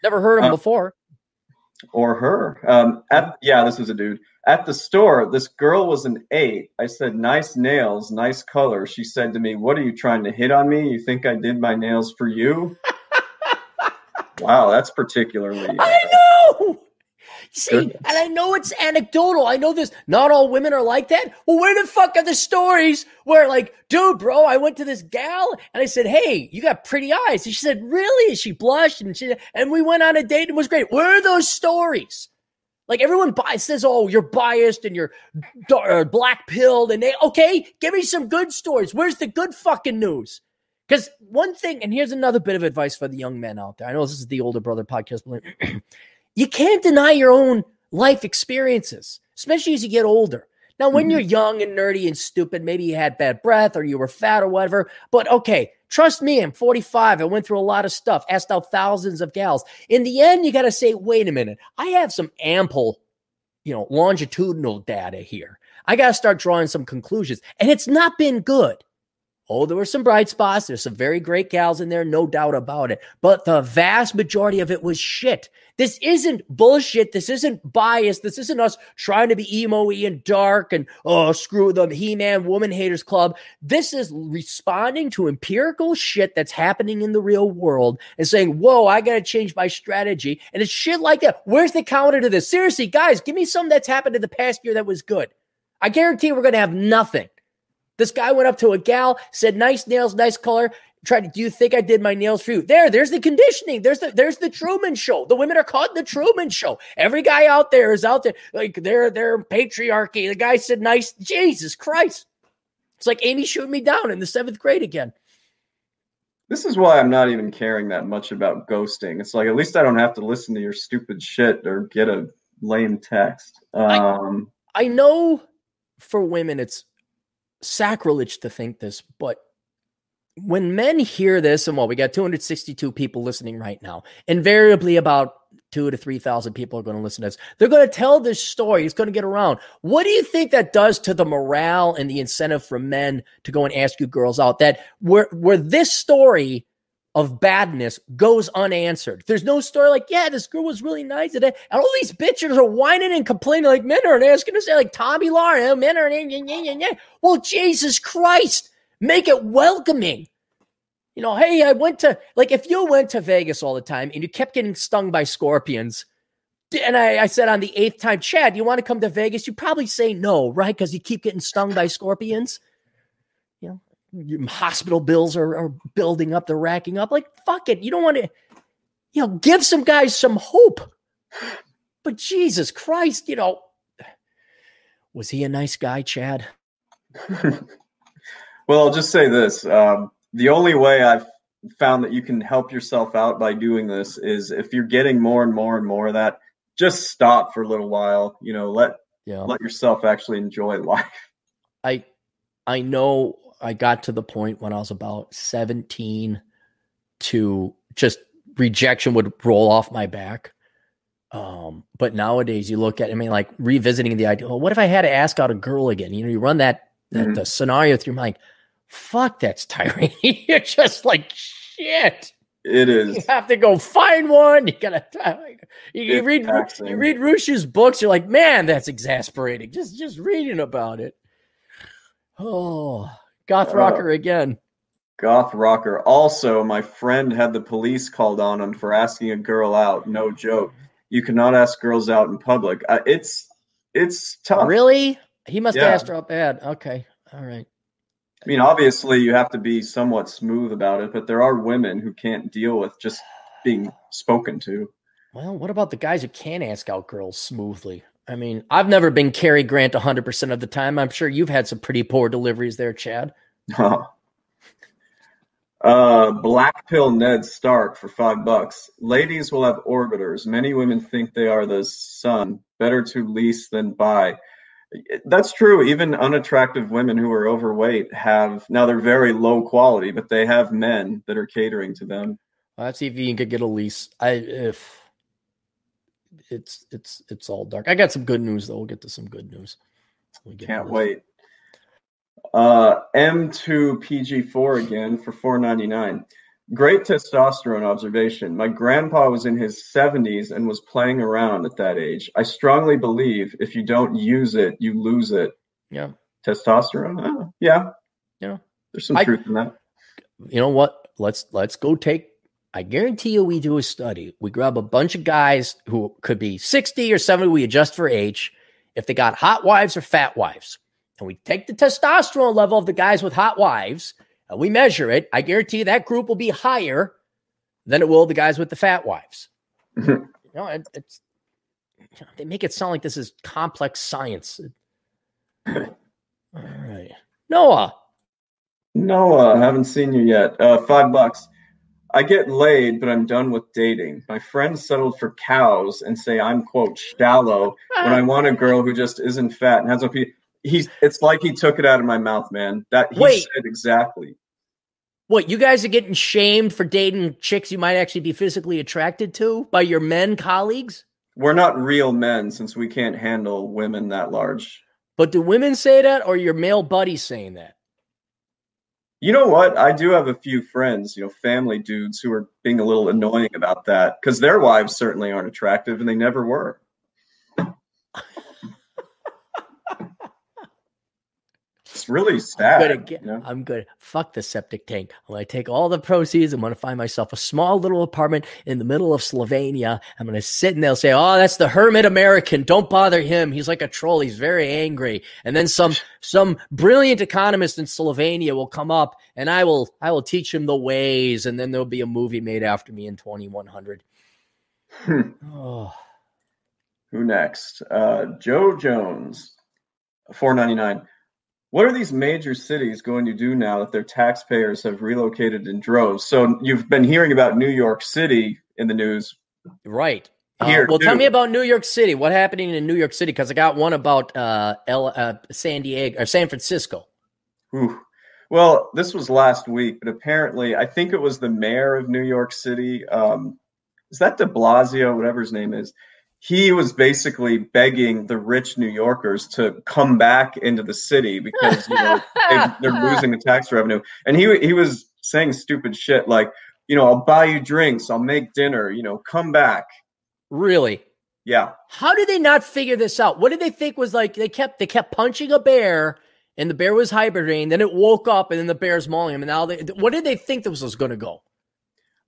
Never heard him Uh, before. Or her. Um, at yeah, this was a dude. At the store, this girl was an eight. I said, "Nice nails, nice color." She said to me, "What are you trying to hit on me? You think I did my nails for you?" wow, that's particularly. I know. See, and I know it's anecdotal. I know this. Not all women are like that. Well, where the fuck are the stories where, like, dude, bro, I went to this gal and I said, "Hey, you got pretty eyes." And she said, "Really?" And she blushed and she and we went on a date and it was great. Where are those stories? Like everyone bi- says, "Oh, you're biased and you're dar- uh, black pilled," and they okay, give me some good stories. Where's the good fucking news? Because one thing, and here's another bit of advice for the young men out there. I know this is the older brother podcast, but you can't deny your own life experiences, especially as you get older. Now, when Mhm. you're young and nerdy and stupid, maybe you had bad breath or you were fat or whatever. But okay, trust me, I'm 45. I went through a lot of stuff, asked out thousands of gals. In the end, you got to say, wait a minute, I have some ample, you know, longitudinal data here. I got to start drawing some conclusions. And it's not been good. Oh, there were some bright spots. There's some very great gals in there, no doubt about it. But the vast majority of it was shit. This isn't bullshit. This isn't bias. This isn't us trying to be emo and dark and oh, screw the He Man Woman Haters Club. This is responding to empirical shit that's happening in the real world and saying, whoa, I got to change my strategy. And it's shit like that. Where's the counter to this? Seriously, guys, give me something that's happened in the past year that was good. I guarantee we're going to have nothing. This guy went up to a gal, said, "Nice nails, nice color." Tried to, do you think I did my nails for you? There, there's the conditioning. There's the there's the Truman Show. The women are caught in the Truman Show. Every guy out there is out there like they're they're patriarchy. The guy said, "Nice." Jesus Christ! It's like Amy shooting me down in the seventh grade again. This is why I'm not even caring that much about ghosting. It's like at least I don't have to listen to your stupid shit or get a lame text. Um, I know for women it's sacrilege to think this, but when men hear this, and well, we got 262 people listening right now, invariably about two to 3,000 people are going to listen to this. They're going to tell this story. It's going to get around. What do you think that does to the morale and the incentive for men to go and ask you girls out? That where, where this story of badness goes unanswered. There's no story like, yeah, this girl was really nice today. And all these bitches are whining and complaining like men aren't asking say like Tomi Lahren, oh, men are, well, Jesus Christ, make it welcoming. You know, hey, I went to, like, if you went to Vegas all the time and you kept getting stung by scorpions, and I, I said on the eighth time, Chad, you want to come to Vegas? You probably say no, right? Because you keep getting stung by scorpions. You know, your hospital bills are, are building up, they're racking up. Like, fuck it. You don't want to, you know, give some guys some hope. But Jesus Christ, you know, was he a nice guy, Chad? well, I'll just say this. Um, the only way I've found that you can help yourself out by doing this is if you're getting more and more and more of that, just stop for a little while. You know, let Yeah. let yourself actually enjoy life. I I know I got to the point when I was about 17 to just rejection would roll off my back. Um, but nowadays you look at I mean like revisiting the idea, well, what if I had to ask out a girl again? You know, you run that that Mhm. the scenario through your mind. Fuck, that's tiring. You're just like shit. It is. You have to go find one. You gotta you, you read taxing. you read Roosh's books. You're like, man, that's exasperating. Just just reading about it. Oh, goth Uh, rocker again. Goth rocker. Also, my friend had the police called on him for asking a girl out. No joke. You cannot ask girls out in public. Uh, it's it's tough. Really? He must have Yeah. asked her out bad. Okay, all right. I mean, obviously, you have to be somewhat smooth about it, but there are women who can't deal with just being spoken to. Well, what about the guys who can't ask out girls smoothly? I mean, I've never been Cary Grant 100% of the time. I'm sure you've had some pretty poor deliveries there, Chad. Uh, black pill Ned Stark for five bucks. Ladies will have orbiters. Many women think they are the sun. Better to lease than buy. That's true. Even unattractive women who are overweight have now they're very low quality, but they have men that are catering to them. Well, let's see if you can get a lease. I if it's it's it's all dark. I got some good news though. We'll get to some good news. We Can't wait. Uh, M2 PG4 again for 4.99. Great testosterone observation. My grandpa was in his 70s and was playing around at that age. I strongly believe if you don't use it, you lose it. Yeah. Testosterone? Oh, yeah. Yeah. There's some I, truth in that. You know what? Let's let's go take I guarantee you we do a study. We grab a bunch of guys who could be 60 or 70, we adjust for age, if they got hot wives or fat wives. And we take the testosterone level of the guys with hot wives and we measure it. I guarantee you that group will be higher than it will the guys with the fat wives. you know, it, it's they make it sound like this is complex science. All right, Noah. Noah, I haven't seen you yet. Uh, five bucks. I get laid, but I'm done with dating. My friends settled for cows and say I'm quote shallow when I want a girl who just isn't fat and has no pee. He's it's like he took it out of my mouth, man. That he Wait. said exactly. What you guys are getting shamed for dating chicks you might actually be physically attracted to by your men colleagues? We're not real men since we can't handle women that large. But do women say that or your male buddies saying that? You know what? I do have a few friends, you know, family dudes who are being a little annoying about that because their wives certainly aren't attractive and they never were. It's really sad. I'm good. Again. You know? I'm good. Fuck the septic tank. I'm going to take all the proceeds. I'm going to find myself a small little apartment in the middle of Slovenia. I'm going to sit and they'll say, "Oh, that's the hermit American. Don't bother him. He's like a troll. He's very angry." And then some some brilliant economist in Slovenia will come up and I will I will teach him the ways. And then there'll be a movie made after me in 2100. Hmm. Oh. Who next? Uh, Joe Jones, 499. What are these major cities going to do now that their taxpayers have relocated in droves? So you've been hearing about New York City in the news. Right. Uh, Here, uh, well, too. tell me about New York City. What happening in New York City? Because I got one about uh, L, uh, San Diego or San Francisco. Whew. Well, this was last week, but apparently, I think it was the mayor of New York City. Um, is that De Blasio, whatever his name is? He was basically begging the rich New Yorkers to come back into the city because you know they, are losing the tax revenue, and he he was saying stupid shit like, you know, I'll buy you drinks, I'll make dinner, you know, come back. Really? Yeah. How did they not figure this out? What did they think was like? They kept they kept punching a bear, and the bear was hibernating. Then it woke up, and then the bear's mauling him. And now they, what did they think this was going to go?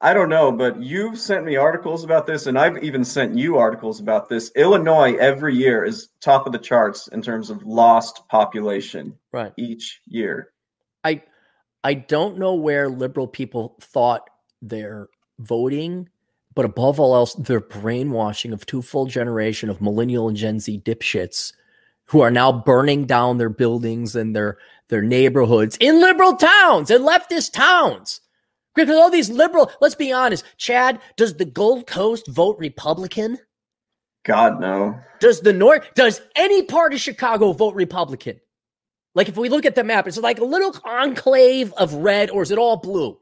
I don't know, but you've sent me articles about this, and I've even sent you articles about this. Illinois every year is top of the charts in terms of lost population. Right. Each year. I I don't know where liberal people thought their voting, but above all else, their brainwashing of two full generation of millennial and Gen Z dipshits who are now burning down their buildings and their their neighborhoods in liberal towns and leftist towns because all these liberal, let's be honest, Chad, does the Gold Coast vote Republican? God, no. Does the North, does any part of Chicago vote Republican? Like if we look at the map, is it like a little enclave of red or is it all blue?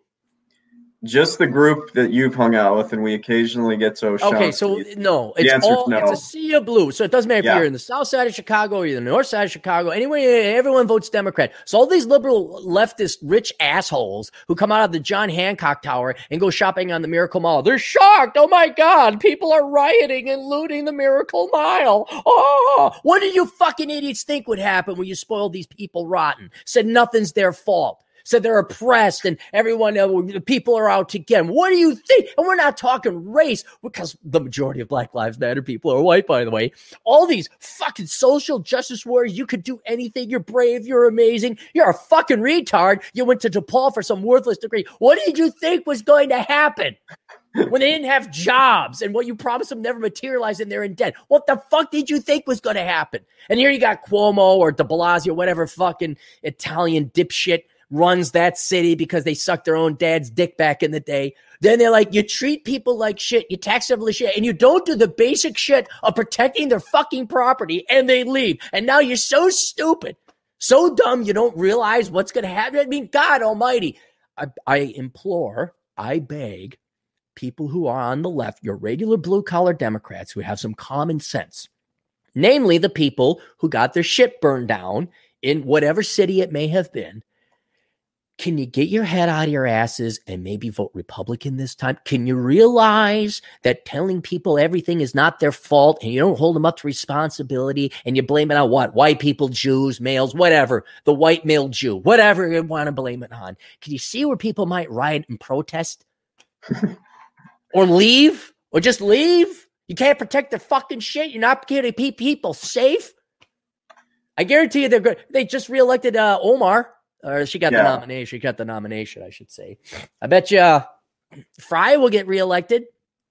Just the group that you've hung out with, and we occasionally get to O'Shaughnessy. Okay, so no, it's all no. it's a sea of blue. So it doesn't matter if yeah. you're in the south side of Chicago or you're the north side of Chicago. Anyway, everyone votes Democrat. So all these liberal leftist rich assholes who come out of the John Hancock Tower and go shopping on the Miracle Mile, they're shocked. Oh my God, people are rioting and looting the Miracle Mile. Oh, what do you fucking idiots think would happen when you spoil these people rotten? Said nothing's their fault said they're oppressed and everyone, uh, people are out to get them. What do you think? And we're not talking race because the majority of Black Lives Matter people are white, by the way. All these fucking social justice warriors, you could do anything. You're brave. You're amazing. You're a fucking retard. You went to DePaul for some worthless degree. What did you think was going to happen? when they didn't have jobs and what you promised them never materialized and they're in debt. What the fuck did you think was going to happen? And here you got Cuomo or de Blasio, whatever fucking Italian dipshit runs that city because they sucked their own dad's dick back in the day. Then they're like, you treat people like shit, you tax them like shit, and you don't do the basic shit of protecting their fucking property, and they leave. And now you're so stupid, so dumb, you don't realize what's going to happen. I mean, God Almighty, I, I implore, I beg people who are on the left, your regular blue collar Democrats who have some common sense, namely the people who got their shit burned down in whatever city it may have been can you get your head out of your asses and maybe vote Republican this time? Can you realize that telling people everything is not their fault and you don't hold them up to responsibility and you blame it on what? White people, Jews, males, whatever, the white male Jew, whatever you want to blame it on. Can you see where people might riot and protest or leave or just leave? You can't protect their fucking shit. You're not going to keep people safe. I guarantee you they're good. They just reelected uh, Omar or she got yeah. the nomination. She got the nomination, I should say. I bet you uh, Frey will get reelected.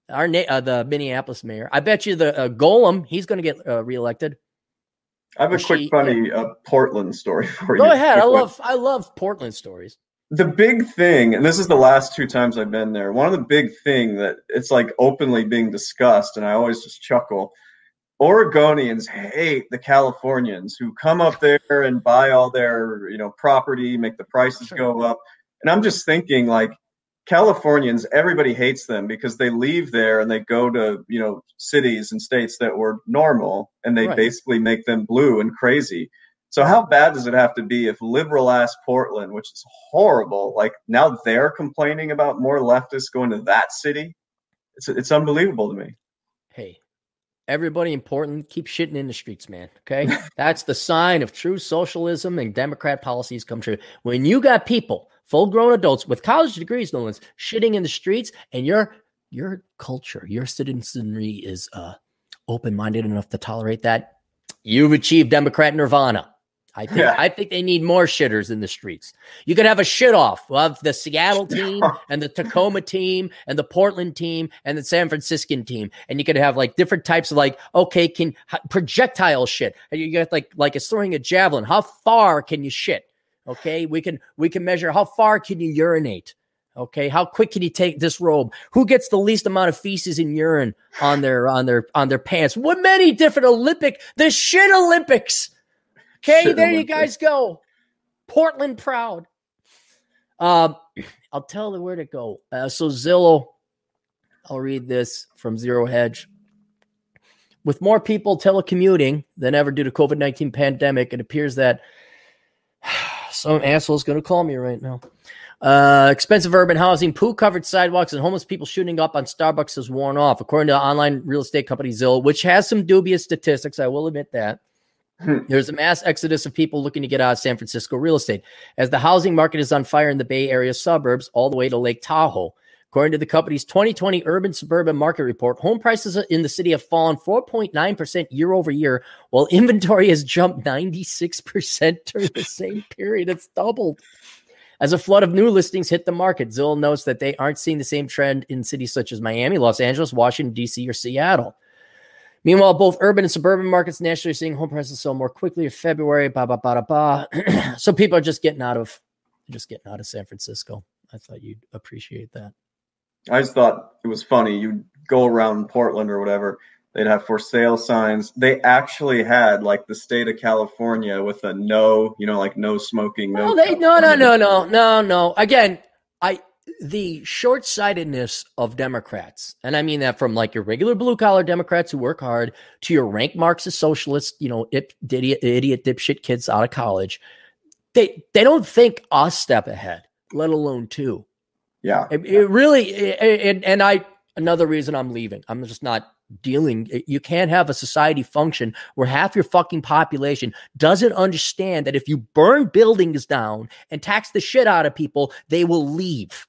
Our uh, the Minneapolis mayor. I bet you the uh, Golem he's going to get uh, reelected. I have a quick she, funny uh, Portland story for Go you. Go ahead. I love I love Portland stories. The big thing, and this is the last two times I've been there. One of the big thing that it's like openly being discussed, and I always just chuckle Oregonians hate the Californians who come up there and buy all their, you know, property, make the prices sure. go up. And I'm just thinking like Californians, everybody hates them because they leave there and they go to, you know, cities and states that were normal and they right. basically make them blue and crazy. So how bad does it have to be if liberal ass Portland, which is horrible, like now they're complaining about more leftists going to that city? It's it's unbelievable to me. Hey, everybody important, keep shitting in the streets, man. Okay. That's the sign of true socialism and Democrat policies come true. When you got people, full grown adults with college degrees, no one's shitting in the streets, and your your culture, your citizenry is uh open minded enough to tolerate that, you've achieved Democrat nirvana. I think yeah. I think they need more shitters in the streets. You could have a shit off of the Seattle team and the Tacoma team and the Portland team and the San Franciscan team, and you could have like different types of like okay, can projectile shit. You got like like it's throwing a javelin. How far can you shit? Okay, we can we can measure how far can you urinate. Okay, how quick can you take this robe? Who gets the least amount of feces and urine on their on their on their pants? What many different Olympic the shit Olympics Okay, there you guys go. Portland proud. Um, I'll tell you where to go. Uh, so Zillow, I'll read this from Zero Hedge. With more people telecommuting than ever due to COVID nineteen pandemic, it appears that some asshole's going to call me right now. Uh, expensive urban housing, poo covered sidewalks, and homeless people shooting up on Starbucks has worn off, according to online real estate company Zillow, which has some dubious statistics. I will admit that. Hmm. There's a mass exodus of people looking to get out of San Francisco real estate as the housing market is on fire in the Bay Area suburbs all the way to Lake Tahoe. According to the company's 2020 Urban Suburban Market Report, home prices in the city have fallen 4.9% year over year, while inventory has jumped 96% during the same period. It's doubled. As a flood of new listings hit the market, Zillow notes that they aren't seeing the same trend in cities such as Miami, Los Angeles, Washington, D.C., or Seattle. Meanwhile, both urban and suburban markets nationally are seeing home prices sell more quickly in February. Ba ba ba ba. so people are just getting out of just getting out of San Francisco. I thought you'd appreciate that. I just thought it was funny. You'd go around Portland or whatever, they'd have for sale signs. They actually had like the state of California with a no, you know, like no smoking. No, they no no no no no no. Again, I the short sightedness of Democrats, and I mean that from like your regular blue collar Democrats who work hard to your rank Marxist socialists, you know, idiot, idiot, dipshit kids out of college, they they don't think a step ahead, let alone two. Yeah, it, it really, it, and and I another reason I'm leaving. I'm just not dealing. You can't have a society function where half your fucking population doesn't understand that if you burn buildings down and tax the shit out of people, they will leave.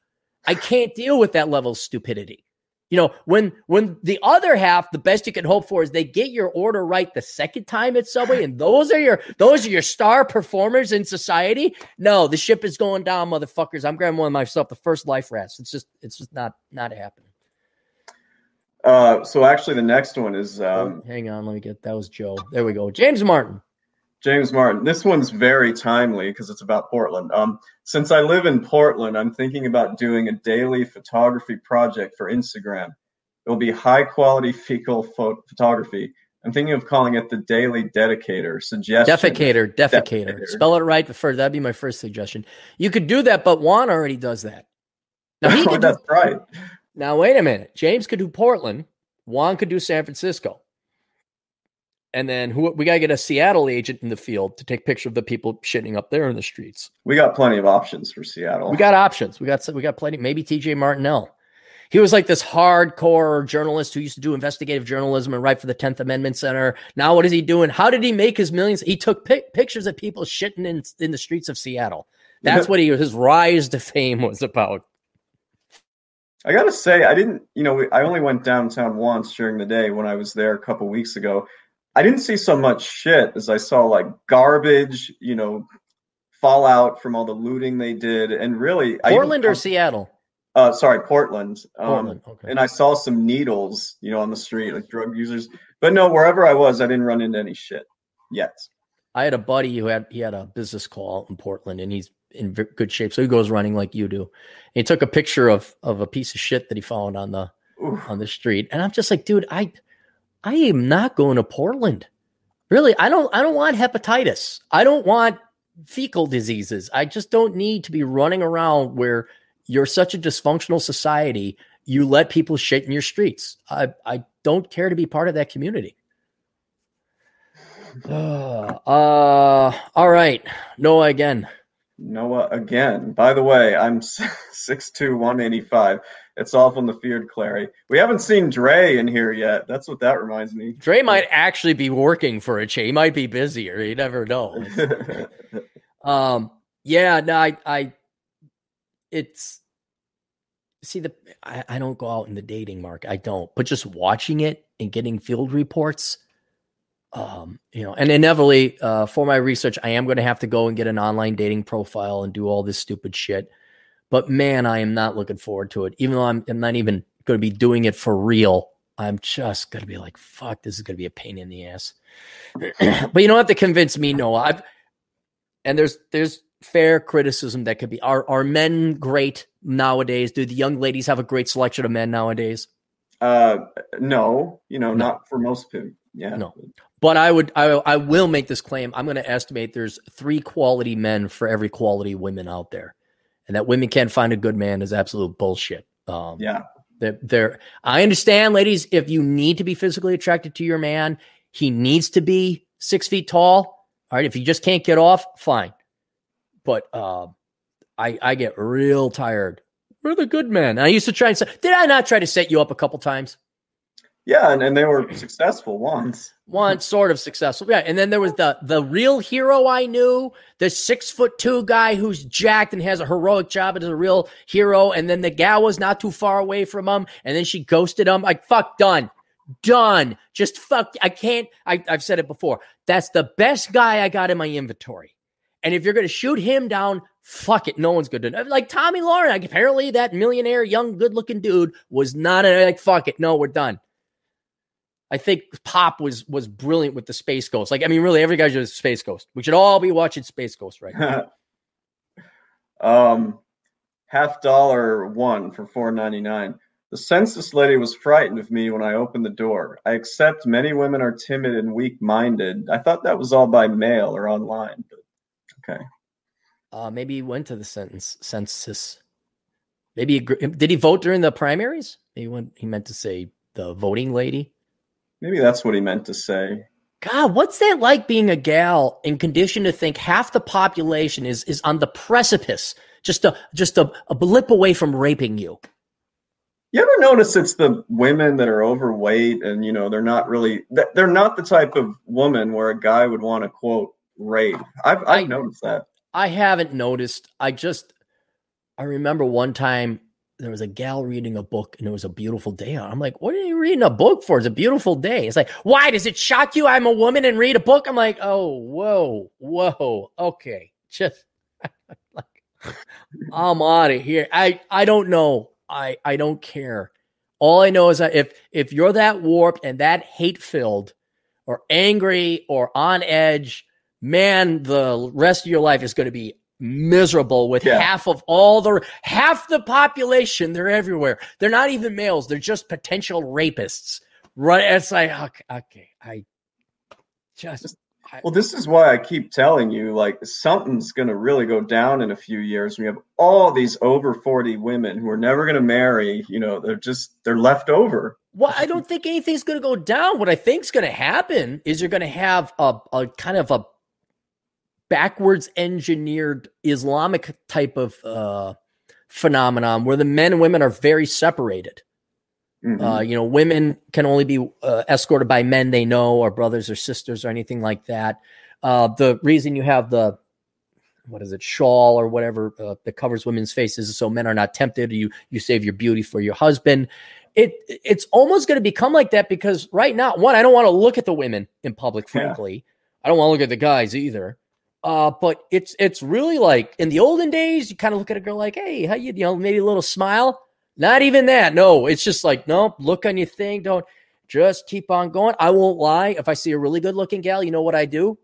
I can't deal with that level of stupidity. You know, when when the other half, the best you can hope for is they get your order right the second time at Subway, and those are your those are your star performers in society. No, the ship is going down, motherfuckers. I'm grabbing one myself, the first life rest. It's just it's just not not happening. Uh, so actually, the next one is Oh, um, hang on, let me get that was Joe. There we go. James Martin. James Martin. This one's very timely because it's about Portland. Um, since I live in Portland, I'm thinking about doing a daily photography project for Instagram. It will be high quality fecal pho- photography. I'm thinking of calling it the Daily Dedicator. Suggestion. Defecator, defecator. Defecator. Spell it right first. That'd be my first suggestion. You could do that, but Juan already does that. Now he Oh, could do, right. now wait a minute. James could do Portland. Juan could do San Francisco. And then who we gotta get a Seattle agent in the field to take picture of the people shitting up there in the streets. We got plenty of options for Seattle. We got options. We got we got plenty. Maybe TJ Martinell. He was like this hardcore journalist who used to do investigative journalism and write for the 10th Amendment Center. Now, what is he doing? How did he make his millions? He took pic- pictures of people shitting in, in the streets of Seattle. That's what he his rise to fame was about. I gotta say, I didn't. You know, I only went downtown once during the day when I was there a couple weeks ago. I didn't see so much shit as I saw like garbage. You know, fallout from all the looting they did, and really, I Portland or Seattle? uh, sorry, Portland. Um, Portland. Okay. And I saw some needles, you know, on the street, like drug users. But no, wherever I was, I didn't run into any shit yet. I had a buddy who had he had a business call in Portland, and he's in good shape. So he goes running like you do. And he took a picture of of a piece of shit that he found on the Oof. on the street, and I'm just like, dude, I I am not going to Portland. Really, I don't I don't want hepatitis. I don't want fecal diseases. I just don't need to be running around where you're such a dysfunctional society. You let people shit in your streets. I I don't care to be part of that community. Uh, uh all right. Noah again. Noah again. By the way, I'm 6'2", 185. It's off on the feared Clarey. We haven't seen Dre in here yet. That's what that reminds me. Dre might actually be working for a chain. He might be busier. You never know. Um, yeah, no, I, I, it's, see, the, I, I don't go out in the dating market. I don't, but just watching it and getting field reports, um, you know, and inevitably, uh, for my research, I am going to have to go and get an online dating profile and do all this stupid shit. But man, I am not looking forward to it. Even though I'm, I'm not even going to be doing it for real. I'm just going to be like, fuck, this is going to be a pain in the ass. but you don't have to convince me, no. I've, and there's there's fair criticism that could be are are men great nowadays? Do the young ladies have a great selection of men nowadays? uh, no, you know, No. not for most people. Yeah. No. But I would I I will make this claim. I'm going to estimate there's three quality men for every quality women out there, and that women can't find a good man is absolute bullshit. Um, Yeah. They're, they're, I understand, ladies, if you need to be physically attracted to your man, he needs to be six feet tall. All right. If you just can't get off, fine. But uh, I, I get real tired. We're the good men. And I used to try and say, did I not try to set you up a couple times? Yeah, and, and they were successful once. Once sort of successful. Yeah. And then there was the the real hero I knew, the six foot two guy who's jacked and has a heroic job and is a real hero. And then the gal was not too far away from him. And then she ghosted him. Like, fuck, done. Done. Just fuck. I can't. I, I've said it before. That's the best guy I got in my inventory. And if you're going to shoot him down, fuck it. No one's good to Like Tomi Lahren, like apparently that millionaire, young, good looking dude was not a, like, fuck it. No, we're done. I think Pop was was brilliant with the Space Ghost. Like, I mean, really, every guy's just Space Ghost. We should all be watching Space Ghost right now. um, half dollar one for four ninety nine. The census lady was frightened of me when I opened the door. I accept many women are timid and weak minded. I thought that was all by mail or online, but okay. Uh, maybe he went to the sentence census. Maybe he, did he vote during the primaries? Maybe when he meant to say the voting lady. Maybe that's what he meant to say. God, what's that like being a gal and conditioned to think half the population is is on the precipice, just a just a, a blip away from raping you? You ever notice it's the women that are overweight and you know they're not really they're not the type of woman where a guy would want to quote rape. I've I've I- noticed that. I haven't noticed. I just I remember one time there was a gal reading a book and it was a beautiful day. I'm like, what are you reading a book for? It's a beautiful day. It's like, why does it shock you? I'm a woman and read a book. I'm like, oh, whoa, whoa, okay, just like I'm out of here. I I don't know. I I don't care. All I know is that if if you're that warped and that hate filled, or angry, or on edge, man, the rest of your life is going to be miserable with yeah. half of all the half the population they're everywhere. They're not even males they're just potential rapists. Right it's like okay, okay i just well this is why i keep telling you like something's going to really go down in a few years we have all these over 40 women who are never going to marry you know they're just they're left over. Well i don't think anything's going to go down. What i think's going to happen is you're going to have a, a kind of a backwards engineered Islamic type of uh, phenomenon where the men and women are very separated. Mm-hmm. Uh, you know, women can only be uh, escorted by men they know, or brothers or sisters, or anything like that. Uh, the reason you have the what is it, shawl or whatever uh, that covers women's faces so men are not tempted. You you save your beauty for your husband. It it's almost going to become like that because right now, one, I don't want to look at the women in public. Frankly, yeah. I don't want to look at the guys either. Uh, but it's it's really like in the olden days, you kind of look at a girl like, hey, how you, you know, maybe a little smile. Not even that. No, it's just like, nope, look on your thing. Don't just keep on going. I won't lie. If I see a really good looking gal, you know what I do?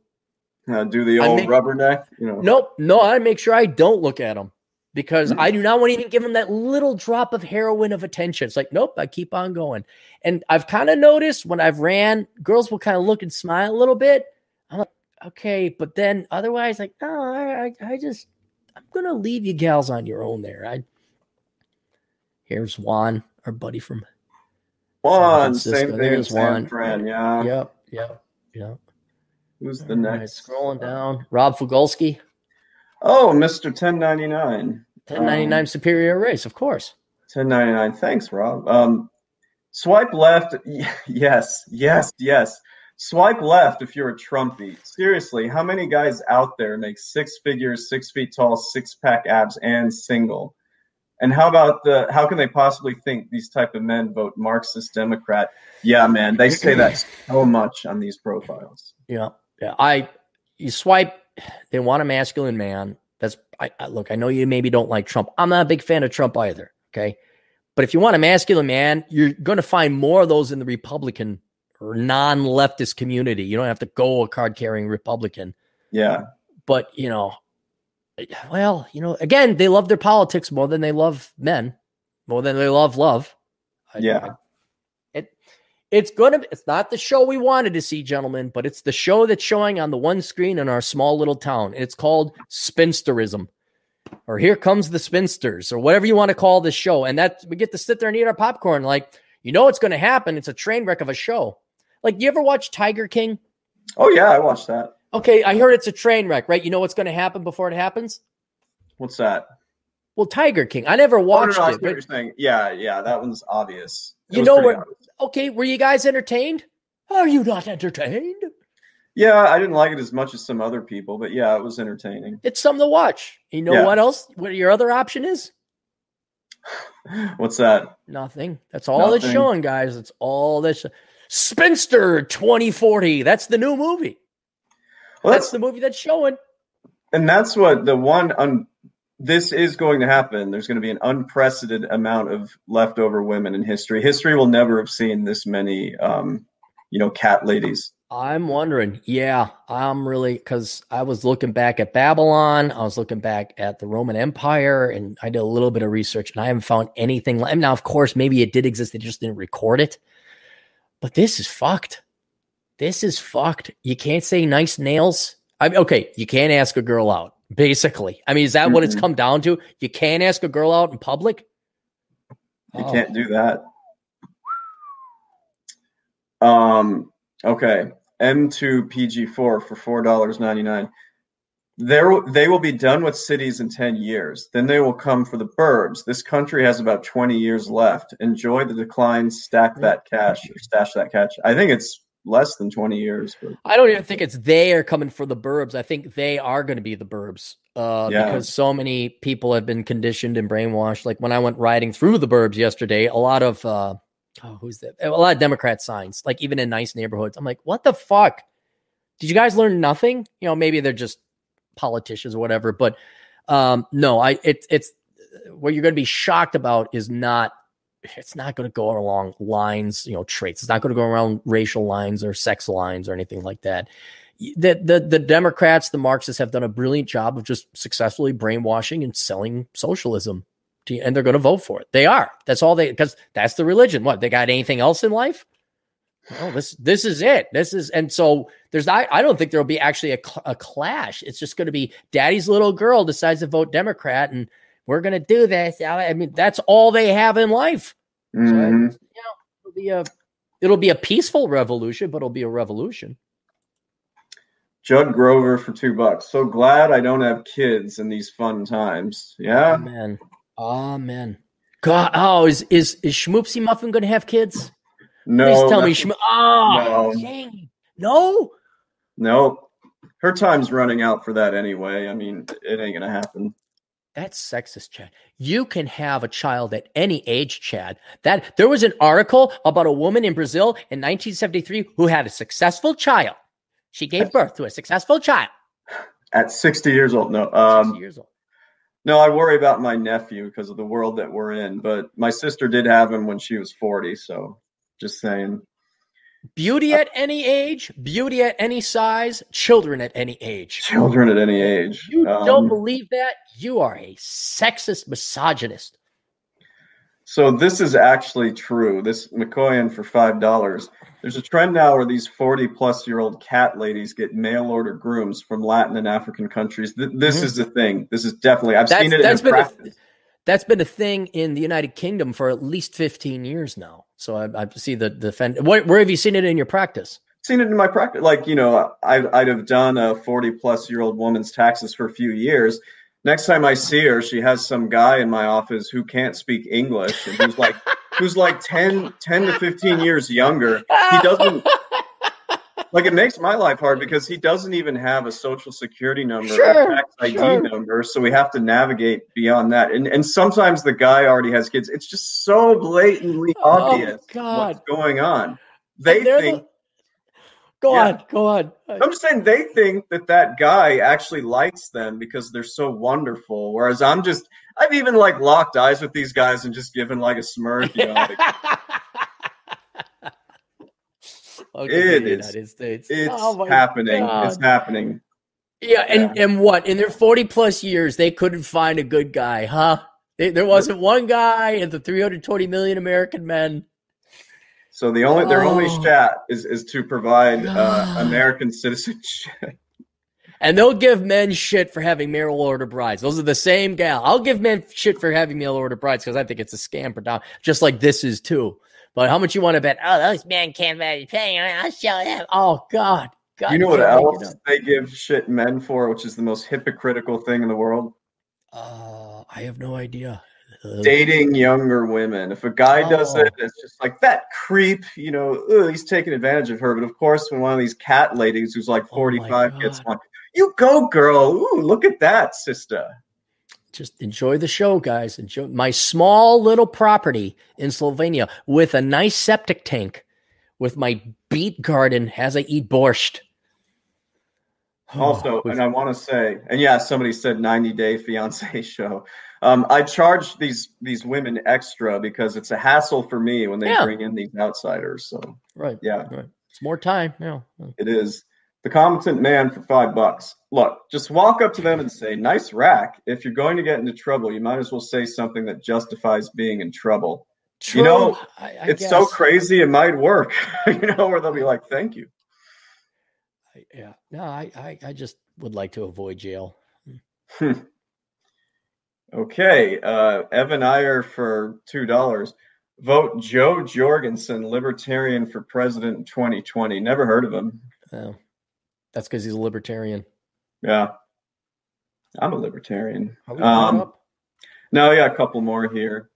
Uh, do the old make, rubberneck? You know. Nope. No, I make sure I don't look at them because mm-hmm. I do not want to even give them that little drop of heroin of attention. It's like, nope, I keep on going. And I've kind of noticed when I've ran, girls will kind of look and smile a little bit. Okay, but then otherwise, like, no, I, I, I just, I'm gonna leave you gals on your own there. I here's Juan, our buddy from Juan, same thing There's Juan. Fran, yeah. Yep, yep, yep. Who's the All next? Right, scrolling down, Rob Fugolski. Oh, Mister 1099. 1099 um, Superior Race, of course. 1099. Thanks, Rob. Um, swipe left. Yes, yes, yes. Swipe left if you're a Trumpy. Seriously, how many guys out there make six figures, six feet tall, six pack abs, and single? And how about the? How can they possibly think these type of men vote Marxist Democrat? Yeah, man, they say that so much on these profiles. Yeah, yeah. I you swipe, they want a masculine man. That's I, I look. I know you maybe don't like Trump. I'm not a big fan of Trump either. Okay, but if you want a masculine man, you're going to find more of those in the Republican or non-leftist community. You don't have to go a card-carrying Republican. Yeah. But, you know, eh, well, you know, again, they love their politics more than they love men, more than they love love. Yeah. it it's gonna it's not the show we wanted to see, gentlemen, but it's the show that's showing on the one screen in our small little town. It's called Spinsterism. Or here comes the spinsters, or whatever you want to call this show. And that we get to sit there and eat our popcorn. Like, you know what's gonna happen. It's a train wreck of a show. Like, you ever watch Tiger King? Oh yeah, I watched that. Okay, I heard it's a train wreck, right? You know what's going to happen before it happens? What's that? Well, Tiger King. I never watched oh, no, no, it. But... Yeah, yeah, that one's obvious. It you know what? Okay, were you guys entertained? Are you not entertained? Yeah, I didn't like it as much as some other people, but yeah, it was entertaining. It's something to watch. You know yeah. what else? What your other option is? What's that? Nothing. That's all Nothing. it's showing, guys. It's all this. Spinster 2040. That's the new movie. Well, that's, that's the movie that's showing. And that's what the one un, this is going to happen. There's going to be an unprecedented amount of leftover women in history. History will never have seen this many um, you know, cat ladies. I'm wondering. Yeah, I'm really because I was looking back at Babylon. I was looking back at the Roman Empire, and I did a little bit of research, and I haven't found anything. Now, of course, maybe it did exist; they just didn't record it. But this is fucked. This is fucked. You can't say nice nails. I mean, okay, you can't ask a girl out, basically. I mean, is that mm-hmm. what it's come down to? You can't ask a girl out in public? You oh. can't do that. Um, okay. M2 PG4 for $4.99 there they will be done with cities in 10 years. Then they will come for the burbs. This country has about 20 years left. Enjoy the decline. Stack that cash or stash that cash. I think it's less than 20 years but. i don't even think it's they are coming for the burbs. I think they are going to be the burbs uh, yeah. because so many people have been conditioned and brainwashed. Like when i went riding through the burbs yesterday a lot of uh, oh who's that? A lot of democrat signs like even in nice neighborhoods. I'm like what the fuck? Did you guys learn nothing? You know maybe they're just politicians or whatever. But um, no, I it's it's what you're going to be shocked about is not it's not going to go along lines, you know, traits. It's not going to go around racial lines or sex lines or anything like that. The, the the Democrats, the Marxists have done a brilliant job of just successfully brainwashing and selling socialism, to, and they're going to vote for it. They are. That's all they because that's the religion. What they got? Anything else in life? Oh, this this is it. This is and so there's I I don't think there'll be actually a, a clash. It's just going to be Daddy's little girl decides to vote Democrat and we're going to do this. I mean, that's all they have in life. Mm-hmm. So, you know, it'll be a it'll be a peaceful revolution, but it'll be a revolution. Judd Grover for two bucks. So glad I don't have kids in these fun times. Yeah. Amen. Amen. God, oh, is is is Schmoopsy Muffin going to have kids? No. Please tell me, Schmo- oh, no. Dang. no, no. Her time's running out for that anyway. I mean, it ain't gonna happen. That's sexist, Chad. You can have a child at any age, Chad. That there was an article about a woman in Brazil in 1973 who had a successful child. She gave birth to a successful child at 60 years old. No, um, 60 years old. No, I worry about my nephew because of the world that we're in. But my sister did have him when she was 40, so just saying. Beauty at any age, beauty at any size, children at any age. Children at any age. You um, don't believe that? You are a sexist misogynist. So this is actually true. This McCoyan for five dollars. There's a trend now where these 40 plus year old cat ladies get mail order grooms from Latin and African countries. This mm-hmm. is the thing. This is definitely I've that's, seen it in practice. That's been a thing in the United Kingdom for at least 15 years now. So I, I see the defend. Where, where, have you seen it in your practice? Seen it in my practice. Like you know, I, I'd have done a 40 plus year old woman's taxes for a few years. Next time I see her, she has some guy in my office who can't speak English and who's like who's like 10, 10 to 15 years younger. He doesn't like it makes my life hard hmm. because he doesn't even have a social security number sure, or tax ID sure. number. So we have to navigate beyond that. And and sometimes the guy already has kids. It's just so blatantly oh, obvious what's going on. They think. The, go yeah. on, go on. Uh, I'm just saying they think that that guy actually likes them because they're so wonderful. Whereas I'm just, I've even like locked eyes with these guys and just given like a smirk. You know, like, it is. United States. It's oh happening. God. It's happening. Yeah, and yeah. and what in their forty plus years they couldn't find a good guy, huh? They, there wasn't one guy in the three hundred twenty million American men. So the only oh. their only oh. shot is is to provide uh, American citizenship. And they'll give men shit for having mail order brides. Those are the same gal. I'll give men shit for having mail order brides because I think it's a scam, just like this is too. But how much you want to bet? Oh, those men can't be paying. I'll show them. Oh God. God you know what else they give shit men for, which is the most hypocritical thing in the world? Uh, I have no idea. Uh, Dating younger women. If a guy oh. does it, it's just like that creep. You know, ugh, he's taking advantage of her. But of course, when one of these cat ladies who's like oh forty-five oh gets one, you go, girl. Ooh, look at that, sister just enjoy the show, guys. Enjoy my small little property in Slovenia with a nice septic tank, with my beet garden as I eat borscht. Also, and I want to say, and yeah, somebody said 90 Day Fiance show. Um, I charge these these women extra because it's a hassle for me when they yeah. bring in these outsiders. So right, yeah, right. it's more time. Yeah, it is the competent man for five bucks. Look, just walk up to them and say, nice rack. If you're going to get into trouble, you might as well say something that justifies being in trouble. True. You know, I, I it's guess. so crazy it might work, you know, where they'll be like, thank you. Yeah. No, I, I, I just would like to avoid jail. Hmm. okay. Uh, Evan Iyer for $2. Vote Jo Jorgensen, Libertarian for president in 2020. Never heard of him. Oh. That's because he's a libertarian. Yeah. I'm a libertarian. Um, no, yeah, a couple more here.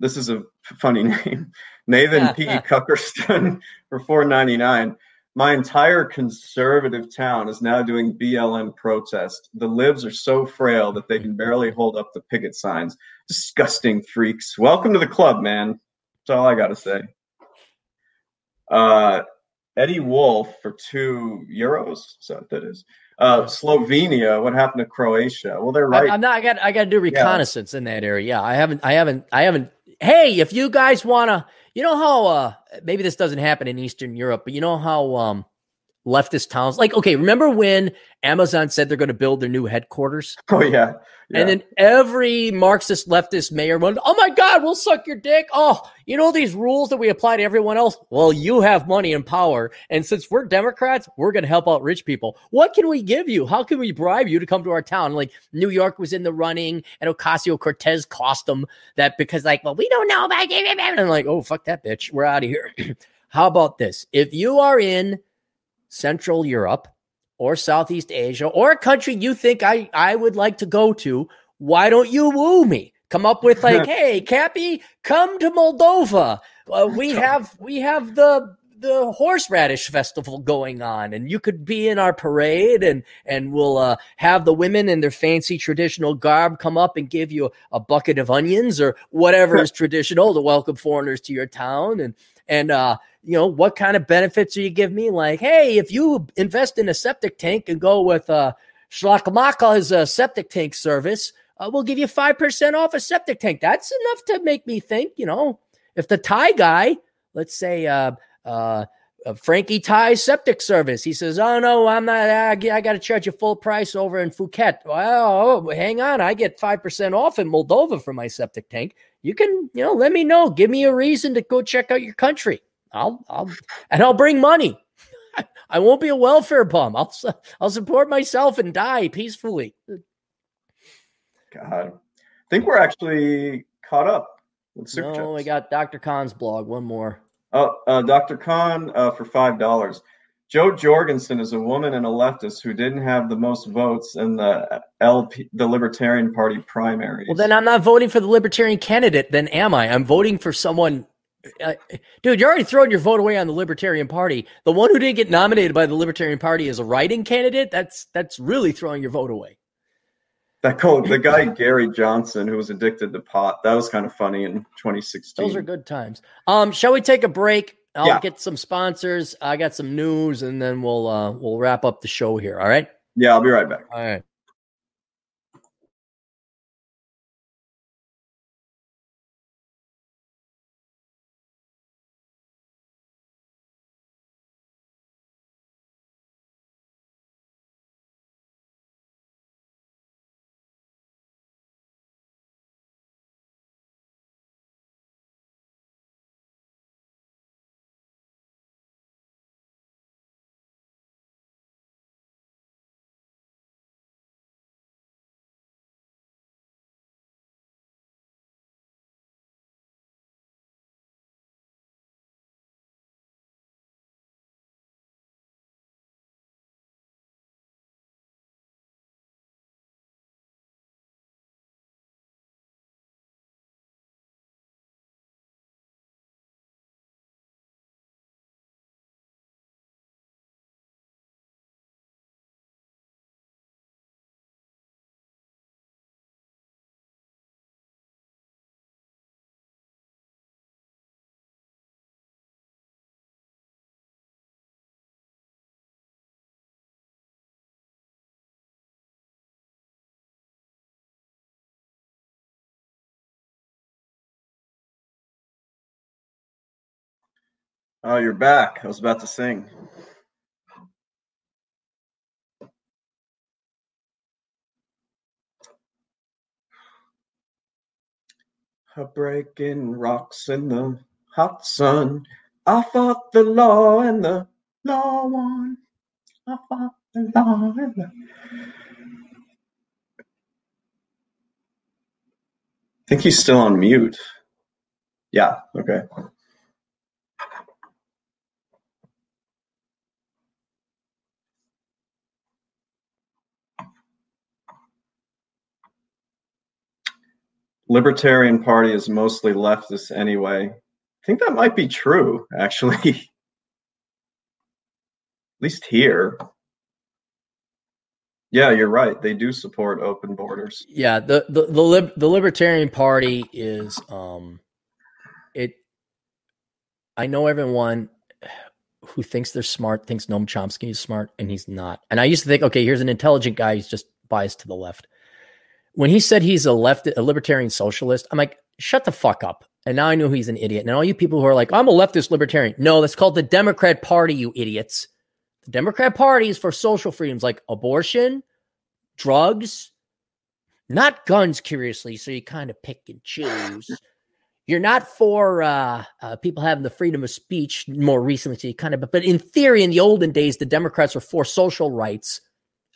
This is a funny name. Nathan P. Cuckerston for 499. My entire conservative town is now doing BLM protest. The libs are so frail that they can barely hold up the picket signs. Disgusting freaks. Welcome to the club, man. That's all I got to say. Uh, Eddie Wolf for two euros. So that is. Uh, Slovenia. What happened to Croatia? Well, they're right. I, am not. I got. I got to do reconnaissance yeah. in that area. Yeah, I haven't. I haven't. I haven't. Hey, if you guys want to, you know how uh maybe this doesn't happen in Eastern Europe, but you know how um leftist towns like okay, remember when Amazon said they're going to build their new headquarters? Oh yeah. And then every Marxist leftist mayor went, Oh my God, we'll suck your dick. Oh, you know these rules that we apply to everyone else? Well, you have money and power. And since we're Democrats, we're going to help out rich people. What can we give you? How can we bribe you to come to our town? Like New York was in the running and Ocasio Cortez cost them that because, like, well, we don't know about. And I'm like, Oh, fuck that bitch. We're out of here. How about this? If you are in Central Europe, or Southeast Asia or a country you think I, I would like to go to, why don't you woo me? Come up with like, hey, Cappy, come to Moldova. Uh, we have we have the the horseradish festival going on and you could be in our parade and and we'll uh, have the women in their fancy traditional garb come up and give you a, a bucket of onions or whatever is traditional to welcome foreigners to your town and and uh, you know, what kind of benefits do you give me? Like, hey, if you invest in a septic tank and go with uh, Schlachmaka's uh, septic tank service, uh, we'll give you 5% off a septic tank. That's enough to make me think, you know, if the Thai guy, let's say, uh, uh, uh, Frankie Thai septic service. He says, "Oh no, I'm not. I, I got to charge you full price over in Phuket." Well, oh, hang on, I get five percent off in Moldova for my septic tank. You can, you know, let me know. Give me a reason to go check out your country. I'll, I'll, and I'll bring money. I won't be a welfare bum. I'll, I'll support myself and die peacefully. God, I think we're actually caught up with super No, we got Dr. Khan's blog. One more. Oh, uh, Dr. Khan uh, for five dollars. Jo Jorgensen is a woman and a leftist who didn't have the most votes in the LP, the Libertarian Party primaries. Well, then I'm not voting for the Libertarian candidate. Then am I? I'm voting for someone uh, dude, you're already throwing your vote away on the Libertarian Party. The one who didn't get nominated by the Libertarian Party as a writing candidate, that's that's really throwing your vote away. That cool, the guy Gary Johnson who was addicted to pot, that was kind of funny in 2016. Those are good times. Um, shall we take a break? I'll yeah. get some sponsors. I got some news, and then we'll uh we'll wrap up the show here. All right. Yeah, I'll be right back. All right. Oh, you're back. I was about to sing. A breaking rocks in the hot sun. I fought the law and the law won. I fought the law and the. I think he's still on mute. Yeah, okay. Libertarian Party is mostly leftist anyway. I think that might be true, actually. At least here. Yeah, you're right. They do support open borders. Yeah, the the the, lib, the Libertarian Party is um it I know everyone who thinks they're smart thinks Noam Chomsky is smart, and he's not. And I used to think, okay, here's an intelligent guy. He's just biased to the left. When he said he's a left, a libertarian socialist, I'm like, shut the fuck up. And now I know he's an idiot. And all you people who are like, I'm a leftist libertarian. No, that's called the Democrat Party, you idiots. The Democrat Party is for social freedoms like abortion, drugs, not guns, curiously. So you kind of pick and choose. You're not for uh, uh, people having the freedom of speech more recently, so you kind of, but in theory, in the olden days, the Democrats were for social rights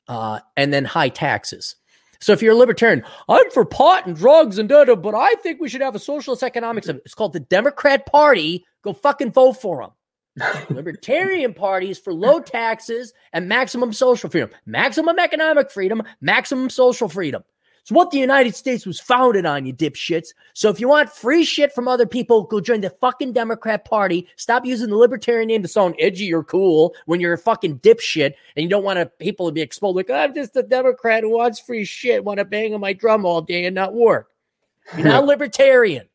uh, and then high taxes. So if you're a libertarian, I'm for pot and drugs and da but I think we should have a socialist economics. It's called the Democrat Party. Go fucking vote for them. Libertarian parties for low taxes and maximum social freedom, maximum economic freedom, maximum social freedom. It's what the United States was founded on, you dipshits. So if you want free shit from other people, go join the fucking Democrat Party. Stop using the libertarian name to sound edgy or cool when you're a fucking dipshit and you don't want to, people to be exposed like, I'm just a Democrat who wants free shit, want to bang on my drum all day and not work. You're not libertarian.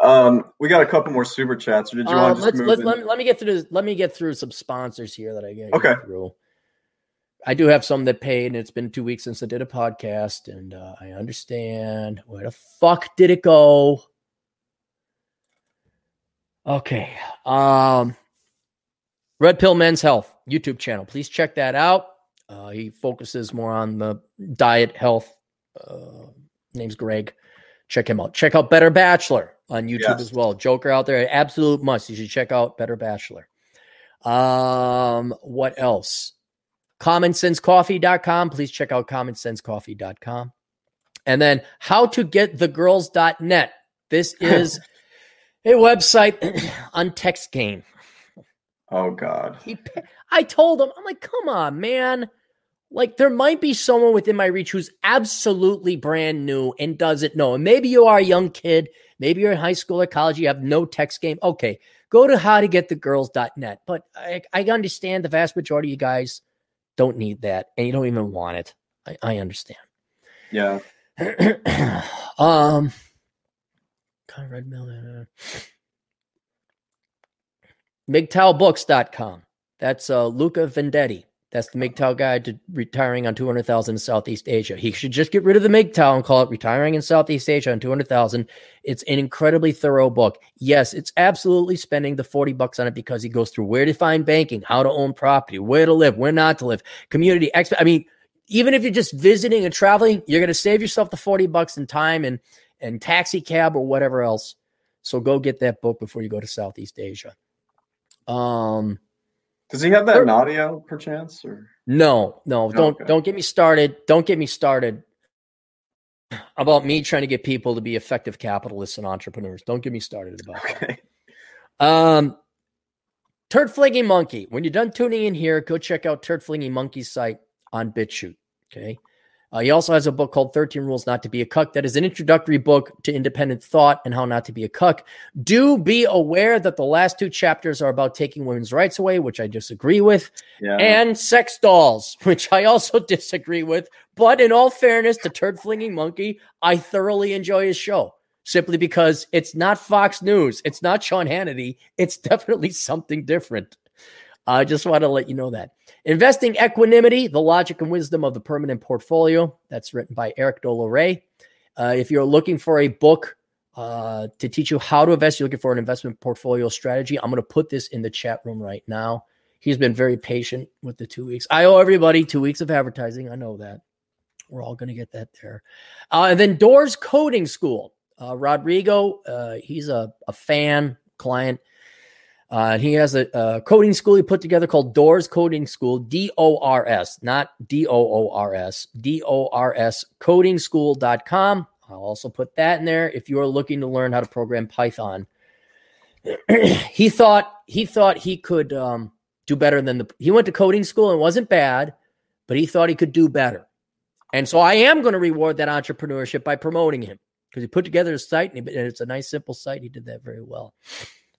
Um, we got a couple more super chats. Or did you uh, want to let's, let's, let, me, let me get through let me get through some sponsors here that I get okay. through. I do have some that paid, and it's been two weeks since I did a podcast, and uh, I understand where the fuck did it go. Okay, um, Red Pill Men's Health YouTube channel. Please check that out. Uh, he focuses more on the diet health. Uh, name's Greg. Check him out. Check out Better Bachelor on YouTube yes. as well. Joker out there, absolute must. You should check out Better Bachelor. Um, what else? commonsensecoffee.com. Please check out commonsensecoffee.com. And then how to get the girls.net. This is a website on text game. Oh God. He, I told him, I'm like, come on, man. Like there might be someone within my reach who's absolutely brand new and doesn't know. And maybe you are a young kid, maybe you're in high school or college, you have no text game. Okay, go to howtogetthegirls.net. But I, I understand the vast majority of you guys don't need that and you don't even want it. I, I understand. Yeah. um Conrad Miller. MGTOWbooks.com. That's uh, Luca Vendetti. That's the MGTOW guide to retiring on 200,000 in Southeast Asia. He should just get rid of the MGTOW and call it Retiring in Southeast Asia on 200,000. It's an incredibly thorough book. Yes, it's absolutely spending the 40 bucks on it because he goes through where to find banking, how to own property, where to live, where not to live, community. Exp- I mean, even if you're just visiting and traveling, you're going to save yourself the 40 bucks in time and, and taxi cab or whatever else. So go get that book before you go to Southeast Asia. Um, does he have that in audio perchance? Or no, no, don't okay. don't get me started. Don't get me started about me trying to get people to be effective capitalists and entrepreneurs. Don't get me started about okay. that. Um Turd Flinging Monkey. When you're done tuning in here, go check out Turd Flinging Monkey's site on BitChute. Okay. Uh, he also has a book called 13 Rules Not to Be a Cuck. That is an introductory book to independent thought and how not to be a cuck. Do be aware that the last two chapters are about taking women's rights away, which I disagree with, yeah. and sex dolls, which I also disagree with. But in all fairness to Turd Flinging Monkey, I thoroughly enjoy his show simply because it's not Fox News, it's not Sean Hannity, it's definitely something different. I just want to let you know that. Investing Equanimity, The Logic and Wisdom of the Permanent Portfolio. That's written by Eric Dolore. Uh, if you're looking for a book uh, to teach you how to invest, you're looking for an investment portfolio strategy, I'm going to put this in the chat room right now. He's been very patient with the two weeks. I owe everybody two weeks of advertising. I know that. We're all going to get that there. Uh, and then Doors Coding School. Uh, Rodrigo, uh, he's a, a fan, client. Uh, he has a, a, coding school he put together called Doors Coding School, D O R S, not D O O R S, D O R S, Coding codingschool.com. I'll also put that in there if you are looking to learn how to program Python. he thought he thought he could um, do better than the. He went to coding school and wasn't bad, but he thought he could do better. And so I am going to reward that entrepreneurship by promoting him because he put together a site and it's a nice, simple site. He did that very well.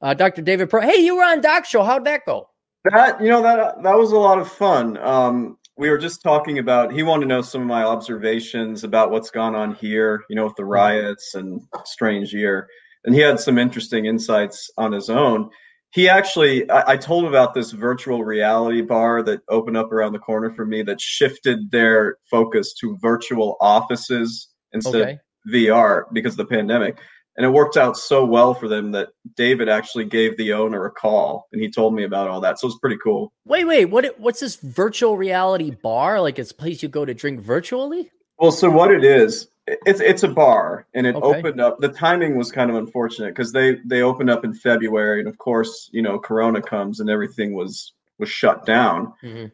Uh, Dr. David Pro. Hey, you were on Doc Show. How'd that go? That you know that that was a lot of fun. Um, we were just talking about. He wanted to know some of my observations about what's gone on here. You know, with the riots and strange year, and he had some interesting insights on his own. he actually I, I, told him about this virtual reality bar that opened up around the corner for me that shifted their focus to virtual offices instead okay. of vr because of the pandemic and it worked out so well for them that david actually gave the owner a call and he told me about all that. So it's pretty cool. Wait wait what what's this virtual reality bar? Like it's a place you go to drink virtually? Well so what it is it's it's a bar and it okay. opened up. The timing was kind of unfortunate because they they opened up in february and of course you know corona comes and everything was was shut down. Mm-hmm.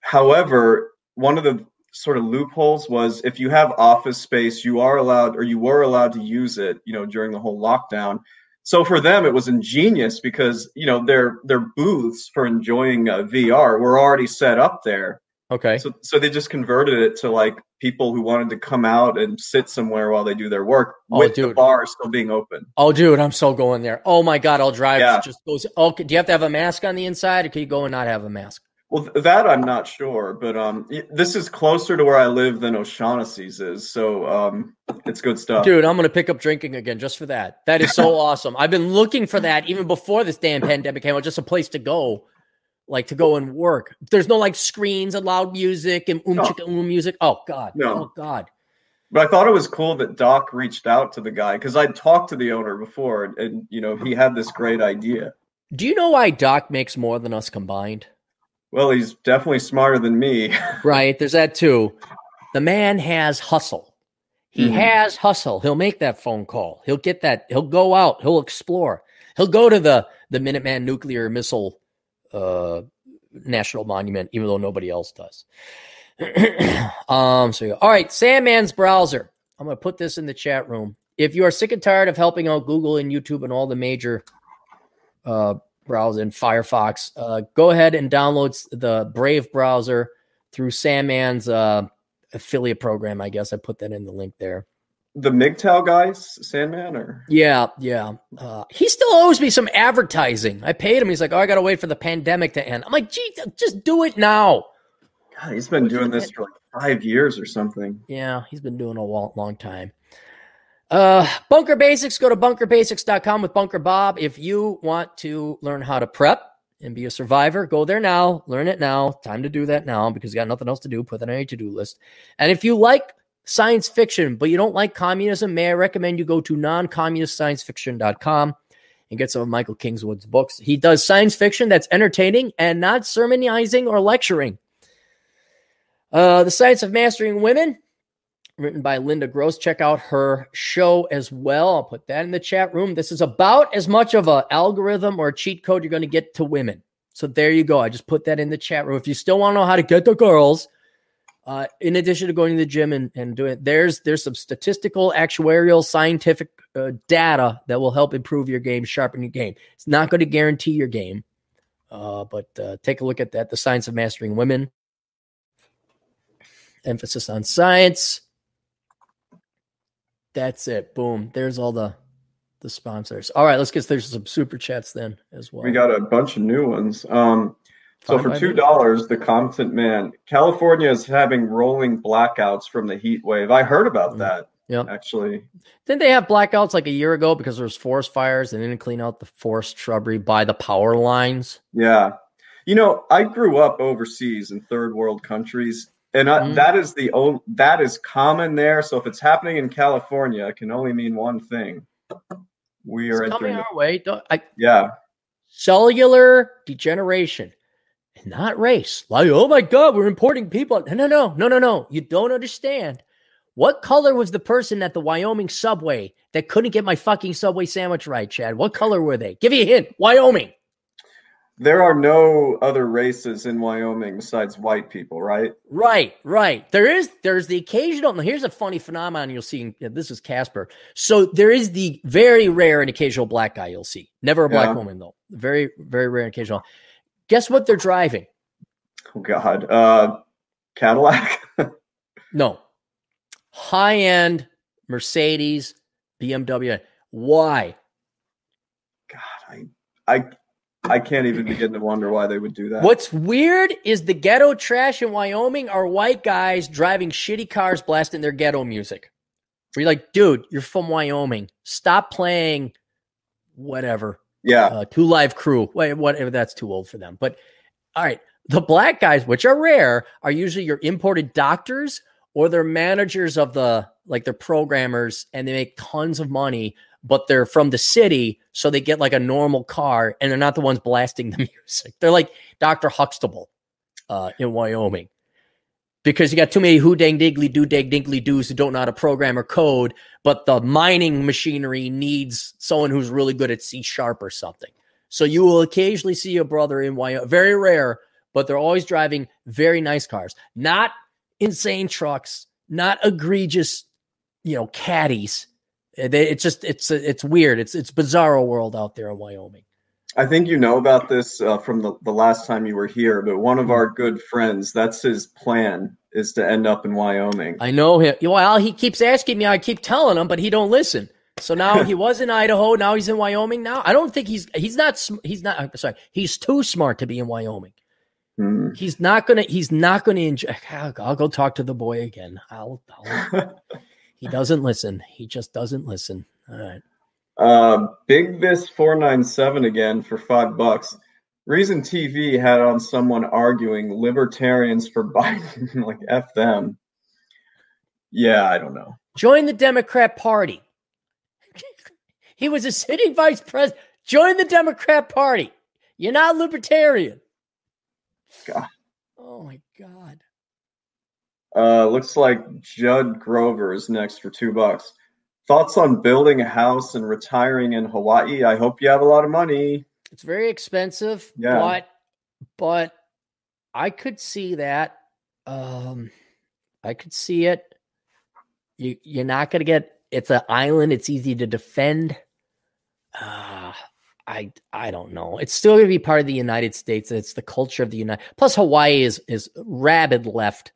however one of the sort of loopholes was if you have office space you are allowed or you were allowed to use it you know during the whole lockdown so for them it was ingenious because you know their their booths for enjoying uh, vr were already set up there Okay. So so they just converted it to like people who wanted to come out and sit somewhere while they do their work oh, with dude. the bar still being open. Oh, dude, I'm so going there. Oh my god, I'll drive. Yeah. Just goes. Okay. Do you have to have a mask on the inside, or can you go and not have a mask? Well, that I'm not sure, but um, this is closer to where I live than O'Shaughnessy's is, so um, it's good stuff. Dude, I'm gonna pick up drinking again just for that. That is so awesome. I've been looking for that even before this damn pandemic came out, just a place to go like to go and work. There's no like screens and loud music and um no. um music. Oh God. No. Oh God. But I thought it was cool that Doc reached out to the guy because I'd talked to the owner before and, and, you know he had this great idea. Do you know why Doc makes more than us combined? Well, he's definitely smarter than me. right. There's that too. The man has hustle. He mm-hmm. has hustle. He'll make that phone call. He'll get that. He'll go out. He'll explore. He'll go to the the Minuteman nuclear missile uh, national monument, even though nobody else does. um, so all right, Sandman's browser. I'm going to put this in the chat room. If you are sick and tired of helping out Google and YouTube and all the major uh, browser in Firefox, uh, go ahead and download the Brave browser through Sandman's uh, affiliate program. I guess I put that in the link there the MGTOW guys, Sandman, or yeah, yeah. Uh, he still owes me some advertising. I paid him. He's like, "Oh, I got to wait for the pandemic to end." I'm like, "Gee, just do it now." God, he's been doing this for like five years or something. Yeah, he's been doing a long, long time. Uh, Bunker Basics. Go to bunkerbasics.com with Bunker Bob. If you want to learn how to prep and be a survivor, go there now. Learn it now. Time to do that now because you got nothing else to do. Put that on your to do list. And if you like science fiction, but you don't like communism, may I recommend you go to noncommunistsciencefiction.com and get some of Michael Kingswood's books. He does science fiction that's entertaining and not sermonizing or lecturing. Uh, the Science of Mastering Women, written by Linda Gross. Check out her show as well. I'll put that in the chat room. This is about as much of an algorithm or a cheat code you're going to get to women. So there you go. I just put that in the chat room. If you still want to know how to get the girls, uh, in addition to going to the gym and, and doing it, there's there's some statistical, actuarial, scientific uh, data that will help improve your game, sharpen your game. It's not going to guarantee your game, uh, but uh, take a look at that. The Science of Mastering Women. Emphasis on science. That's it. Boom. There's all the the sponsors. All right, let's get there's some super chats then as well. We got a bunch of new ones. Um, so for two dollars, the Competent Man, California is having rolling blackouts from the heat wave. I heard about mm. that. Yeah, actually. Didn't they have blackouts like a year ago because there was forest fires and didn't clean out the forest shrubbery by the power lines? Yeah, you know, I grew up overseas in third world countries, and I, mm. that is the only that is common there. So if it's happening in California, it can only mean one thing: we are it's coming our way. Don't, I, yeah, cellular degeneration not race. Like, oh my God, we're importing people. No, no, no, no, no, no. You don't understand. What color was the person at the Wyoming subway that couldn't get my fucking subway sandwich right, Chad? What color were they? Give you a hint. Wyoming. There are no other races in Wyoming besides white people, right? Right, right. There is there's the occasional. Now here's a funny phenomenon you'll see. This is Casper. So there is the very rare and occasional black guy you'll see. Never a black yeah. woman though. Very, very rare and occasional. Guess what they're driving? Oh God, uh, Cadillac. no, high end Mercedes, BMW. Why? God, I, I, I can't even begin to wonder why they would do that. What's weird is the ghetto trash in Wyoming are white guys driving shitty cars, blasting their ghetto music. Where you're like, dude, you're from Wyoming. Stop playing whatever Yeah. Uh, two live crew. Wait, whatever. That's too old for them. But all right, the black guys, which are rare, are usually your imported doctors or they're managers of the like they're programmers and they make tons of money, but they're from the city, so they get like a normal car and they're not the ones blasting the music. They're like Dr. Huxtable uh, in Wyoming. Because you got too many who dang diggly do dang dinkly doos who don't know how to program or code, but the mining machinery needs someone who's really good at C sharp or something. So you will occasionally see a brother in Wyoming, very rare, but they're always driving very nice cars, not insane trucks, not egregious, you know, caddies. It's just it's it's weird. It's it's bizarro world out there in Wyoming. I think you know about this uh, from the, the last time you were here, but one of our good friends, that's his plan, is to end up in Wyoming. I know him. Well, he keeps asking me. I keep telling him, but he don't listen. So now he was in Idaho. Now he's in Wyoming. Now I don't think he's he's not he's not I'm sorry. He's too smart to be in Wyoming. Hmm. He's not gonna. He's not gonna enjoy. I'll, I'll go talk to the boy again. I'll. I'll he doesn't listen. He just doesn't listen. All right. Uh, Big nine seven again for five bucks. Reason TV had on someone arguing libertarians for Biden, like f them. Yeah, I don't know. Join the Democrat Party. he was a sitting vice president. Join the Democrat Party. You're not libertarian. God. Oh my God. Uh, looks like Judd Grover is next for two bucks. Thoughts on building a house and retiring in Hawaii? I hope you have a lot of money. It's very expensive, yeah. but but I could see that. Um, I could see it. You you're not gonna get. It's an island. It's easy to defend. Uh, I I don't know. It's still going to be part of the United States. It's the culture of the United. Plus, Hawaii is is rabid left.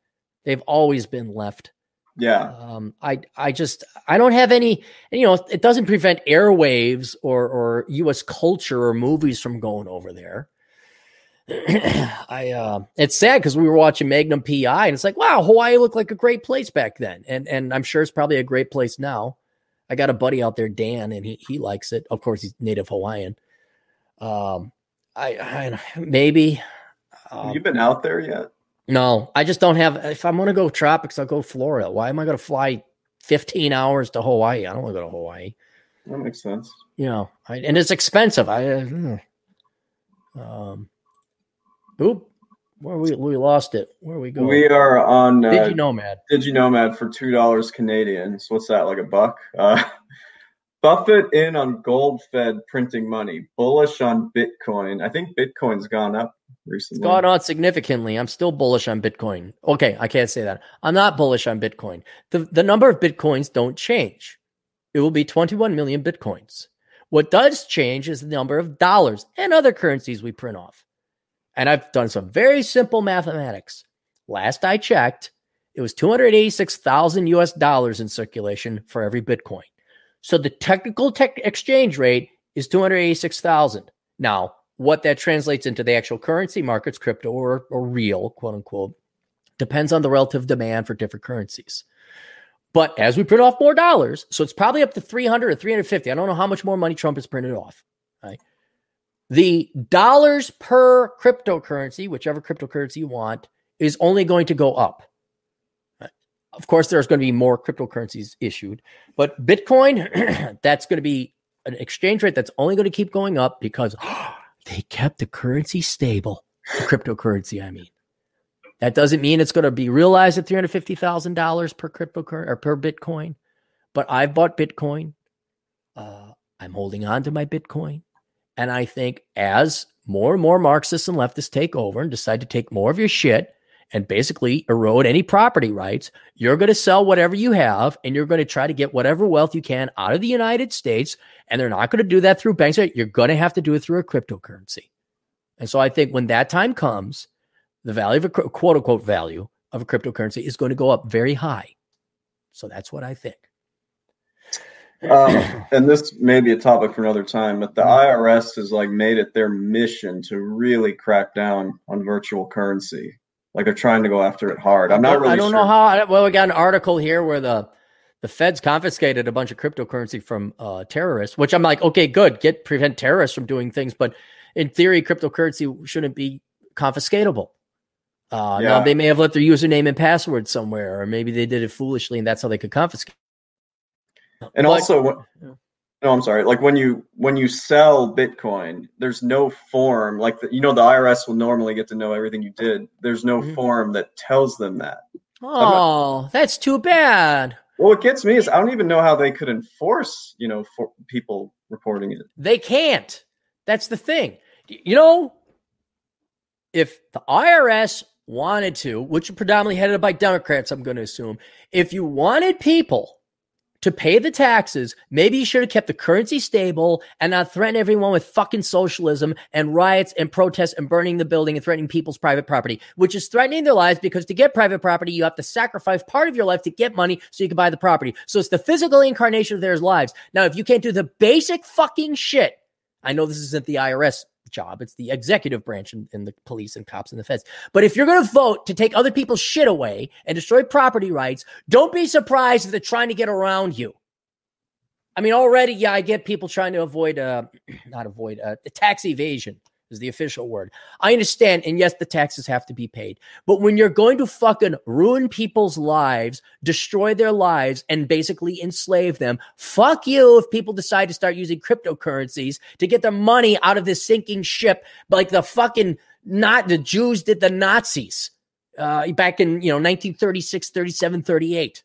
They've always been left. Yeah. Um, I I just I don't have any. You know, it doesn't prevent airwaves or or U.S. culture or movies from going over there. I uh, it's sad because we were watching Magnum PI and it's like, wow, Hawaii looked like a great place back then, and and I'm sure it's probably a great place now. I got a buddy out there, Dan, and he he likes it. Of course, he's native Hawaiian. Um, I, I maybe. Um, Have you been out there yet? No, I just don't have. If I'm going to go tropics, I'll go Florida. Why am I going to fly 15 hours to Hawaii? I don't want to go to Hawaii. That makes sense. You know, I, and it's expensive. I, uh, um, oop, where we we lost it. Where we go? We are on. Uh, Did you nomad? Did you nomad for two dollars Canadian? So what's that? Like a buck? Uh, Buffett in on gold Fed printing money, bullish on Bitcoin. I think Bitcoin's gone up recently. It's gone on significantly. I'm still bullish on Bitcoin. Okay, I can't say that. I'm not bullish on Bitcoin. The, the number of Bitcoins don't change. It will be 21 million Bitcoins. What does change is the number of dollars and other currencies we print off. And I've done some very simple mathematics. Last I checked, it was 286,000 US dollars in circulation for every Bitcoin. So the technical tech exchange rate is 286,000. Now, what that translates into the actual currency markets, crypto or, or real, quote unquote, depends on the relative demand for different currencies. But as we print off more dollars, so it's probably up to 300 or 350. I don't know how much more money Trump has printed off. Right? The dollars per cryptocurrency, whichever cryptocurrency you want, is only going to go up. Of course, there's going to be more cryptocurrencies issued, but Bitcoin, that's going to be an exchange rate that's only going to keep going up because oh, they kept the currency stable. The cryptocurrency, I mean. That doesn't mean it's going to be realized at $350,000 per cryptocurrency or per Bitcoin, but I've bought Bitcoin. Uh, I'm holding on to my Bitcoin. And I think as more and more Marxists and leftists take over and decide to take more of your shit and basically erode any property rights, you're going to sell whatever you have and you're going to try to get whatever wealth you can out of the United States. And they're not going to do that through banks. You're going to have to do it through a cryptocurrency. And so I think when that time comes, the value of a quote unquote value of a cryptocurrency is going to go up very high. So that's what I think. Um, and this may be a topic for another time, but the IRS has like made it their mission to really crack down on virtual currency. Like they're trying to go after it hard. I'm not really. I don't sure. know how. Well, we got an article here where the the feds confiscated a bunch of cryptocurrency from uh, terrorists, which I'm like, okay, good, get prevent terrorists from doing things, but in theory, cryptocurrency shouldn't be confiscatable. Uh, yeah. Now they may have left their username and password somewhere, or maybe they did it foolishly, and that's how they could confiscate. And but, also, no, I'm sorry. Like when you when you sell Bitcoin, there's no form like the, you know the IRS will normally get to know everything you did. There's no mm-hmm. form that tells them that. Oh, not, that's too bad. Well, what gets me is I don't even know how they could enforce, you know, for people reporting it. They can't. That's the thing. You know, if the IRS wanted to, which are predominantly headed by Democrats, I'm going to assume, if you wanted people to pay the taxes, maybe you should have kept the currency stable and not threaten everyone with fucking socialism and riots and protests and burning the building and threatening people's private property, which is threatening their lives because to get private property, you have to sacrifice part of your life to get money so you can buy the property. So it's the physical incarnation of their lives. Now, if you can't do the basic fucking shit, I know this isn't the IRS job. It's the executive branch and, the police and cops and the feds. But if you're going to vote to take other people's shit away and destroy property rights, don't be surprised if they're trying to get around you. I mean, already, yeah, I get people trying to avoid, uh, not avoid, uh, tax evasion is the official word. I understand. And yes, the taxes have to be paid. But when you're going to fucking ruin people's lives, destroy their lives, and basically enslave them, fuck you if people decide to start using cryptocurrencies to get their money out of this sinking ship like the fucking not the Jews did the Nazis uh, back in, you know, 1936, 37, 38.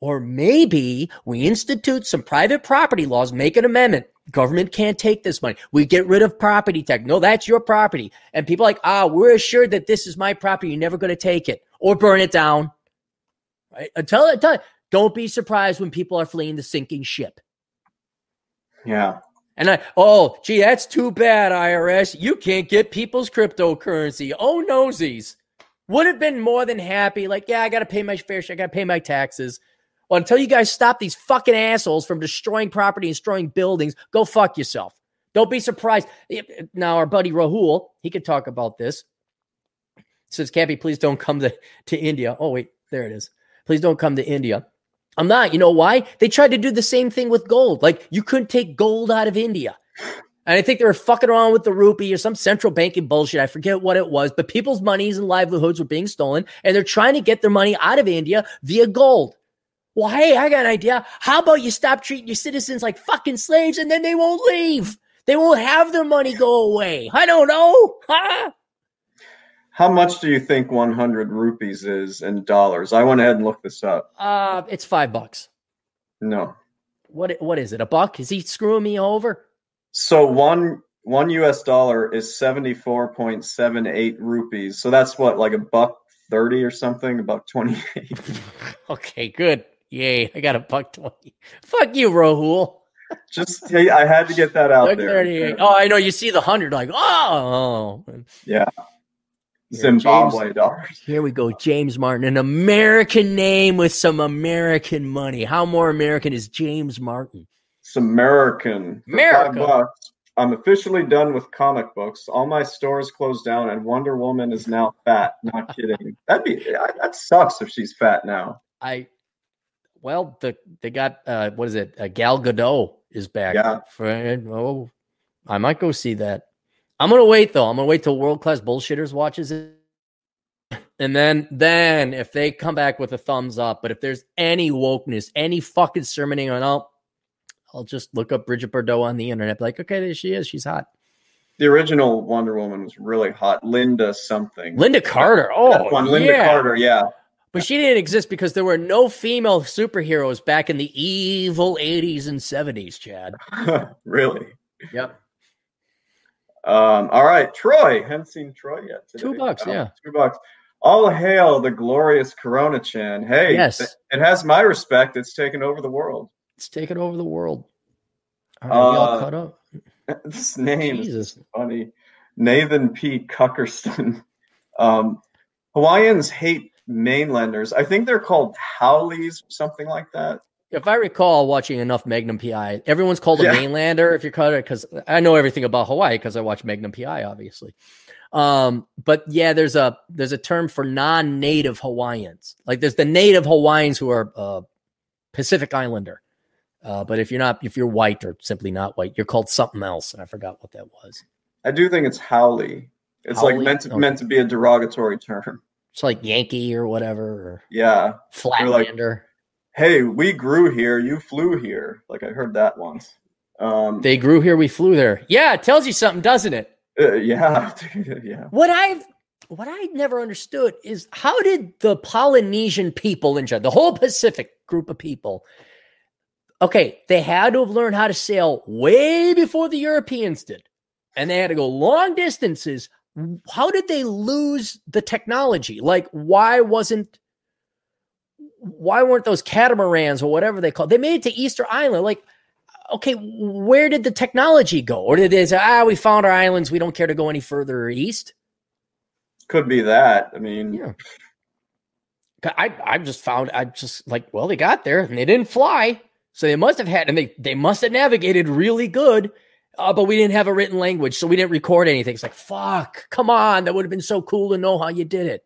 Or maybe we institute some private property laws, make an amendment. Government can't take this money. We get rid of property tax. No, that's your property. And people like, ah, we're assured that this is my property. You're never going to take it or burn it down. Right? Until, until don't be surprised when people are fleeing the sinking ship. Yeah. And I, oh, gee, that's too bad, IRS. You can't get people's cryptocurrency. Oh, nosies. Would have been more than happy. Like, yeah, I got to pay my fair share. I got to pay my taxes. Well, until you guys stop these fucking assholes from destroying property and destroying buildings, go fuck yourself. Don't be surprised. Now, our buddy Rahul, he could talk about this. Says, Cappy, please don't come to, to India. Oh, wait, there it is. Please don't come to India. I'm not. You know why? They tried to do the same thing with gold. Like, you couldn't take gold out of India. And I think they were fucking around with the rupee or some central banking bullshit. I forget what it was, but people's monies and livelihoods were being stolen, and they're trying to get their money out of India via gold. Well, hey, I got an idea. How about you stop treating your citizens like fucking slaves and then they won't leave? They won't have their money go away. I don't know. Huh? How much do you think 100 rupees is in dollars? I went ahead and looked this up. Uh, it's five bucks. No. What what is it? A buck? Is he screwing me over? So one one US dollar is 74.78 rupees. So that's what like a buck 30 or something, about 28. okay, good. Yay, I got a buck 20. Fuck you, Rahul. Just I had to get that out there. 38. Oh, I know you see the 100 like, oh. Yeah. Zimbabwe James, dollars. Here we go. James Martin, an American name with some American money. How more American is James Martin? It's American. America. I'm officially done with comic books. All my stores closed down, and Wonder Woman is now fat. Not kidding. That'd be that sucks if she's fat now. I well, the they got uh, what is it? Uh, Gal Gadot is back. Yeah. For, oh, I might go see that. I'm gonna wait though. I'm gonna wait till World Class Bullshitters watches it, and then then if they come back with a thumbs up, but if there's any wokeness, any fucking sermoning on, I'll I'll just look up Bridget Bardot on the internet. Like, okay, there she is. She's hot. The original Wonder Woman was really hot. Lynda something. Lynda Carter. Oh, one. Lynda yeah. Carter. Yeah. But she didn't exist because there were no female superheroes back in the evil 80s and 70s, Chad. really? Yep. Um, all right, Troy. Haven't seen Troy yet. Today. Two bucks, oh, yeah. Two bucks. All hail the glorious Coronachan. Hey, yes. it has my respect. It's taken over the world. It's taken over the world. All right, uh, we all cut up. This name Jesus. is funny. Nathan P. Cuckerston. Um, Hawaiians hate mainlanders. I think they're called haoles, something like that. If I recall watching enough Magnum PI, everyone's called a yeah. mainlander if you're called it because I know everything about Hawaii because I watch Magnum PI, obviously. Um, but yeah, there's a there's a term for non-native Hawaiians. Like there's the native Hawaiians who are uh, Pacific Islander. Uh, but if you're not, if you're white or simply not white, you're called something else, and I forgot what that was. I do think it's haole. It's like meant to Okay. meant to be a derogatory term. It's like Yankee or whatever, or Yeah. like- Flatlander. Hey, we grew here. You flew here. Like I heard that once. Um, they grew here, we flew there. Yeah, it tells you something, doesn't it? uh, yeah, yeah. What I've what I never understood is how did the Polynesian people in general, the whole Pacific group of people, okay, they had to have learned how to sail way before the Europeans did, and they had to go long distances. How did they lose the technology? Like, why wasn't why weren't those catamarans or whatever they call? They made it to Easter Island. Like, okay, where did the technology go? Or did they say, ah, we found our islands, we don't care to go any further east? Could be that. I mean, Yeah. I I just found I just like well they got there and they didn't fly so they must have had and they they must have navigated really good uh, but we didn't have a written language so we didn't record anything it's like fuck come on that would have been so cool to know how you did it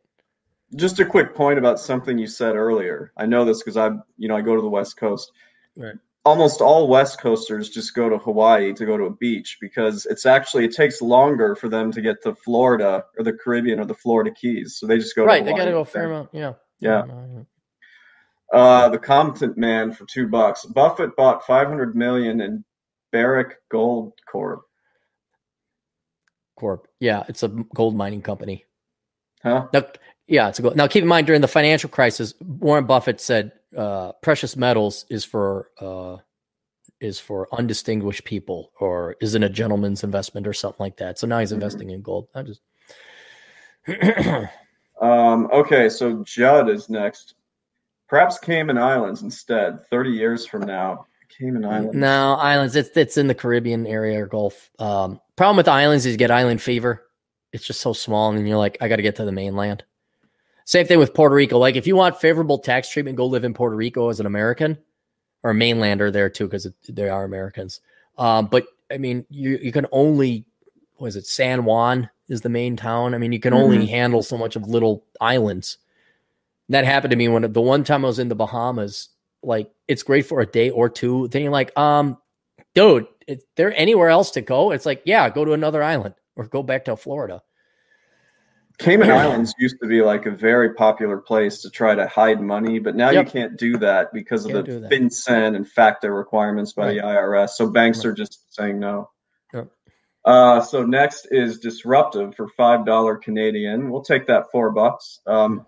just a quick point about something you said earlier. I know this because I, you know, I go to the West Coast. Right. Almost all West Coasters just go to Hawaii to go to a beach because it's actually it takes longer for them to get to Florida or the Caribbean or the Florida Keys. So they just go right they got to go instead. Fairmount yeah Yeah. Uh, the Competent Man for two bucks. Buffett bought 500 million in Barrick Gold Corp. Corp yeah it's a gold mining company Huh? now, yeah it's a gold now keep in mind during the financial crisis Warren Buffett said uh, precious metals is for uh, is for undistinguished people or isn't a gentleman's investment or something like that. So now he's Mhm. investing in gold. I just Um, okay, so Judd is next. Perhaps Cayman Islands instead. 30 years from now. Cayman Islands. no islands. It's it's in the Caribbean area or Gulf. Um, problem with islands is you get island fever. It's just so small, and then you're like, I got to get to the mainland. Same thing with Puerto Rico. Like if you want favorable tax treatment, go live in Puerto Rico as an American or a mainlander there too, because they are Americans. Um, but I mean, you you can only was it San Juan is the main town. I mean, you can only handle so much of little islands. That happened to me when the one time I was in the Bahamas. Like it's great for a day or two. Then you're like, um, dude, is there anywhere else to go? It's like, yeah, go to another island or go back to Florida. Cayman Islands used to be like a very popular place to try to hide money, but now Yep. you can't do that because of Can't the do that. FinCEN and FATCA requirements by the IRS. So banks Right. are just saying no. Yep. Uh, so next is Disruptive for five dollar Canadian. We'll take that four bucks. Um,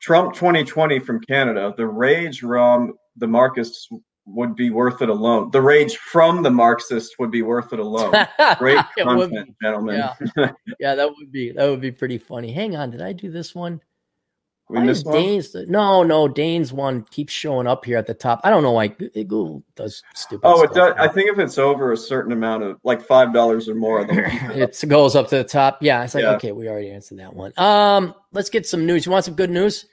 Trump 2020 from Canada. The rage from the Marxists would be worth it alone. The rage from the Marxists would be worth it alone. Great content, gentlemen. Yeah. yeah, that would be that would be pretty funny. Hang on, did I do this one? we Why missed. Dane's no, no, Dane's one keeps showing up here at the top. I don't know why Google does stupid. Oh, it stuff. does. I think if it's over a certain amount of like five dollars or more, it it goes up to the top. Yeah, it's like Yeah. okay, we already answered that one. Um, let's get some news. You want some good news?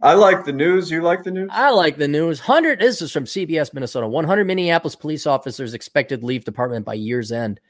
I like the news. You like the news? I like the news. Hundred. This is from CBS Minnesota. One hundred Minneapolis police officers expected leave department by year's end.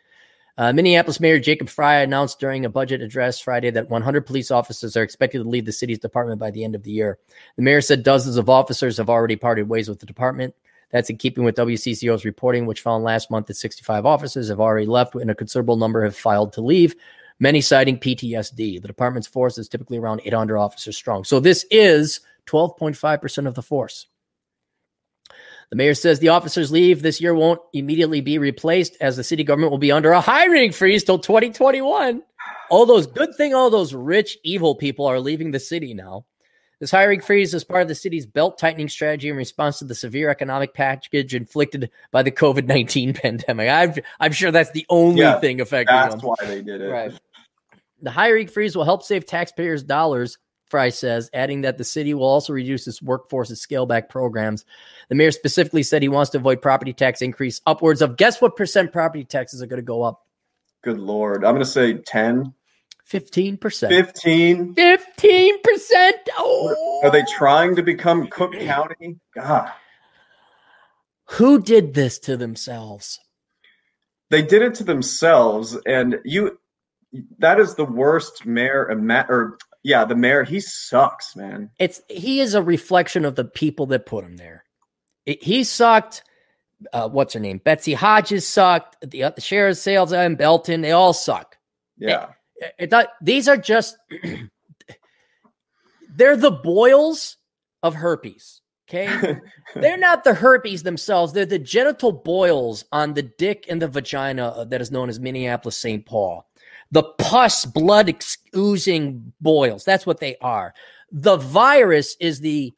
Uh, Minneapolis Mayor Jacob Frey announced during a budget address Friday that 100 police officers are expected to leave the city's department by the end of the year. The mayor said dozens of officers have already parted ways with the department. That's in keeping with WCCO's reporting, which found last month that 65 officers have already left, and a considerable number have filed to leave, many citing PTSD. The department's force is typically around 800 officers strong. So this is 12.5% of the force. The mayor says the officers leave this year won't immediately be replaced as the city government will be under a hiring freeze till 2021. All those good thing, all those rich, evil people are leaving the city now. This hiring freeze is part of the city's belt tightening strategy in response to the severe economic package inflicted by the COVID 19 pandemic. I'm, I'm sure that's the only Yeah, thing affecting That's them. That's why they did it. Right. The hiring freeze will help save taxpayers' dollars, Frey says, adding that the city will also reduce its workforce's scale back programs. The mayor specifically said he wants to avoid property tax increase upwards of guess what percent property taxes are going to go up? Good lord. I'm gonna say 10, 15%. 15. 15%. Oh. Are they trying to become Cook County? God. Who did this to themselves? They did it to themselves, and you that is the worst mayor ima- or yeah, the mayor, he sucks, man. It's he is a reflection of the people that put him there. It, he sucked. Uh, what's her name? Betsy Hodges sucked. The, uh, the sheriff sales and Belton, they all suck. Yeah. It, it, these are just they're the boils of herpes. Okay. they're not the herpes themselves. They're the genital boils on the dick and the vagina that is known as Minneapolis St. Paul. The pus, blood oozing boils. That's what they are. The virus is the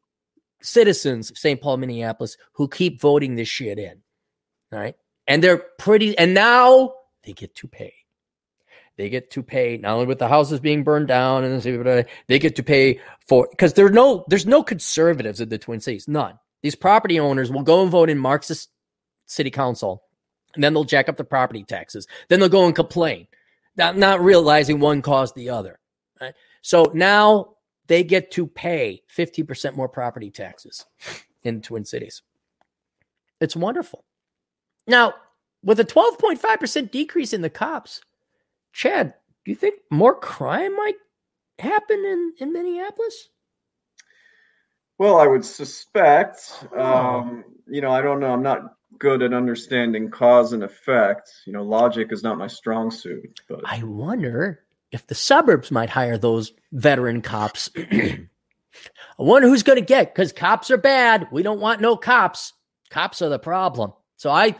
citizens of St. Paul, Minneapolis who keep voting this shit in. All right. And they're pretty, and now they get to pay. They get to pay not only with the houses being burned down and uh, they get to pay for because there's no there's no conservatives in the Twin Cities, none. These property owners will go and vote in Marxist city council, and then they'll jack up the property taxes. Then they'll go and complain, not, not realizing one caused the other. Right? So now they get to pay 50% more property taxes in Twin Cities. It's wonderful. Now, with a 12.5% decrease in the cops, Chad, do you think more crime might happen in, in Minneapolis? Well, I would suspect. Oh. Um, you know, I don't know. I'm not good at understanding cause and effect. You know, logic is not my strong suit. But I wonder if the suburbs might hire those veteran cops. I wonder who's going to get because cops are bad. We don't want no cops. Cops are the problem. So I,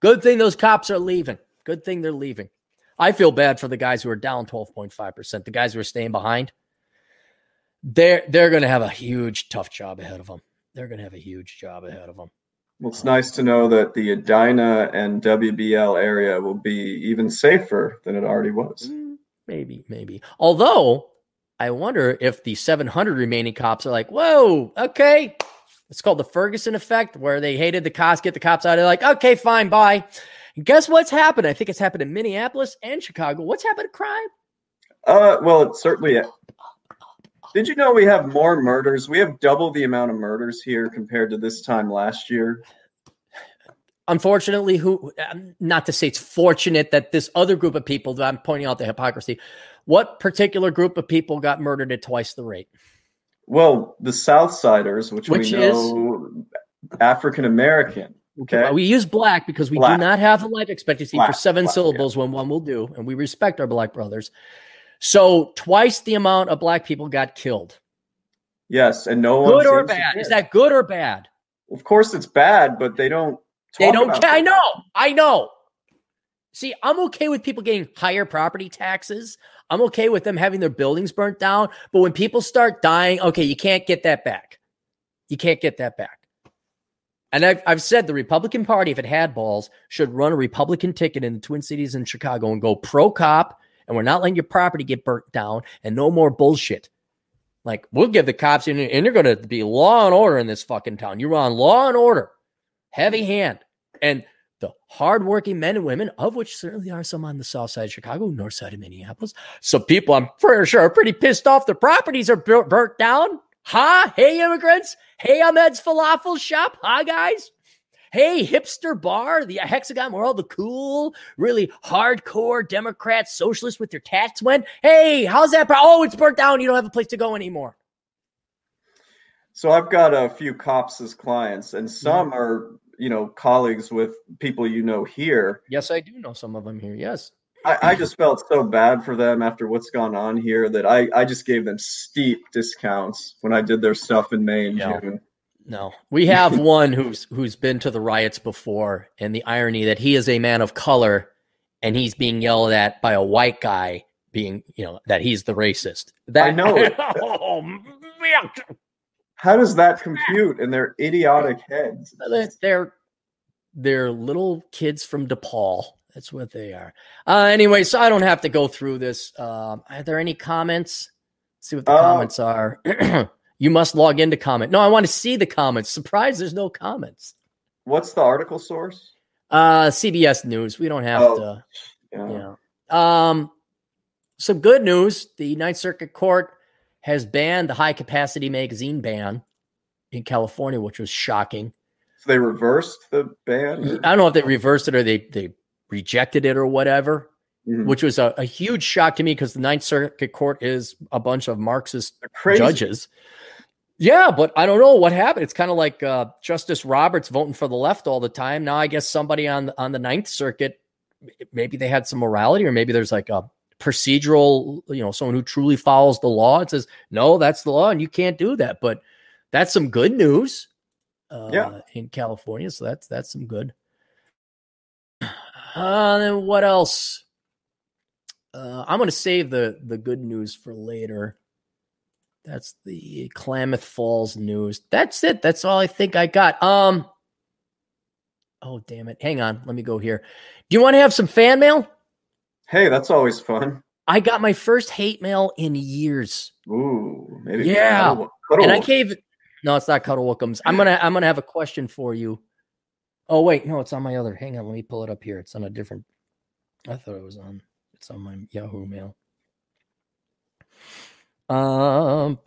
good thing those cops are leaving. Good thing they're leaving. I feel bad for the guys who are down 12.5%, the guys who are staying behind. They're they're going to have a huge tough job ahead of them. They're going to have a huge job ahead of them. Well, it's nice to know that the Edina and WBL area will be even safer than it already was. Mm, maybe, maybe. Although I wonder if the 700 remaining cops are like, whoa, okay. It's called the Ferguson effect, where they hated the cops, get the cops out. They're like, okay, fine, bye. And guess what's happened? I think it's happened in Minneapolis and Chicago. What's happened to crime? Uh, well, it's certainly. Did you know we have more murders? We have double the amount of murders here compared to this time last year. Unfortunately, who um, not to say it's fortunate that this other group of people that I'm pointing out the hypocrisy. What particular group of people got murdered at twice the rate? Well, the Southsiders, which, which we know African American. Okay. We use black because we black. do not have a life expectancy black. for seven black, syllables yeah. when one will do, and we respect our black brothers. So twice the amount of black people got killed. Yes, and no good or bad. Is that good or bad? Of course, it's bad, but they don't. they don't care. I know. I know. See, I'm okay with people getting higher property taxes. I'm okay with them having their buildings burnt down. But when people start dying, okay, you can't get that back. You can't get that back. And I've, I've said the Republican Party, if it had balls, should run a Republican ticket in the Twin Cities and Chicago and go pro cop. And we're not letting your property get burnt down and no more bullshit. Like, we'll give the cops, in, and you're going to be law and order in this fucking town. You're on law and order, heavy hand. And the hardworking men and women, of which certainly are some on the south side of Chicago, north side of Minneapolis. So people, I'm pretty sure, are pretty pissed off. Their properties are burnt down. Huh? Hey, immigrants. Hey, Ahmed's Falafel Shop. Hi, guys. Hey, hipster bar, the Hexagon, where all the cool, really hardcore Democrats, socialists with their tats went. Hey, how's that? Oh, it's burnt down. You don't have a place to go anymore. So I've got a few cops as clients, and some mm-hmm. are, you know, colleagues with people you know here. Yes, I do know some of them here. Yes. I, I, just felt so bad for them after what's gone on here that I, I just gave them steep discounts when I did their stuff in May and no, June. No, we have one who's who's been to the riots before, and the irony that he is a man of color, and he's being yelled at by a white guy, being you know that he's the racist. That I know. Oh, man. How does that compute in their idiotic heads? They're they're little kids from DePaul that's what they are. Uh, anyway, so I don't have to go through this. Um, are there any comments? Let's see what the uh, comments are. you must log into comment. No, I want to see the comments. Surprise, there's no comments. What's the article source? Uh, CBS News. We don't have oh, to. Yeah. yeah. Um, some good news. The Ninth Circuit Court has banned the high capacity magazine ban in California, which was shocking. So they reversed the ban? I don't know if they reversed it or they they rejected it or whatever, mm-hmm. which was a, a, huge shock to me because the Ninth Circuit Court is a bunch of Marxist judges. Yeah, but I don't know what happened. It's kind of like uh, Justice Roberts voting for the left all the time. Now I guess somebody on on the Ninth Circuit, maybe they had some morality, or maybe there's like a procedural, you know, someone who truly follows the law and says, "No, that's the law, and you can't do that." But that's some good news. Uh, Yeah. in California, so that's that's some good. Uh, then what else? Uh, I'm going to save the the good news for later. That's the Klamath Falls news. That's it. That's all I think I got. Um. Oh damn it! Hang on. Let me go here. Do you want to have some fan mail? Hey, that's always fun. I got my first hate mail in years, Ooh, maybe. Yeah. Cuddle- cuddle and I gave. No, it's not Cuddle Wickums. I'm gonna I'm gonna have a question for you. Oh wait, no, it's on my other. Hang on, let me pull it up here. It's on a different. I thought it was on. It's on my Yahoo mail. Um.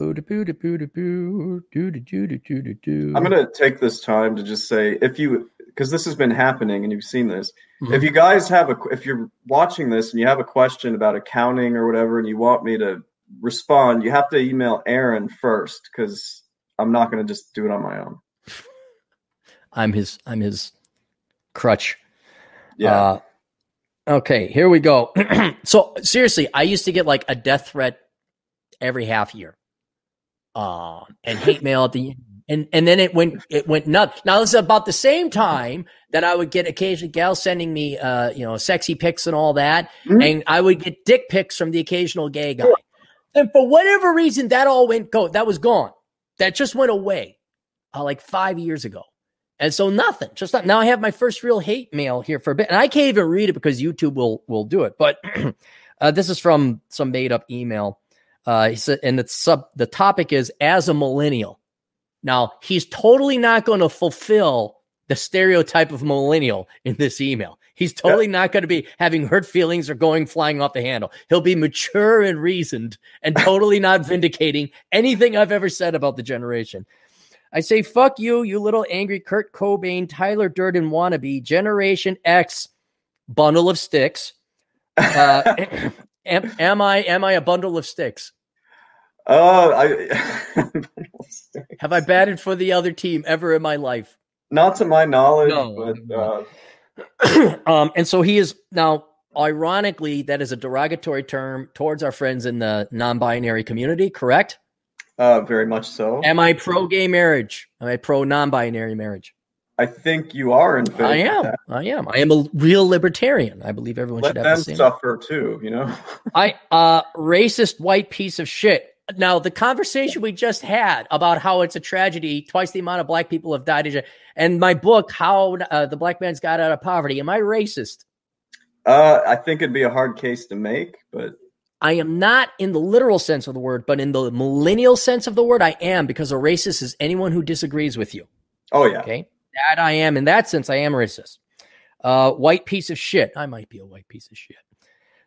I'm gonna take this time to just say if you because this has been happening and you've seen this. Mhm. If you guys have a if you're watching this and you have a question about accounting or whatever and you want me to respond, you have to email Aaron first because I'm not gonna just do it on my own. I'm his. I'm his crutch. Yeah. Uh, okay, here we go. so seriously, I used to get like a death threat every half year, um, and hate mail at the end. and and then it went it went nuts. Now this is about the same time that I would get occasional gals sending me, uh, you know, sexy pics and all that, Mhm. and I would get dick pics from the occasional gay guy. And for whatever reason, that all went go. That was gone. That just went away, uh, like five years ago. And so nothing, just not, now I have my first real hate mail here for a bit, and I can't even read it because YouTube will will do it. But uh, this is from some made up email. Uh, he said, and it's sub the topic is as a millennial. Now he's totally not going to fulfill the stereotype of millennial in this email. He's totally not going to be having hurt feelings or going flying off the handle. He'll be mature and reasoned and totally not vindicating anything I've ever said about the generation. I say, fuck you, you little angry Kurt Cobain, Tyler Durden wannabe, Generation X bundle of sticks. Uh, am, am I am I a bundle of sticks? Uh, I Have I batted for the other team ever in my life? not to my knowledge, No. but uh, um, and so he is now, ironically, that is a derogatory term towards our friends in the non-binary community. Correct? Uh, very much so. Am I pro gay marriage? Am I pro non-binary marriage? I think you are in favor. I am. I am. I am a real libertarian. I believe everyone Let should have them the same. suffer too. You know. I uh racist white piece of shit. Now the conversation we just had about how it's a tragedy, twice the amount of black people have died, in- and my book, how uh, the black man's got out of poverty. Am I racist? Uh, I think it'd be a hard case to make, but I am not in the literal sense of the word, but in the millennial sense of the word, I am because a racist is anyone who disagrees with you. oh yeah, Okay. That I am. In that sense, I am racist. Uh, white piece of shit. I might be a white piece of shit.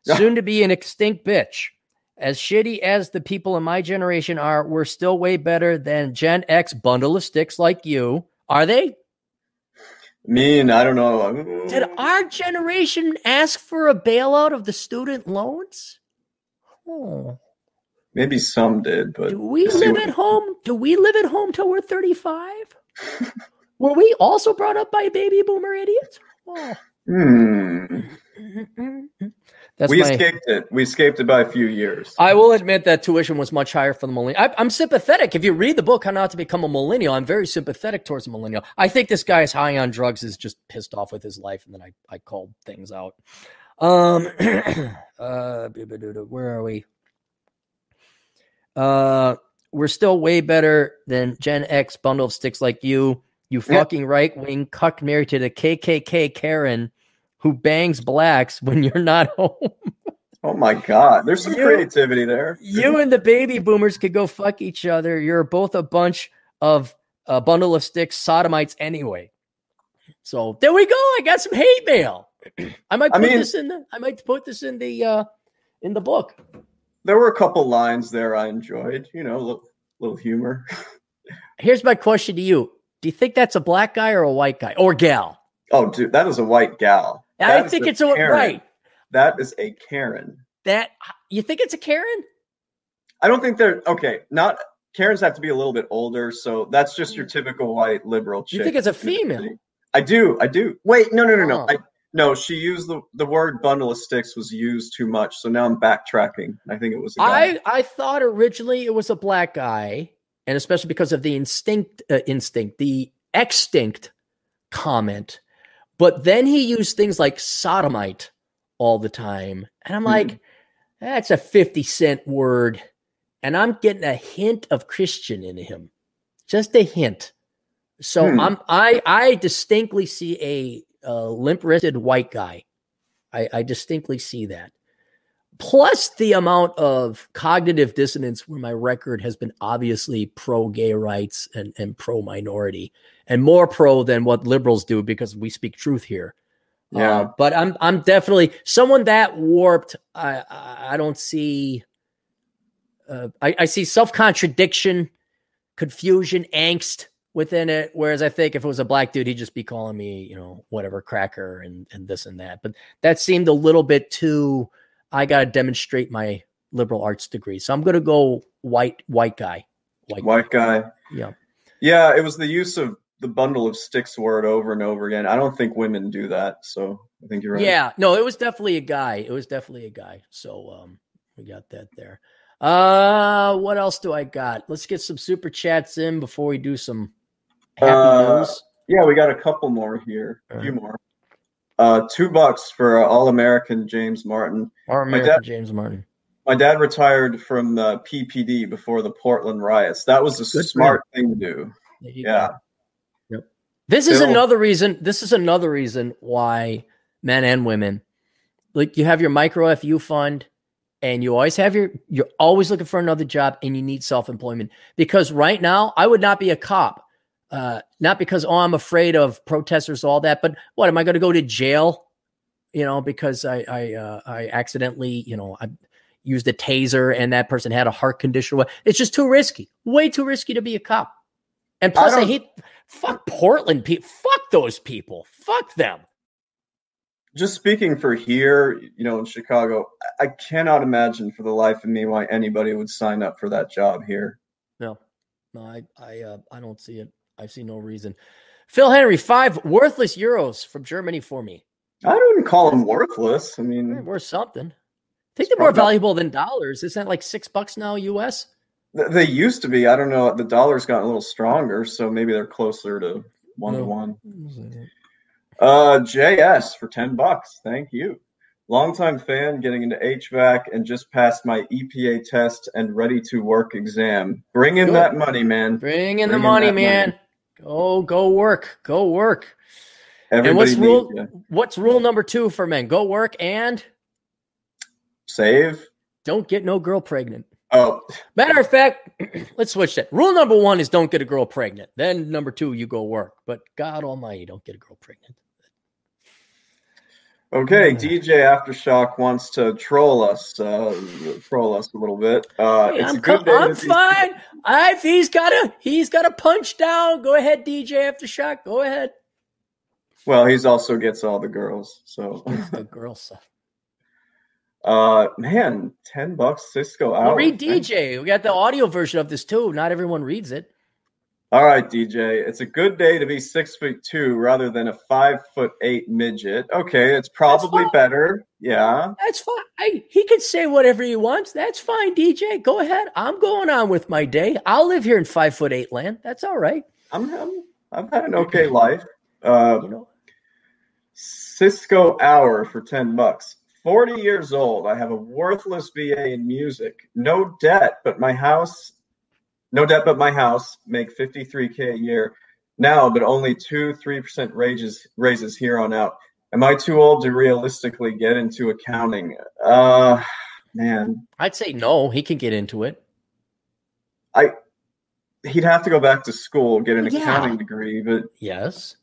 Soon to be an extinct bitch. As shitty as the people in my generation are, we're still way better than Gen X bundle of sticks like you. Are they? mean. I don't know. Did our generation ask for a bailout of the student loans? Oh. Maybe some did, but Do we live what- at home? Do we live at home till we're 35? Were we also brought up by baby boomer idiots? Oh. Hmm. That's we my, escaped it. We escaped it by a few years. I will admit that tuition was much higher for the millennial. I, I'm sympathetic. If you read the book, How Not to Become a Millennial, I'm very sympathetic towards the millennial. I think this guy is high on drugs, is just pissed off with his life, and then I, I called things out. Um, uh, where are we? Uh, we're still way better than Gen X bundle of sticks like you. You fucking right wing cuck married to the KKK Karen who bangs blacks when you're not home. Oh my god, there's some You- creativity there. You and the baby boomers could go fuck each other. You're both a bunch of a bundle of sticks sodomites anyway. So there we go. I got some hate mail. I might I put mean- this in the I might put this in the uh in the book. There were a couple lines there I enjoyed. You know, a little, little humor. Here's my question to you. Do you think that's a black guy or a white guy or gal? Oh, dude, that is a white gal. I That is think a it's a Karen. right. That is a Karen. That you think it's a Karen? I don't think they're okay. Not Karens have to be a little bit older, so that's just your typical white liberal chick. You think it's a female? I do, I do. Wait, no, no, no, no. Oh. I no, she used the the word bundle of sticks was used too much, so now I'm backtracking. I think it was a guy. I I thought originally it was a black guy, and especially because of the instinct uh, instinct, the extinct comment. But then he used things like sodomite all the time, and I'm Mhm. like, that's a fifty cent word, and I'm getting a hint of Christian in him, just a hint. So Hmm. I'm I I distinctly see a, uh limp wristed white guy. I, I distinctly see that. Plus the amount of cognitive dissonance where my record has been obviously pro gay rights and, and pro minority and more pro than what liberals do because we speak truth here. Yeah. Uh, but I'm I'm definitely someone that warped. I I, I don't see. Uh, I, I see self contradiction, confusion, angst within it. Whereas I think if it was a black dude, he'd just be calling me, you know, whatever cracker and and this and that. But that seemed a little bit too. I got to demonstrate my liberal arts degree, so I'm going to go white white guy. White, White guy. Yeah. Yeah, it was the use of the bundle of sticks word over and over again. I don't think women do that, so I think you're right. Yeah, no, it was definitely a guy. It was definitely a guy. So um we got that there. Uh what else do I got? Let's get some super chats in before we do some happy Uh, news. Yeah, we got a couple more here. A few more. Uh, two bucks for uh, All American James Martin. Our my American dad- James Martin. My dad retired from uh, PPD before the Portland riots. That was a for smart thing to do. Yeah. go. This is another reason. This is another reason why men and women, like you have your micro FU fund, and you always have your. You're always looking for another job, and you need self employment because right now I would not be a cop, uh, not because oh I'm afraid of protesters, all that, but what am I going to go to jail? You know, because I I uh, I accidentally you know I used a taser and that person had a heart condition. It's just too risky, way too risky to be a cop. And plus, I, don't- hate fuck Portland people. Fuck those people. Fuck them. Just speaking for here, you know, in Chicago, I I cannot imagine for the life of me why anybody would sign up for that job here. No, no, I I uh, I don't see it. I see no reason. Phil Henry, five worthless euros from Germany for me. I wouldn't call them worthless. I mean, Worth something. I think they're more valuable than dollars. Isn't that like six bucks now, US? they used to be. I don't know. The dollar's gotten a little stronger, so maybe they're closer to one to one. Uh, JS for 10 bucks. Thank you. Longtime fan getting into HVAC and just passed my EPA test and ready to work exam. Bring in Good. that money, man. Bring in the in money, man. money. Man. Go work. Go work. Everybody and what's needs rule? What's rule number two for men? Go work and Save. don't get no girl pregnant. Oh, Matter of fact, let's switch that. Rule number one is don't get a girl pregnant. Then number two, you go work. But God Almighty, don't get a girl pregnant. Okay. DJ Aftershock wants to troll us, uh, troll us a little bit. Uh, Hey, it's I'm, co- I'm fine. I, if he's got a he's got a punch down. Go ahead, DJ Aftershock. Go ahead. Well, he's also gets all the girls. So, the girl stuff. uh, man, 10 bucks Cisco Well, hour. read DJ. We got the audio version of this too. Not everyone reads it. All right, DJ. It's a good day to be six foot two rather than a five foot eight midget. Okay, it's probably better. Yeah. That's fine. I, he can say whatever he wants. That's fine, DJ. Go ahead. I'm going on with my day. I'll live here in five foot eight land. That's all right. I'm, I'm I've had an okay life. Uh, You know. Cisco hour for ten bucks. Forty years old. I have a worthless VA in music. No debt, but my house. No debt, but my house. Make fifty three k a year now, but only two three percent raises raises here on out. Am I too old to realistically get into accounting? Uh, man, I'd say no. He can get into it. I he'd have to go back to school, get an Yeah. accounting degree. But Yes.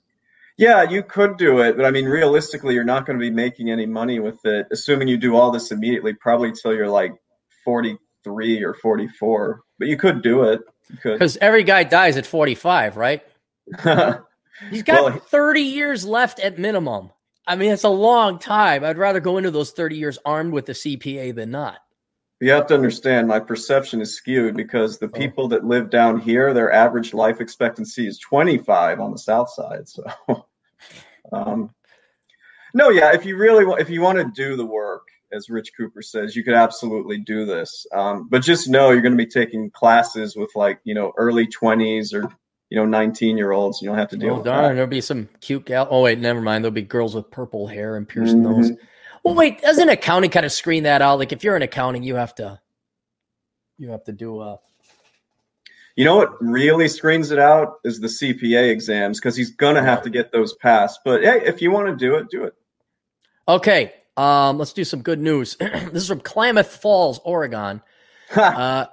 yeah, you could do it. But I mean, realistically, you're not going to be making any money with it, assuming you do all this immediately, probably till you're like 43 or 44. But you could do it. Because every guy dies at 45, right? He's got Well, 30 years left at minimum. I mean, it's a long time. I'd rather go into those 30 years armed with the CPA than not. You have to understand my perception is skewed because the Oh. people that live down here, their average life expectancy is 25 on the south side. So, um, no, yeah, if you really want, if you want to do the work, as Rich Cooper says, you could absolutely do this. Um, but just know you're going to be taking classes with like, you know, early 20s or, you know, 19 year olds. You don't have to deal Oh with darn, that. there'll be some cute gal. Oh wait, never mind. There'll be girls with purple hair and pierced Mhm. nose. Well, wait, doesn't accounting kind of screen that out? Like if you're in accounting, you have to, you have to do a, You know what really screens it out is the CPA exams because he's going to have to get those passed. But hey, if you want to do it, do it. Okay, um, let's do some good news. this is from Klamath Falls, Oregon. Uh,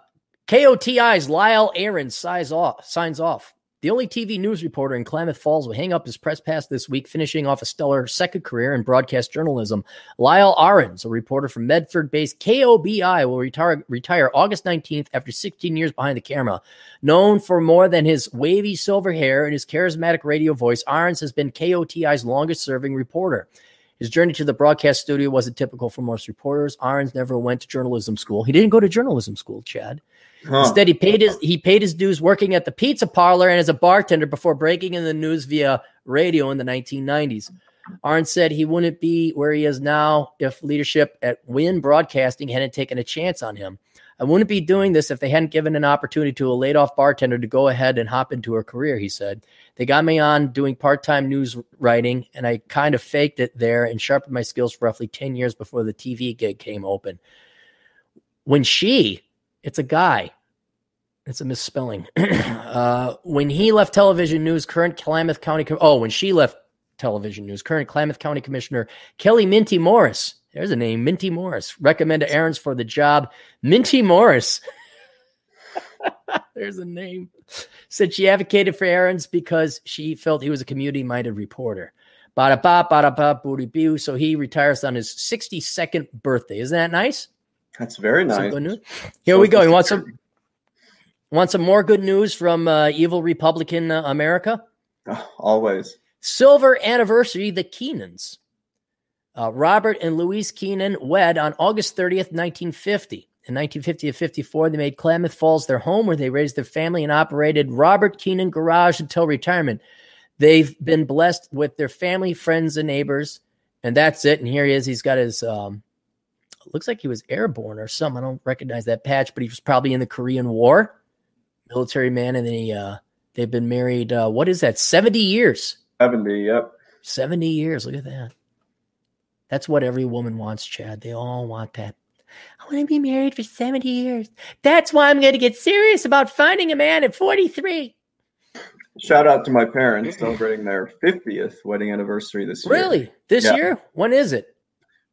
KOTI's Lyle Ahrens signs off. Signs off. The only TV news reporter in Klamath Falls will hang up his press pass this week, finishing off a stellar second career in broadcast journalism. Lyle Ahrens, a reporter from Medford-based KOBI, will retire retire August 19th after 16 years behind the camera. Known for more than his wavy silver hair and his charismatic radio voice, Ahrens has been KOTI's longest-serving reporter. His journey to the broadcast studio wasn't typical for most reporters. Ahrens never went to journalism school. He didn't go to journalism school, Chad. Huh. Instead, he paid his he paid his dues working at the pizza parlor and as a bartender before breaking in the news via radio in the 1990s. Arn said he wouldn't be where he is now if leadership at Wynne Broadcasting hadn't taken a chance on him. I wouldn't be doing this if they hadn't given an opportunity to a laid off bartender to go ahead and hop into her career, he said. They got me on doing part time news writing, and I kind of faked it there and sharpened my skills for roughly 10 years before the TV gig came open. When she, it's a guy, it's a misspelling. uh, when he left television news, current Klamath County, oh, when she left television news, current Klamath County Commissioner Kelly Minty Morris, there's a name, Minty Morris, recommended Ahrens for the job. Minty Morris, there's a name, said she advocated for Ahrens because she felt he was a community minded reporter. Bada ba, bada ba, booty boo. So he retires on his 62nd birthday. Isn't that nice? That's very nice. good news. Here we go. You want some want some more good news from uh, evil Republican uh, America? Always. Silver anniversary, the Keenans. Uh, Robert and Louise Keenan wed on August 30th, 1950. In 1950 to 54, they made Klamath Falls their home where they raised their family and operated Robert Keenan Garage until retirement. They've been blessed with their family, friends, and neighbors. And that's it. And here he is. He's got his, um, looks like he was airborne or something. I don't recognize that patch, but he was probably in the Korean War, military man. And then he, uh, they've been married, uh, what is that, 70 years? 70, yep. 70 years. Look at that. That's what every woman wants, Chad. They all want that. I want to be married for 70 years. That's why I'm going to get serious about finding a man at 43. Shout out to my parents celebrating their 50th wedding anniversary this year. Really? This Yeah. year? When is it?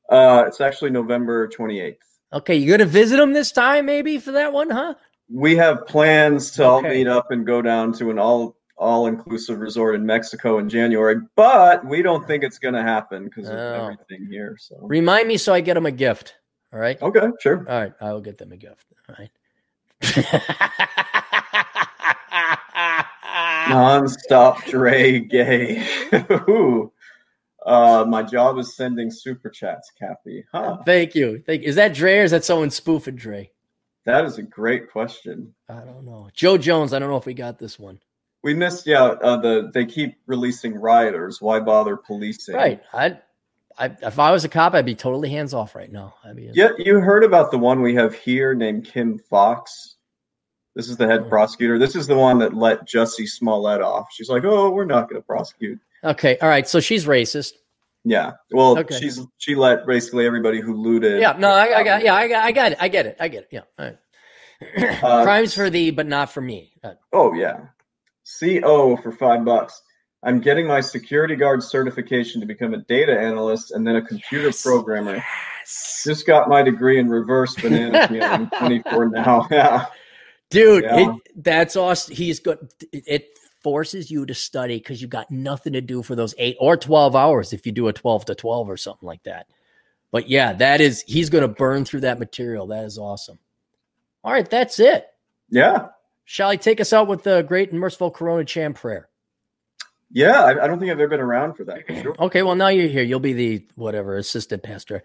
Uh, it's actually November 28th. Okay, you're going to visit them this time, maybe for that one, huh? We have plans to all meet up and go down to an all all inclusive resort in Mexico in January, but we don't think it's going to happen because of Oh. everything here. So Remind me so I get them a gift. All right. okay, sure. All right. I will get them a gift. All right. Non-stop Dre gay. Ooh. Uh, my job is sending super chats, Cappy. Huh? Thank you. Thank you. Is that Dre or is that someone spoofing Dre? That is a great question. I don't know. Joe Jones. I don't know if we got this one. We missed, yeah. Uh, the they keep releasing rioters. Why bother policing? Right. I, I, if I was a cop, I'd be totally hands off right now. I mean, Yeah, you heard about the one we have here named Kim Foxx. This is the head Oh. prosecutor. This is the one that let Jussie Smollett off. She's like, "Oh, we're not going to prosecute." Okay. All right. So she's racist. Yeah. Well, Okay. she's she let basically everybody who looted. Yeah. No, I, I got. Yeah, I got. I got it. I get it. I get it. Yeah. All right. Uh, Crimes for thee, but not for me. Uh, Oh yeah. CO for five bucks. I'm getting my security guard certification to become a data analyst and then a computer Yes. programmer. yes. Just got my degree in reverse banana peel. I'm 24 now. Yeah. Dude, Yeah. it, that's awesome. He's good. It, forces you to study because you've got nothing to do for those eight or 12 hours if you do a 12 to 12 or something like that. But yeah, that is, he's going to burn through that material. That is awesome. All right, that's it. Yeah. Shall I take us out with the great and merciful Corona Chan prayer? Yeah, I, I, don't think I've ever been around for that. Sure. Okay, well now you're here. You'll be the whatever assistant pastor.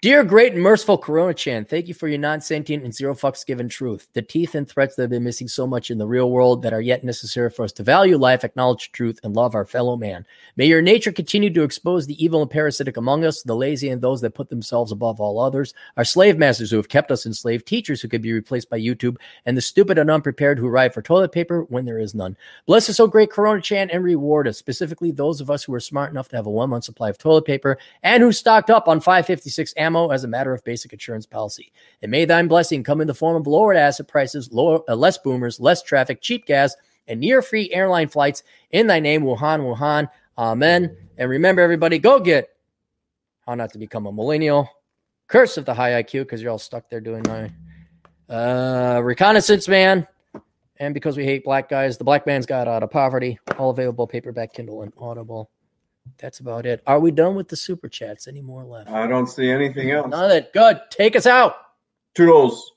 Dear great and merciful Corona Chan, thank you for your non-sentient and zero fucks given truth. The teeth and threats that have been missing so much in the real world that are yet necessary for us to value life, acknowledge truth, and love our fellow man. May your nature continue to expose the evil and parasitic among us, the lazy and those that put themselves above all others, our slave masters who have kept us enslaved, teachers who could be replaced by YouTube, and the stupid and unprepared who ride for toilet paper when there is none. Bless us, O great Corona Chan, and reward specifically those of us who are smart enough to have a one month supply of toilet paper and who stocked up on 556 ammo as a matter of basic insurance policy. And may thine blessing come in the form of lowered asset prices, lower, uh, less boomers, less traffic, cheap gas, and near free airline flights in thy name, Wuhan, Wuhan. Amen. And remember, everybody, go get how not to become a millennial. Curse of the high IQ because you're all stuck there doing my uh, reconnaissance man. And because we hate black guys, the black man's got out of poverty. All available paperback, Kindle, and Audible. That's about it. Are we done with the super chats? Any more left? I don't see anything else. None of it. Good. Take us out. Toodles.